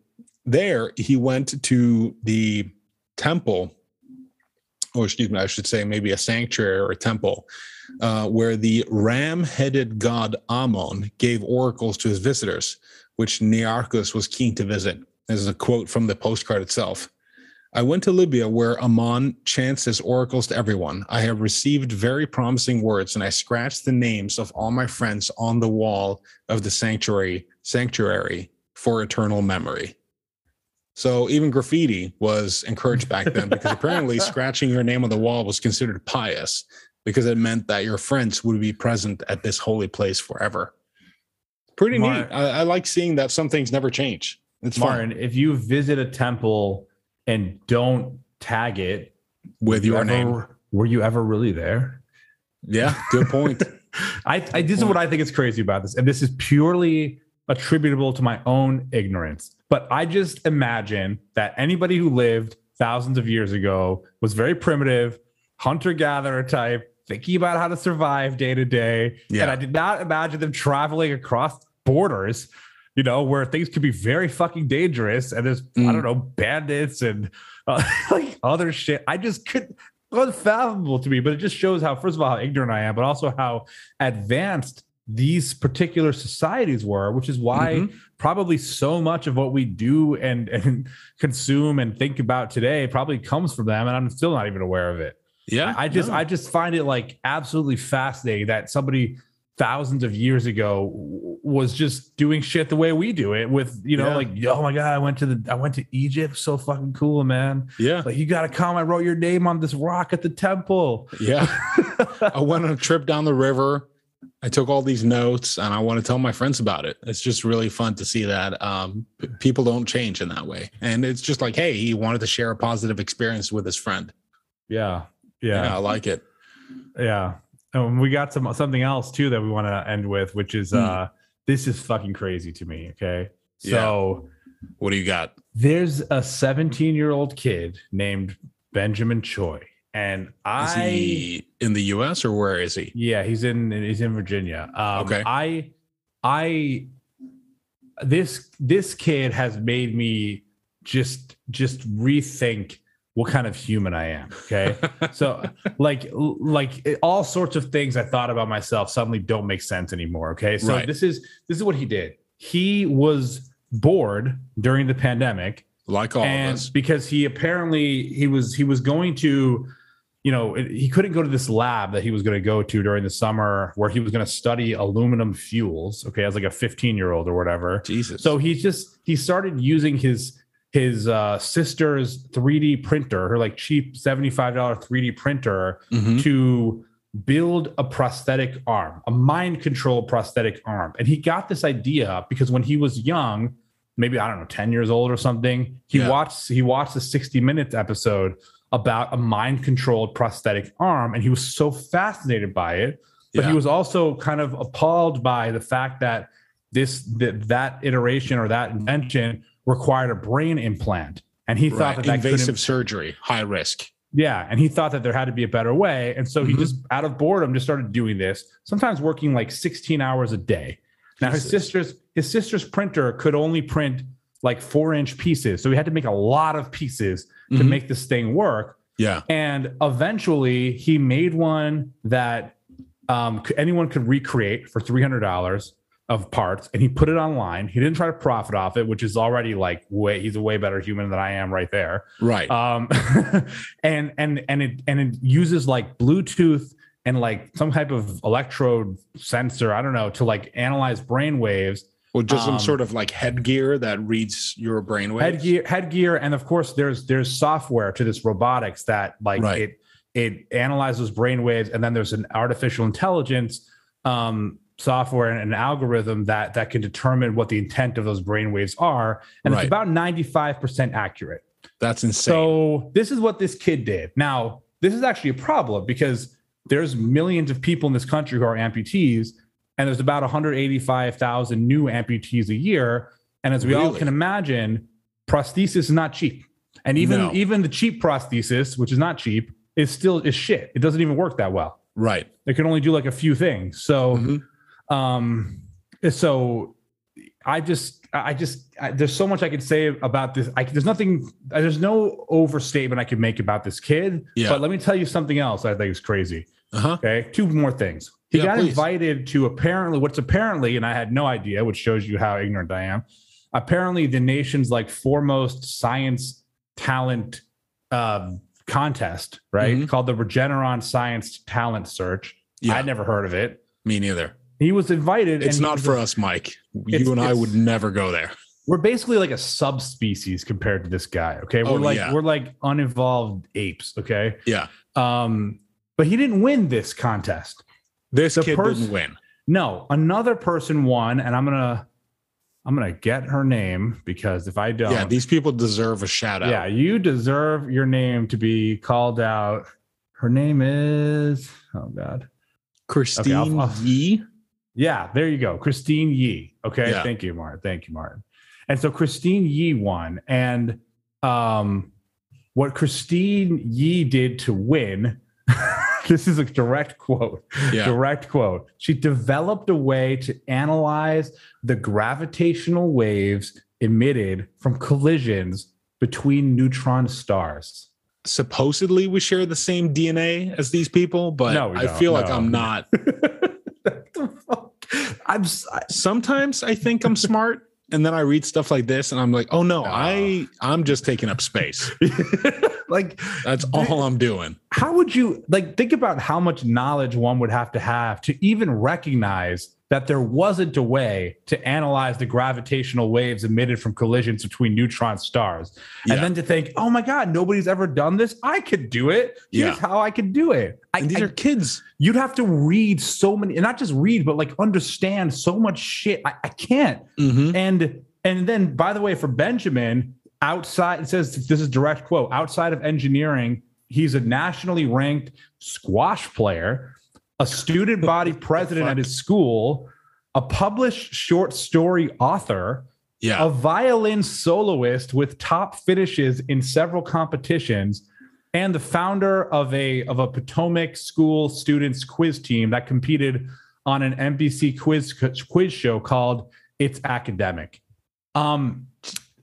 [SPEAKER 1] there he went to the temple, or excuse me, I should say maybe a sanctuary or a temple, uh, where the ram headed god Amon gave oracles to his visitors, which Nearchus was keen to visit. This is a quote from the postcard itself. I went to Libya where Amon chants his oracles to everyone. I have received very promising words, and I scratched the names of all my friends on the wall of the sanctuary sanctuary for eternal memory. So even graffiti was encouraged back then because apparently scratching your name on the wall was considered pious because it meant that your friends would be present at this holy place forever. Pretty neat. I, I like seeing that some things never change. It's fun
[SPEAKER 2] Martin, if you visit a temple and don't tag it
[SPEAKER 1] with
[SPEAKER 2] you
[SPEAKER 1] your
[SPEAKER 2] ever-
[SPEAKER 1] name.
[SPEAKER 2] were you ever really there?
[SPEAKER 1] Yeah, good point.
[SPEAKER 2] I, I this is what I think is crazy about this, and this is purely attributable to my own ignorance. But I just imagine that anybody who lived thousands of years ago was very primitive, hunter gatherer type, thinking about how to survive day to day.
[SPEAKER 1] Yeah.
[SPEAKER 2] And I did not imagine them traveling across borders, you know, where things could be very fucking dangerous. And there's, I
[SPEAKER 1] Mm.
[SPEAKER 2] don't know, bandits and uh, like other shit. I just couldn't unfathomable to me, but it just shows how, first of all, how ignorant I am, but also how advanced these particular societies were, which is why
[SPEAKER 1] Mhm.
[SPEAKER 2] probably so much of what we do and, and consume and think about today probably comes from them. And I'm still not even aware of it.
[SPEAKER 1] Yeah,
[SPEAKER 2] I just
[SPEAKER 1] no.
[SPEAKER 2] I just find it like absolutely fascinating that somebody thousands of years ago was just doing shit the way we do it with you know
[SPEAKER 1] Yeah.
[SPEAKER 2] like oh my god I went to the I went to Egypt so fucking cool man
[SPEAKER 1] yeah,
[SPEAKER 2] like you got to come I wrote your name on this rock at the temple
[SPEAKER 1] yeah. I went on a trip down the river. I took all these notes and I want to tell my friends about it. It's just really fun to see that um, p- people don't change in that way. And it's just like, hey, he wanted to share a positive experience with his friend.
[SPEAKER 2] yeah
[SPEAKER 1] Yeah,
[SPEAKER 2] yeah
[SPEAKER 1] I like it.
[SPEAKER 2] yeah and we got some something else too that we want to end with which is
[SPEAKER 1] Hmm.
[SPEAKER 2] uh this is fucking crazy to me okay so
[SPEAKER 1] What do you got?
[SPEAKER 2] there's a 17 year old kid named Benjamin Choi and
[SPEAKER 1] Is
[SPEAKER 2] I
[SPEAKER 1] he in the US or where is he?
[SPEAKER 2] Yeah, he's in he's in Virginia. Um,
[SPEAKER 1] Okay.
[SPEAKER 2] I I this this kid has made me just just rethink what kind of human I am. Okay. so like like all sorts of things I thought about myself suddenly don't make sense anymore. Okay. So
[SPEAKER 1] Right.
[SPEAKER 2] this is this is what he did. He was bored during the pandemic
[SPEAKER 1] Like all
[SPEAKER 2] and
[SPEAKER 1] of us.
[SPEAKER 2] because he apparently he was he was going to you know it- he couldn't go to this lab that he was going to go to during the summer where he was going to study aluminum fuels okay as like a 15 year old or whatever
[SPEAKER 1] Jesus.
[SPEAKER 2] so he just he started using his his uh sister's 3d printer her like cheap $75 3d printer
[SPEAKER 1] Mhm.
[SPEAKER 2] to build a prosthetic arm, a mind controlled prosthetic arm. And he got this idea because when he was young, maybe I don't know, 10 years old or something, he
[SPEAKER 1] Yeah.
[SPEAKER 2] watched he watched a 60 minutes episode about a mind controlled prosthetic arm and he was so fascinated by it, but
[SPEAKER 1] Yeah.
[SPEAKER 2] he was also kind of appalled by the fact that this that, that iteration or that invention required a brain implant. And he thought
[SPEAKER 1] Right.
[SPEAKER 2] that that
[SPEAKER 1] invasive surgery, high risk.
[SPEAKER 2] yeah, and he thought that there had to be a better way, and so he
[SPEAKER 1] Mhm.
[SPEAKER 2] just out of boredom just started doing this. Sometimes working like 16 hours a day. Now his sister's his sister's printer could only print like four inch pieces, so he had to make a lot of pieces to
[SPEAKER 1] Mhm.
[SPEAKER 2] make this thing work.
[SPEAKER 1] Yeah.
[SPEAKER 2] And eventually, he made one that um, anyone could recreate for three hundred dollars of parts, and he put it online. He didn't try to profit off it, which is already like way he's a way better human than I am right there
[SPEAKER 1] Right.
[SPEAKER 2] um and and and it and it uses like bluetooth and like some type of electrode sensor i don't know to like analyze brain waves
[SPEAKER 1] Or just some
[SPEAKER 2] Um,
[SPEAKER 1] sort of like headgear that reads your brainwave.
[SPEAKER 2] headgear headgear and of course there's there's software to this robotics that like
[SPEAKER 1] Right.
[SPEAKER 2] it it analyzes brain waves and then there's an artificial intelligence um software and an algorithm that that can determine what the intent of those brain waves are and
[SPEAKER 1] Right.
[SPEAKER 2] it's about 95% accurate
[SPEAKER 1] That's insane.
[SPEAKER 2] so this is what this kid did now this is actually a problem because there's millions of people in this country who are amputees and there's about 185,000 new amputees a year and as we all can imagine prosthesis is not cheap and even
[SPEAKER 1] No.
[SPEAKER 2] even the cheap prosthesis which is not cheap is still is shit it doesn't even work that well
[SPEAKER 1] right.
[SPEAKER 2] it can only do like a few things so
[SPEAKER 1] Mhm.
[SPEAKER 2] Um so i just i just I, there's so much i could say about this I, there's nothing there's no overstatement i could make about this kid
[SPEAKER 1] Yeah.
[SPEAKER 2] but let me tell you something else i think is crazy
[SPEAKER 1] Uh-huh.
[SPEAKER 2] okay two more things he
[SPEAKER 1] Yeah,
[SPEAKER 2] got
[SPEAKER 1] please.
[SPEAKER 2] invited to apparently what's apparently and i had no idea which shows you how ignorant i am apparently the nation's like foremost science talent um, contest right
[SPEAKER 1] Mhm.
[SPEAKER 2] called the regeneron science talent search
[SPEAKER 1] Yeah.
[SPEAKER 2] i'd never heard of it
[SPEAKER 1] Me neither.
[SPEAKER 2] He was invited.
[SPEAKER 1] It's not for
[SPEAKER 2] a-
[SPEAKER 1] us, Mike. You and I would never go there.
[SPEAKER 2] We're basically like a subspecies compared to this guy. Okay, we're
[SPEAKER 1] Oh,
[SPEAKER 2] like
[SPEAKER 1] yeah.
[SPEAKER 2] we're like unevolved apes. Okay,
[SPEAKER 1] Yeah.
[SPEAKER 2] um, but he didn't win this contest.
[SPEAKER 1] This
[SPEAKER 2] The
[SPEAKER 1] kid
[SPEAKER 2] pers-
[SPEAKER 1] didn't win.
[SPEAKER 2] No, another person won, and I'm gonna I'm gonna get her name because if I don't,
[SPEAKER 1] Yeah, these people deserve a shout out.
[SPEAKER 2] yeah, you deserve your name to be called out. Her name is oh god.
[SPEAKER 1] Christine
[SPEAKER 2] I'll- I'll-
[SPEAKER 1] Ye.
[SPEAKER 2] Yeah, there you go. Christine Ye. Okay.
[SPEAKER 1] Yeah.
[SPEAKER 2] Thank you, Martin. Thank you, Martin. And so Christine Ye won. And um, what Christine Ye did to win, this is a direct quote.
[SPEAKER 1] Yeah.
[SPEAKER 2] Direct quote. She developed a way to analyze the gravitational waves emitted from collisions between neutron stars.
[SPEAKER 1] Supposedly we share the same DNA as these people, but
[SPEAKER 2] No,
[SPEAKER 1] I feel like I'm not.
[SPEAKER 2] What the fuck? I'm s- I-
[SPEAKER 1] Sometimes I think I'm smart. And then I read stuff like this and I'm like, oh no,
[SPEAKER 2] No.
[SPEAKER 1] I oh. I'm just taking up space.
[SPEAKER 2] like
[SPEAKER 1] That's all I'm doing.
[SPEAKER 2] how would you like think about how much knowledge one would have to have to even recognize that there wasn't a way to analyze the gravitational waves emitted from collisions between neutron stars
[SPEAKER 1] Yeah.
[SPEAKER 2] and then to think oh my god nobody's ever done this i could do it here's
[SPEAKER 1] Yeah.
[SPEAKER 2] how i could do it I,
[SPEAKER 1] And these
[SPEAKER 2] I-
[SPEAKER 1] are kids.
[SPEAKER 2] you'd have to read so many and not just read but like understand so much shit i, I can't
[SPEAKER 1] Mhm.
[SPEAKER 2] and and then by the way for benjamin outside it says this is direct quote outside of engineering he's a nationally ranked squash player a student body president at his school a published short story author
[SPEAKER 1] Yeah.
[SPEAKER 2] a violin soloist with top finishes in several competitions and the founder of a of a Potomac school students quiz team that competed on an NBC quiz quiz show called It's Academic. Um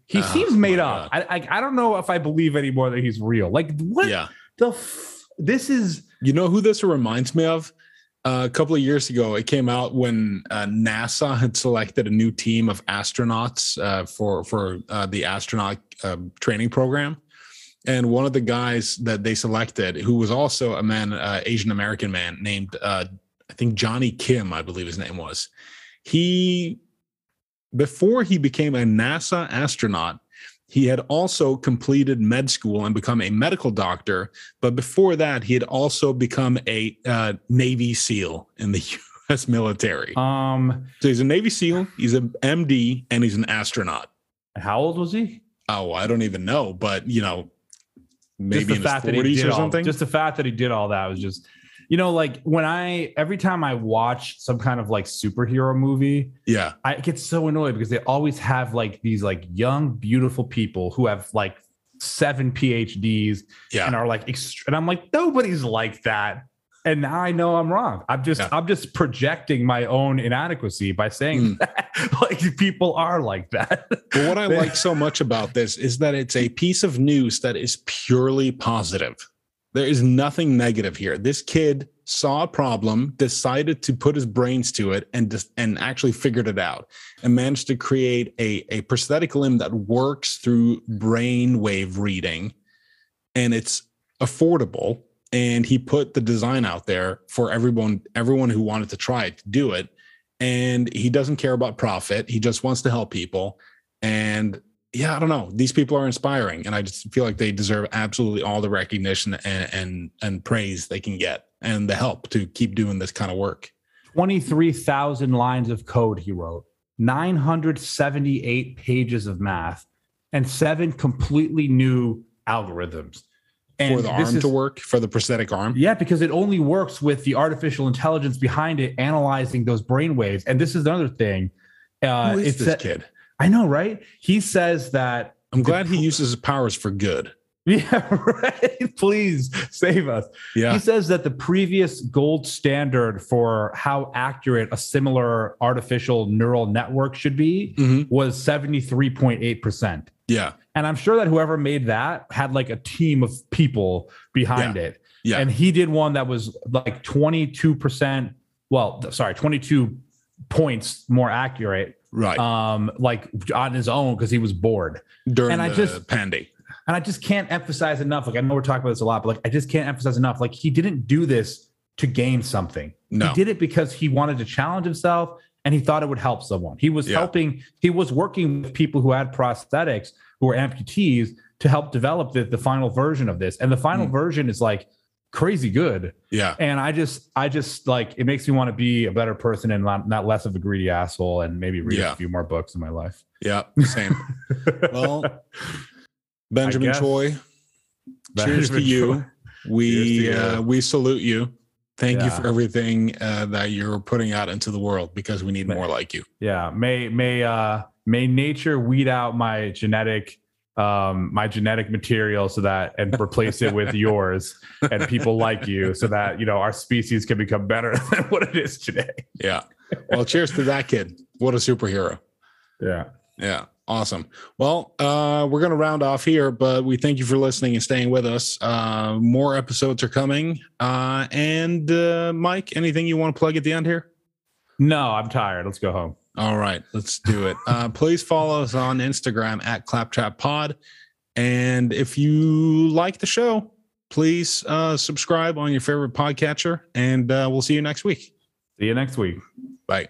[SPEAKER 2] he
[SPEAKER 1] Oh,
[SPEAKER 2] seems made up. I, I I don't know if I believe anymore that he's real. Like what
[SPEAKER 1] yeah.
[SPEAKER 2] the f- this is
[SPEAKER 1] You know who this reminds me of? Uh, a couple of years ago, it came out when uh, NASA had selected a new team of astronauts uh, for for uh, the astronaut um training program, and one of the guys that they selected, who was also a man, uh, Asian American man named I think Johnny Kim, I believe his name was. He before he became a NASA astronaut, he had also completed med school and become a medical doctor but before that, he had also become a uh, Navy SEAL in the U.S. military.
[SPEAKER 2] um
[SPEAKER 1] so he's a Navy SEAL, he's an MD, and he's an astronaut.
[SPEAKER 2] how old was he?
[SPEAKER 1] Oh, I don't even know, but you know, maybe in his
[SPEAKER 2] fact that he
[SPEAKER 1] forties
[SPEAKER 2] did
[SPEAKER 1] or
[SPEAKER 2] all,
[SPEAKER 1] something.
[SPEAKER 2] Just the fact that he did all that was just, you know, like when I every time I watch some kind of like superhero movie,
[SPEAKER 1] yeah,
[SPEAKER 2] I get so annoyed because they always have like these like young, beautiful people who have like seven PhDs
[SPEAKER 1] yeah,
[SPEAKER 2] and are like, ext- and I'm like, nobody's like that. And now I know I'm wrong. I'm just,
[SPEAKER 1] Yeah.
[SPEAKER 2] I'm just projecting my own inadequacy by saying
[SPEAKER 1] Mm.
[SPEAKER 2] that. like people are like that.
[SPEAKER 1] But what I like so much about this is that it's a piece of news that is purely positive. There is nothing negative here. This kid saw a problem, decided to put his brains to it, and just and actually figured it out, and managed to create a a prosthetic limb that works through brain wave reading, and it's affordable. And he put the design out there for everyone everyone who wanted to try it to do it, and he doesn't care about profit. He just wants to help people. And yeah, I don't know. These people are inspiring, and I just feel like they deserve absolutely all the recognition and and, and praise they can get, and the help to keep doing this kind of work.
[SPEAKER 2] Twenty three thousand lines of code he wrote, nine hundred seventy eight pages of math, and seven completely new algorithms.
[SPEAKER 1] And for the arm is, to work for the prosthetic arm.
[SPEAKER 2] Yeah, because it only works with the artificial intelligence behind it analyzing those brain waves. And this is another thing.
[SPEAKER 1] Uh, Who is it's this a, kid?
[SPEAKER 2] I know, right? He says that.
[SPEAKER 1] I'm glad he uses his powers for good.
[SPEAKER 2] Yeah, right. Please save us. Yeah. He says that the previous gold standard for how accurate a similar artificial neural network should be mm-hmm. was 73.8%.
[SPEAKER 1] Yeah.
[SPEAKER 2] And I'm sure that whoever made that had like a team of people behind
[SPEAKER 1] yeah.
[SPEAKER 2] it.
[SPEAKER 1] Yeah.
[SPEAKER 2] And he did one that was like 22%, well, sorry, 22 points more accurate
[SPEAKER 1] right
[SPEAKER 2] um like on his own because he was bored
[SPEAKER 1] during and I just
[SPEAKER 2] and I just can't emphasize enough. Like I know we're talking about this a lot, but like I just can't emphasize enough. Like he didn't do this to gain something.
[SPEAKER 1] No.
[SPEAKER 2] He did it because he wanted to challenge himself and he thought it would help someone. He was yeah. helping, he was working with people who had prosthetics who were amputees to help develop the, the final version of this. And the final mm. version is like crazy good.
[SPEAKER 1] Yeah.
[SPEAKER 2] And I just, I just like, it makes me want to be a better person and not, not less of a greedy asshole and maybe read yeah. a few more books in my life.
[SPEAKER 1] Yeah. Same. well, Benjamin Choi, cheers to you. We to you. Uh, we salute you. Thank yeah. you for everything uh, that you're putting out into the world because we need may, more like you.
[SPEAKER 2] Yeah. May may uh may nature weed out my genetic um, my genetic material so that and replace it with yours and people like you so that you know our species can become better than what it is today.
[SPEAKER 1] Yeah. Well, cheers to that kid. What a superhero.
[SPEAKER 2] Yeah.
[SPEAKER 1] Yeah. Awesome. Well, uh, we're going to round off here, but we thank you for listening and staying with us. Uh, more episodes are coming. Uh, and uh, Mike, anything you want to plug at the end here?
[SPEAKER 2] No, I'm tired. Let's go home.
[SPEAKER 1] All right, let's do it. Uh, please follow us on Instagram at Claptrap Pod. And if you like the show, please uh, subscribe on your favorite podcatcher. And uh, we'll see you next week.
[SPEAKER 2] See you next week.
[SPEAKER 1] Bye.